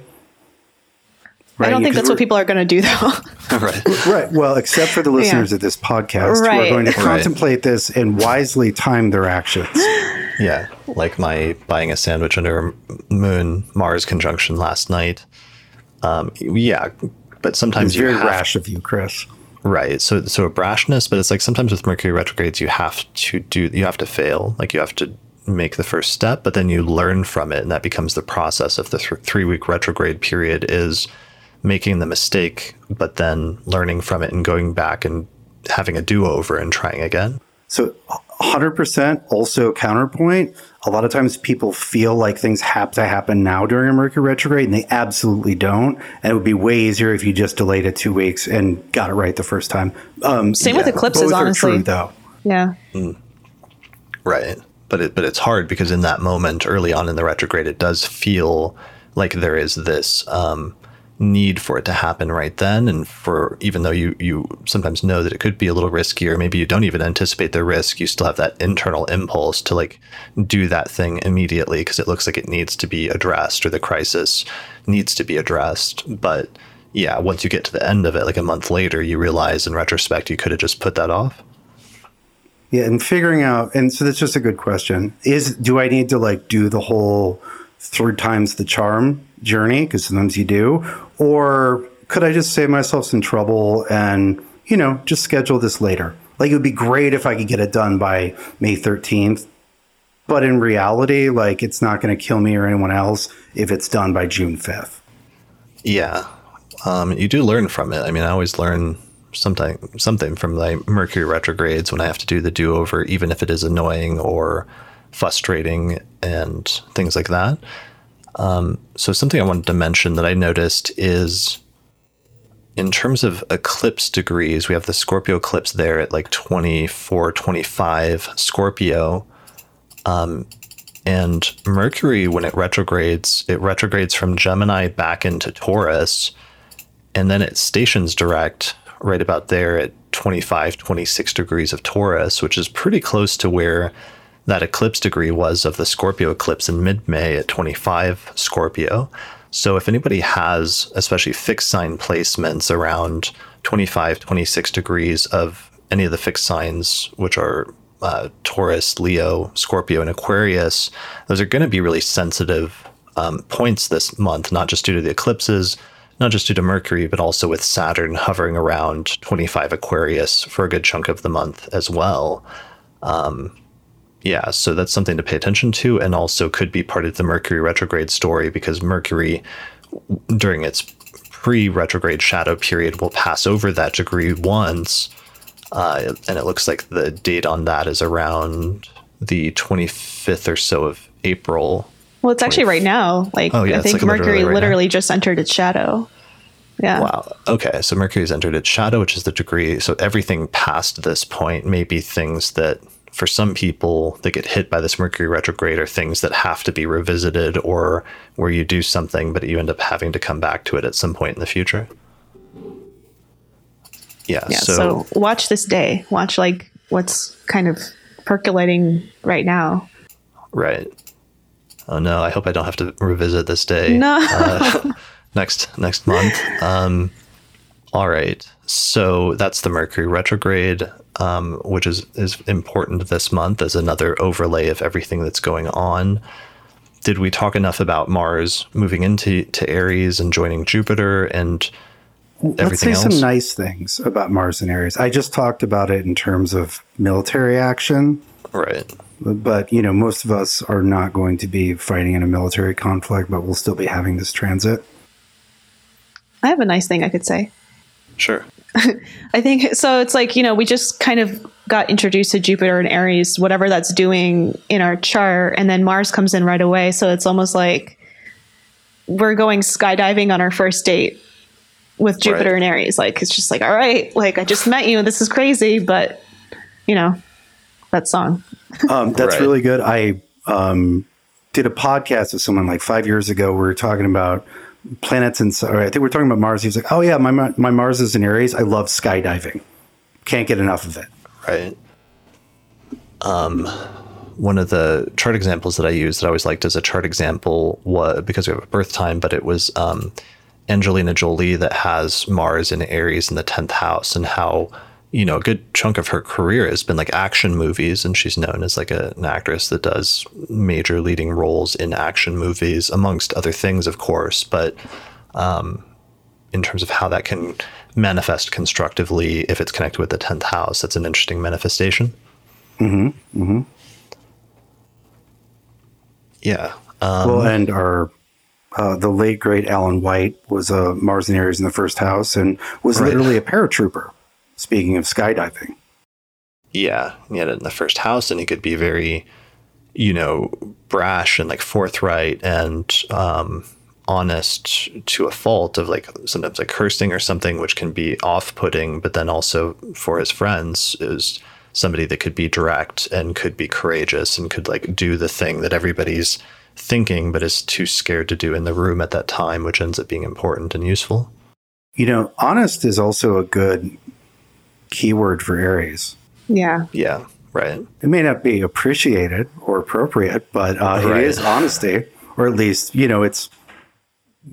Right? I don't think that's what people are going to do, though. [laughs] right. Right. Well, except for the listeners yeah. of this podcast right. who are going to contemplate this and wisely time their actions. Yeah. Like my buying a sandwich under Moon Mars conjunction last night. Um, yeah but sometimes it's very have, rash of you, Chris. Right. So so a brashness, but it's like sometimes with Mercury retrogrades, you have to do you have to fail. Like you have to make the first step, but then you learn from it, and that becomes the process of the th- three week retrograde period is making the mistake, but then learning from it and going back and having a do over and trying again. So 100% also counterpoint. A lot of times people feel like things have to happen now during a Mercury retrograde, and they absolutely don't. And it would be way easier if you just delayed it two weeks and got it right the first time. Um, Same yeah, with eclipses, honestly. True, though. Yeah. Mm. Right. But it, but it's hard because in that moment early on in the retrograde, it does feel like there is this um, need for it to happen right then. And for even though you you sometimes know that it could be a little riskier maybe you don't even anticipate the risk. You still have that internal impulse to like do that thing immediately because it looks like it needs to be addressed or the crisis needs to be addressed. But yeah once you get to the end of it like a month later you realize in retrospect you could have just put that off. Yeah and figuring out and so that's just a good question. Is do i need to like do the whole third times the charm journey? Because sometimes you do or could I just save myself some trouble and, you know, just schedule this later? Like it would be great if I could get it done by May 13th. But in reality, like it's not going to kill me or anyone else if it's done by June 5th. Yeah. Um, you do learn from it. I mean, I always learn something something from my Mercury retrogrades when I have to do the do over, even if it is annoying or frustrating and things like that. Um, so something I wanted to mention that I noticed is in terms of eclipse degrees, we have the Scorpio eclipse there at like 24, 25 Scorpio. Um, and Mercury, when it retrogrades, it retrogrades from Gemini back into Taurus. And then it stations direct right about there at 25, 26 degrees of Taurus, which is pretty close to where that eclipse degree was of the Scorpio eclipse in mid May at 25 Scorpio. So if anybody has, especially fixed sign placements around 25, 26 degrees of any of the fixed signs, which are uh, Taurus, Leo, Scorpio, and Aquarius, those are going to be really sensitive um, points this month, not just due to the eclipses, not just due to Mercury, but also with Saturn hovering around 25 Aquarius for a good chunk of the month as well. Um, yeah, so that's something to pay attention to, and also could be part of the Mercury retrograde story because Mercury, during its pre retrograde shadow period, will pass over that degree once. Uh, and it looks like the date on that is around the 25th or so of April. Well, it's 20- actually right now. Like, oh, yeah, I think like Mercury literally, right literally just entered its shadow. Yeah. Wow. Okay. So Mercury's entered its shadow, which is the degree. So everything past this point may be things that for some people that get hit by this Mercury retrograde are things that have to be revisited or where you do something, but you end up having to come back to it at some point in the future. Yeah. Yeah. So, so watch this day. Watch like what's kind of percolating right now. Right. Oh no! I hope I don't have to revisit this day. No. Uh, [laughs] next next month. Um, all right. So that's the Mercury retrograde um, which is is important this month as another overlay of everything that's going on. Did we talk enough about Mars moving into to Aries and joining Jupiter and everything Let's say else? some nice things about Mars and Aries. I just talked about it in terms of military action. Right. But, you know, most of us are not going to be fighting in a military conflict, but we'll still be having this transit. I have a nice thing I could say. Sure. [laughs] I think so. It's like, you know, we just kind of got introduced to Jupiter and Aries, whatever that's doing in our chart, and then Mars comes in right away. So it's almost like we're going skydiving on our first date with Jupiter right. and Aries. Like, it's just like, all right, like I just met you this is crazy, but, you know, that song. [laughs] um, that's right. really good. I um, did a podcast with someone like five years ago. We were talking about planets and so I think we're talking about Mars. He's like, oh yeah, my my Mars is in Aries. I love skydiving. Can't get enough of it. Right. Um, one of the chart examples that I used that I always liked as a chart example was because we have a birth time, but it was um, Angelina Jolie that has Mars in Aries in the tenth house, and how you know, a good chunk of her career has been like action movies, and she's known as like a, an actress that does major leading roles in action movies, amongst other things, of course. But um, in terms of how that can manifest constructively if it's connected with the 10th house, that's an interesting manifestation. Mm-hmm. Mm-hmm. Yeah. Um, well, and our uh, the late great Alan White was a Mars and Aries in the first house and was Right. literally a paratrooper. Speaking of skydiving, yeah, he had it in the first house, and he could be very, you know, brash and like forthright and um, honest to a fault of like sometimes like cursing or something, which can be off-putting. But then also for his friends is somebody that could be direct and could be courageous and could like do the thing that everybody's thinking but is too scared to do in the room at that time, which ends up being important and useful. you know, honest is also a good keyword for Aries. Yeah. Yeah, right. It may not be appreciated or appropriate, but uh, Right. it is honesty, or at least you know it's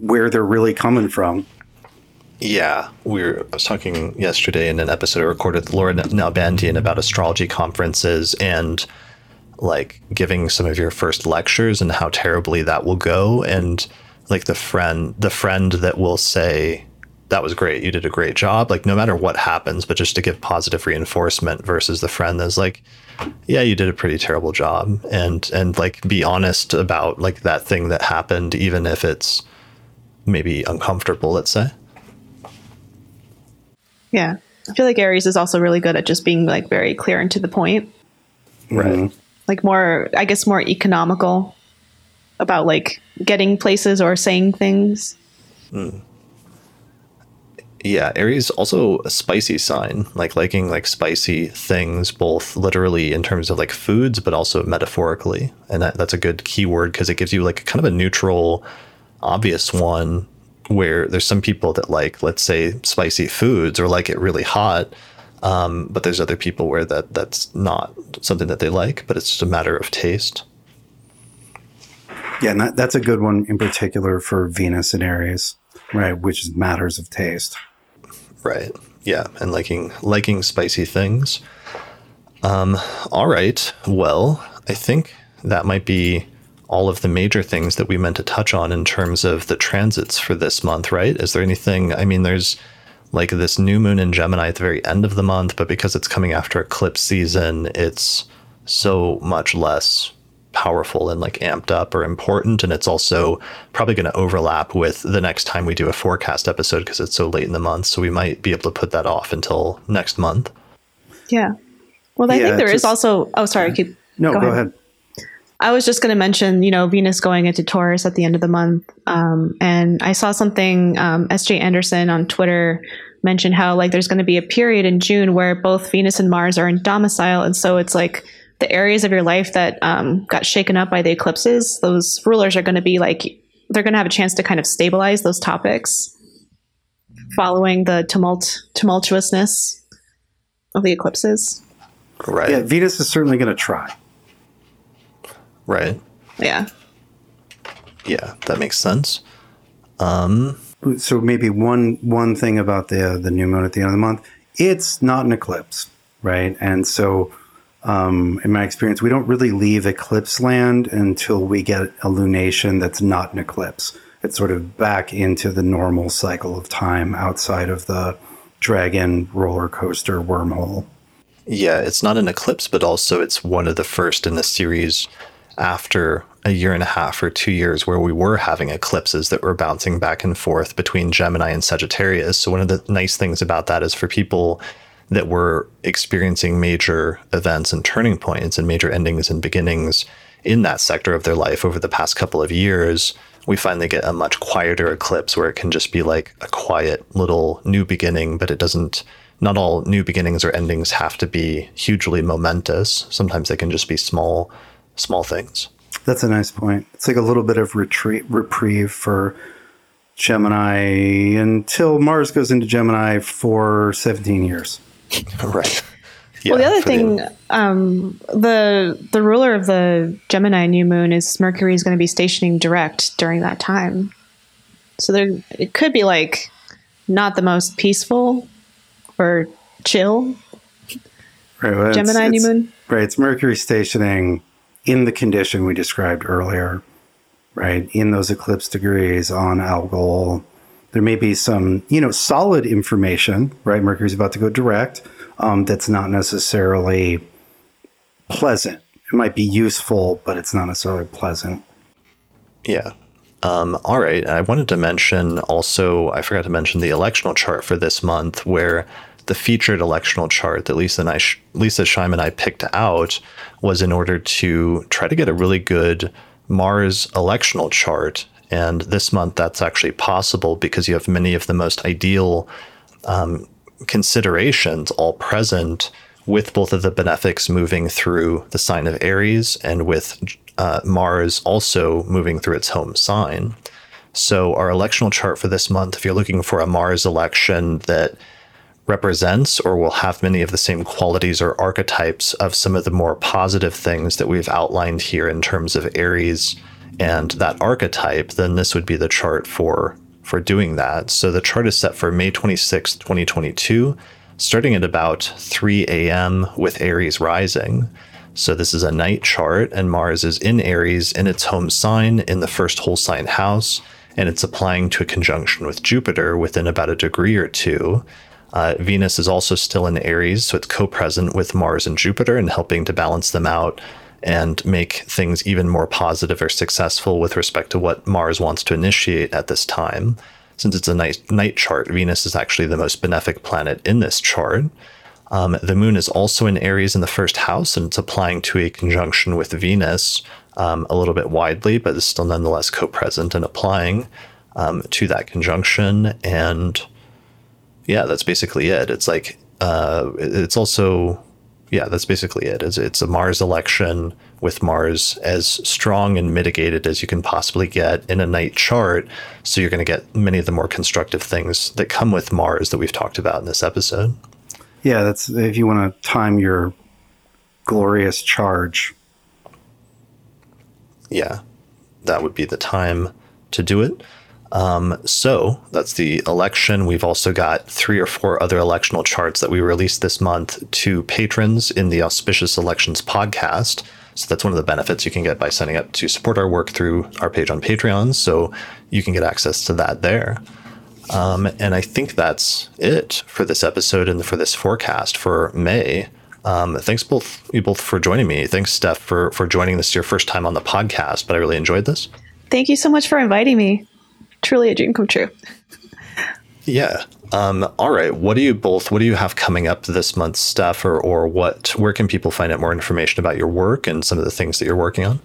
where they're really coming from. Yeah, we were. I was talking yesterday in an episode I recorded with Laura Nalbandian about astrology conferences and like giving some of your first lectures and how terribly that will go, and like the friend, the friend that will say that was great, you did a great job, like no matter what happens, but just to give positive reinforcement versus the friend that's like, yeah, you did a pretty terrible job, and and like be honest about like that thing that happened, even if it's maybe uncomfortable. Let's say. Yeah. I feel like Aries is also really good at just being like very clear and to the point. Right. Mm-hmm. Like more, I guess, more economical about like getting places or saying things. Mm. Yeah, Aries also a spicy sign, like liking like spicy things, both literally in terms of like foods, but also metaphorically. And that, that's a good keyword because it gives you like kind of a neutral, obvious one where there's some people that like, let's say, spicy foods or like it really hot. Um, but there's other people where that that's not something that they like, but it's just a matter of taste. Yeah, and that, that's a good one in particular for Venus and Aries, right? Which is matters of taste. Right. Yeah, and liking liking spicy things. Um all right. Well, I think that might be all of the major things that we meant to touch on in terms of the transits for this month, right? Is there anything I mean there's like this new moon in Gemini at the very end of the month, but because it's coming after eclipse season, it's so much less powerful and like amped up or important and it's also probably going to overlap with the next time we do a forecast episode because it's so late in the month so we might be able to put that off until next month Yeah. Well, I Yeah, think there is just- also. Oh, sorry. Keep. No, Go go, ahead. ahead. I was just going to mention, you know, Venus going into Taurus at the end of the month. Um, and I saw something, um, SJ Anderson on Twitter mentioned how, like, there's going to be a period in June where both Venus and Mars are in domicile. And so it's like the areas of your life that um, got shaken up by the eclipses, those rulers are going to be like, they're going to have a chance to kind of stabilize those topics following the tumult, tumultuousness of the eclipses. right Yeah, Venus is certainly going to try. right Yeah. yeah that makes sense So maybe one one thing about the the new moon at the end of the month, it's not an eclipse, right? And so, um, in my experience, we don't really leave eclipse land until we get a lunation that's not an eclipse. It's sort of back into the normal cycle of time outside of the dragon roller coaster wormhole. Yeah, it's not an eclipse, but also it's one of the first in the series after a year and a half or two years where we were having eclipses that were bouncing back and forth between Gemini and Sagittarius. So, one of the nice things about that is for people that we're experiencing major events and turning points and major endings and beginnings in that sector of their life over the past couple of years, we finally get a much quieter eclipse where it can just be like a quiet little new beginning, but it doesn't. Not all new beginnings or endings have to be hugely momentous. Sometimes they can just be small, small things. That's a nice point. It's like a little bit of retreat reprieve for Gemini until Mars goes into Gemini for 17 years. Right. well, the other for thing, um, the the ruler of the Gemini new moon is Mercury is going to be stationing direct during that time, so there it could be like not the most peaceful or chill Right, well, it's- Gemini new moon. Right, it's Mercury stationing in the condition we described earlier, right? In those eclipse degrees on Algol. There may be some, you know, solid information, right? Mercury's about to go direct. Um, that's not necessarily pleasant. It might be useful, but it's not necessarily pleasant. Yeah. Um, all right. I wanted to mention also, I forgot to mention the electional chart for this month, where the featured electional chart that Leisa and I, Leisa Schaim and I picked out was in order to try to get a really good Mars electional chart. And this month, that's actually possible because you have many of the most ideal um, considerations all present with both of the benefics moving through the sign of Aries and with uh, Mars also moving through its home sign. So, our electional chart for this month, if you're looking for a Mars election that represents or will have many of the same qualities or archetypes of some of the more positive things that we've outlined here in terms of Aries and that archetype, then this would be the chart for for doing that. So the chart is set for May 26, 2022, starting at about 3 a.m. with Aries rising. So this is a night chart, and Mars is in Aries in its home sign in the first whole sign house, and it's applying to a conjunction with Jupiter within about a degree or two. Uh, Venus is also still in Aries, so it's co present with Mars and Jupiter and helping to balance them out and make things even more positive or successful with respect to what Mars wants to initiate at this time. Since it's a night, night chart, Venus is actually the most benefic planet in this chart. Um, the moon is also in Aries in the first house, and it's applying to a conjunction with Venus um, a little bit widely, but is still nonetheless co present and applying um, to that conjunction. And yeah, that's basically it. It's like, uh, it's also yeah, that's basically it. It's, it's a Mars election with Mars as strong and mitigated as you can possibly get in a night chart. So you're going to get many of the more constructive things that come with Mars that we've talked about in this episode. Yeah, that's if you want to time your glorious charge. Yeah, that would be the time to do it. Um, so that's the election. We've also got three or four other electional charts that we released this month to patrons in the Auspicious Elections podcast. So that's one of the benefits you can get by signing up to support our work through our page on Patreon. So you can get access to that there. Um, and I think that's it for this episode and for this forecast for May. Um, thanks both you both for joining me. Thanks, Steph, for for joining this your first time on the podcast. But I really enjoyed this. Thank you so much for inviting me truly a dream come true. Yeah. Um, all right. What do you both? What do you have coming up this month, Steph, or or what? Where can people find out more information about your work and some of the things that you're working on?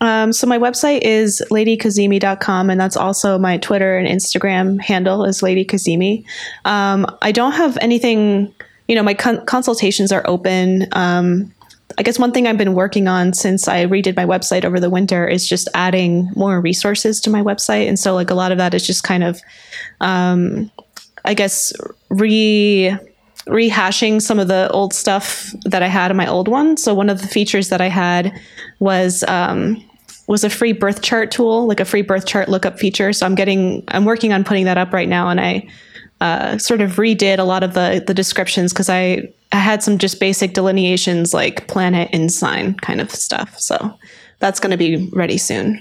Um, so my website is ladykazimi.com, and that's also my Twitter and Instagram handle is Lady Kazimi. Um, I don't have anything. You know, my con- consultations are open. Um, I guess one thing I've been working on since I redid my website over the winter is just adding more resources to my website. And so, like, a lot of that is just kind of, um, I guess, re rehashing some of the old stuff that I had in my old one. So one of the features that I had was um, was a free birth chart tool, like a free birth chart lookup feature. So I'm getting I'm working on putting that up right now, and I uh, sort of redid a lot of the the descriptions because I I had some just basic delineations like planet and sign kind of stuff. So that's going to be ready soon.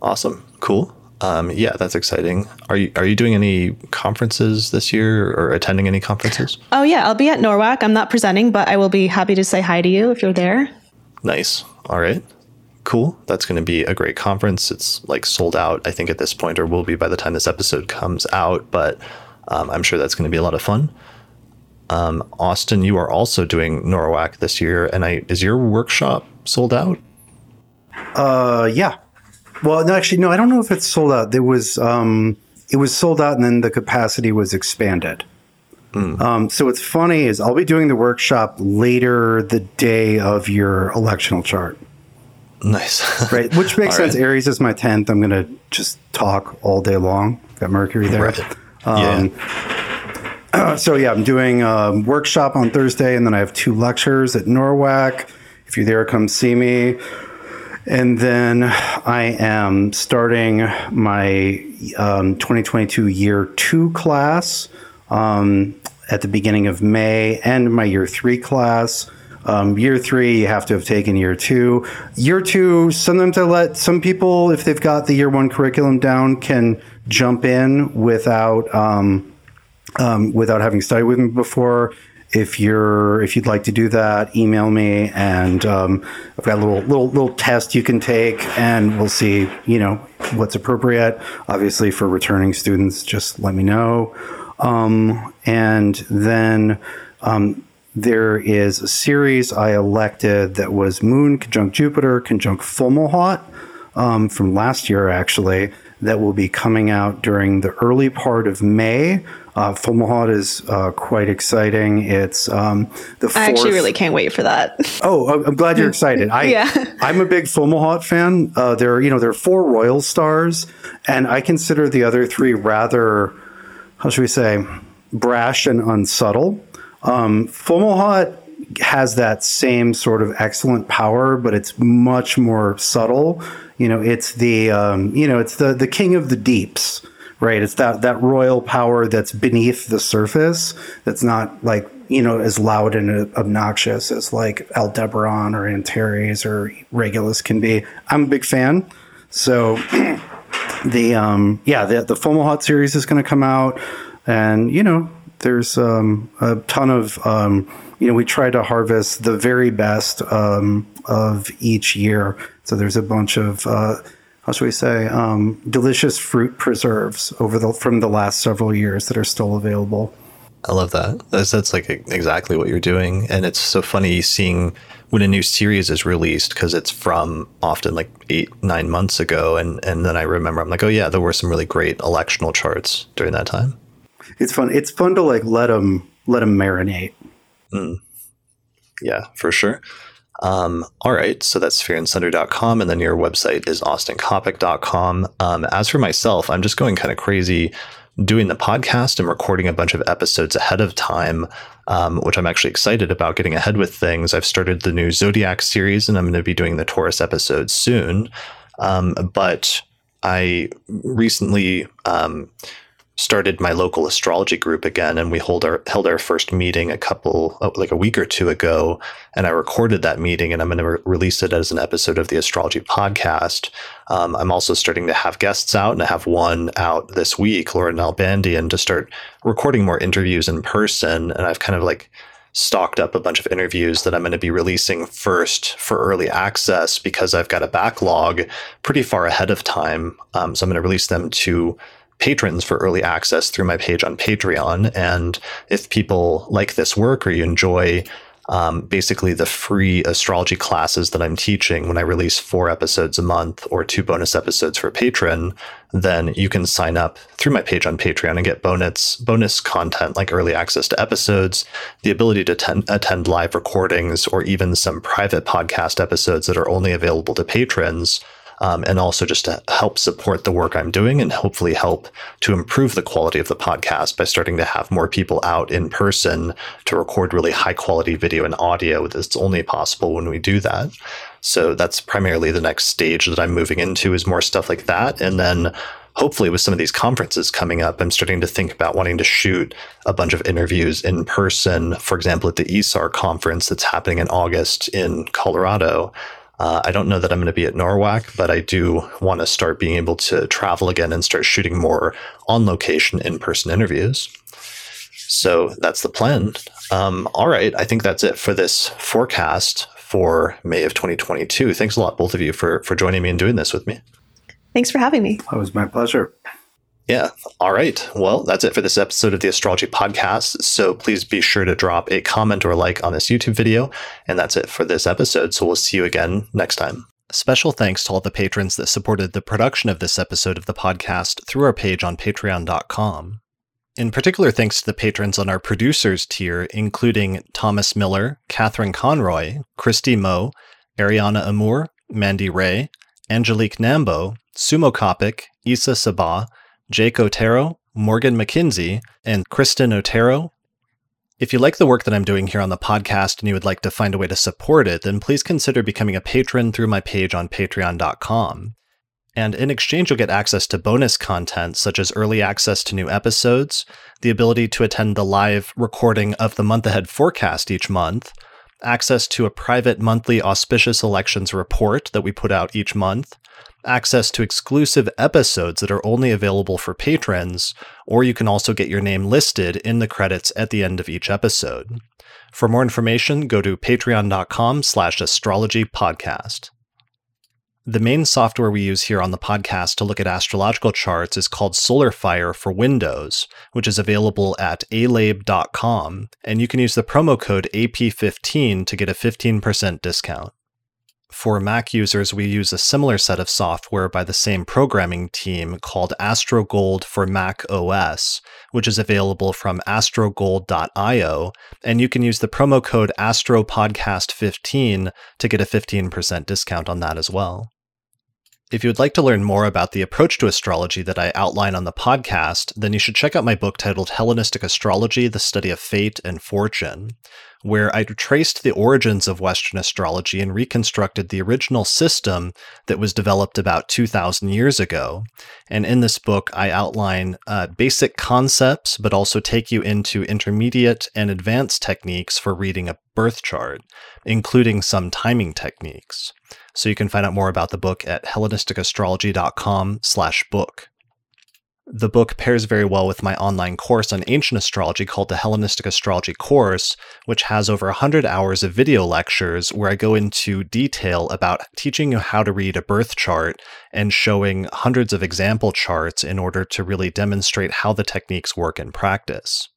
Awesome. Cool. Um, yeah, that's exciting. Are you are you doing any conferences this year or attending any conferences? Oh yeah, I'll be at NORWAC. I'm not presenting, but I will be happy to say hi to you if you're there. Nice. All right. Cool. That's going to be a great conference. It's like sold out, I think, at this point, or will be by the time this episode comes out. But um, I'm sure that's going to be a lot of fun. Um, Austin, you are also doing NORWAC this year, and I is your workshop sold out? Uh, yeah. Well, no, actually, no. I don't know if it's sold out. There was um, it was sold out, and then the capacity was expanded. Mm. Um, so what's funny is I'll be doing the workshop later the day of your electional chart. Nice, [laughs] right? Which makes sense. Right. Aries is my tenth. I'm going to just talk all day long. Got Mercury there. Right. Um, yeah. [clears throat] so yeah, I'm doing a workshop on Thursday, and then I have two lectures at NORWAC. If you're there, come see me. And then I am starting my um, 2022 year two class um, at the beginning of May, and my year three class. Um, year three, you have to have taken year two. Year two, sometimes I let some people, if they've got the year one curriculum down, can jump in without. Um, without having studied with me before. if you're if you'd like to do that, email me, and um, I've got a little little little test you can take, and we'll see you know what's appropriate. Obviously, for returning students, just let me know. Um, and then um, there is a series I elected that was Moon conjunct Jupiter conjunct Fomalhaut um, from last year, actually, that will be coming out during the early part of May. Uh, Fomalhaut is uh, quite exciting. It's um, the fourth. I actually really can't wait for that. [laughs] Oh, I'm glad you're excited. I, Yeah. I'm a big Fomalhaut fan. Uh, there, you know, there are four royal stars, and I consider the other three rather, how should we say, brash and unsubtle. Um, Fomalhaut has that same sort of excellent power, but it's much more subtle. You know, it's the um, you know, it's the the king of the deeps, right? It's that that royal power that's beneath the surface. That's not like you know as loud and obnoxious as like Aldebaran or Antares or Regulus can be. I'm a big fan. So [clears throat] the um yeah the the Fomalhaut series is going to come out, and you know there's um, a ton of um, you know we try to harvest the very best um, of each year. So there's a bunch of uh, how should we say um, delicious fruit preserves over the from the last several years that are still available. I love that. That's, that's like exactly what you're doing. And it's so funny seeing when a new series is released because it's from often like eight, nine months ago. And, and then I remember, I'm like, oh, yeah, there were some really great electional charts during that time. It's fun. It's fun to like let them let them marinate. Yeah, for sure. Um, all right. So that's fearandsunder.com. And then your website is austincoppock.com. Um, as for myself, I'm just going kind of crazy doing the podcast and recording a bunch of episodes ahead of time, um, which I'm actually excited about getting ahead with things. I've started the new Zodiac series and I'm going to be doing the Taurus episode soon. Um, but I recently um, started my local astrology group again and we hold our held our first meeting a couple oh, like a week or two ago and i recorded that meeting and i'm going to re- release it as an episode of the astrology podcast um, i'm also starting to have guests out and i have one out this week lauren albandian to start recording more interviews in person and i've kind of like stocked up a bunch of interviews that I'm going to be releasing first for early access because I've got a backlog pretty far ahead of time. Um, so I'm going to release them to patrons for early access through my page on Patreon. And if people like this work or you enjoy um, basically the free astrology classes that I'm teaching when I release four episodes a month or two bonus episodes for a patron, then you can sign up through my page on Patreon and get bonus bonus content like early access to episodes, the ability to attend, attend live recordings, or even some private podcast episodes that are only available to patrons um, and also just to help support the work I'm doing and hopefully help to improve the quality of the podcast by starting to have more people out in person to record really high quality video and audio that's only possible when we do that. So that's primarily the next stage that I'm moving into is more stuff like that. And then hopefully with some of these conferences coming up, I'm starting to think about wanting to shoot a bunch of interviews in person. For example, at the ISAR conference that's happening in August in Colorado. Uh, I don't know that I'm going to be at NORWAC, but I do want to start being able to travel again and start shooting more on location in person interviews. So that's the plan. Um, all right. I think that's it for this forecast for May of 2022. Thanks a lot, both of you, for, for joining me and doing this with me. Thanks for having me. It was my pleasure. Yeah. All right. Well, that's it for this episode of the Astrology Podcast. So please be sure to drop a comment or like on this YouTube video. And that's it for this episode. So we'll see you again next time. Special thanks to all the patrons that supported the production of this episode of the podcast through our page on patreon.com. In particular, thanks to the patrons on our producers tier, including Thomas Miller, Catherine Conroy, Christy Moe, Ariana Amour, Mandy Ray, Angelique Nambo, Sumo Kopic, Issa Sabah, Jake Otero, Morgan McKinsey, and Kristen Otero. If you like the work that I'm doing here on the podcast and you would like to find a way to support it, then please consider becoming a patron through my page on patreon.com. And in exchange, you'll get access to bonus content such as early access to new episodes, the ability to attend the live recording of the month ahead forecast each month, access to a private monthly auspicious elections report that we put out each month, access to exclusive episodes that are only available for patrons, or you can also get your name listed in the credits at the end of each episode. For more information, go to patreon.com slash astrology podcast. The main software we use here on the podcast to look at astrological charts is called SolarFire for Windows, which is available at alabe.com, and you can use the promo code AP15 to get a 15% discount. For Mac users, we use a similar set of software by the same programming team called AstroGold for Mac OS, which is available from astrogold.io, and you can use the promo code AstroPodcast15 to get a 15% discount on that as well. If you would like to learn more about the approach to astrology that I outline on the podcast, then you should check out my book titled Hellenistic Astrology The Study of Fate and Fortune, where I traced the origins of Western astrology and reconstructed the original system that was developed about 2,000 years ago. And in this book, I outline uh, basic concepts, but also take you into intermediate and advanced techniques for reading a birth chart, including some timing techniques. So you can find out more about the book at hellenisticastrology.com slash book. The book pairs very well with my online course on ancient astrology called the Hellenistic Astrology Course, which has over 100 hours of video lectures where I go into detail about teaching you how to read a birth chart and showing hundreds of example charts in order to really demonstrate how the techniques work in practice.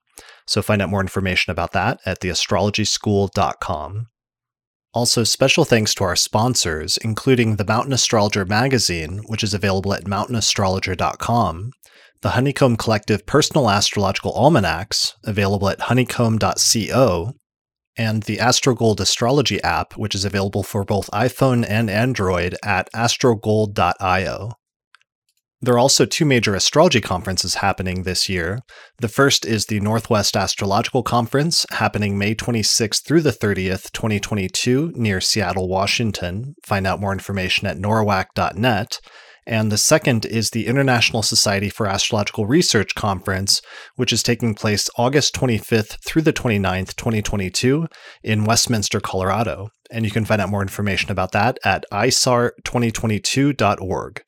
So find out more information about that at theastrologyschool.com. Also, special thanks to our sponsors, including the Mountain Astrologer magazine, which is available at mountainastrologer.com, the Honeycomb Collective Personal Astrological Almanacs, available at honeycomb.co, and the AstroGold Astrology app, which is available for both iPhone and Android at astrogold.io. There are also two major astrology conferences happening this year. The first is the Northwest Astrological Conference, happening May 26th through the 30th, 2022, near Seattle, Washington. Find out more information at norwac.net. And the second is the International Society for Astrological Research Conference, which is taking place August 25th through the 29th, 2022, in Westminster, Colorado. And you can find out more information about that at isar2022.org.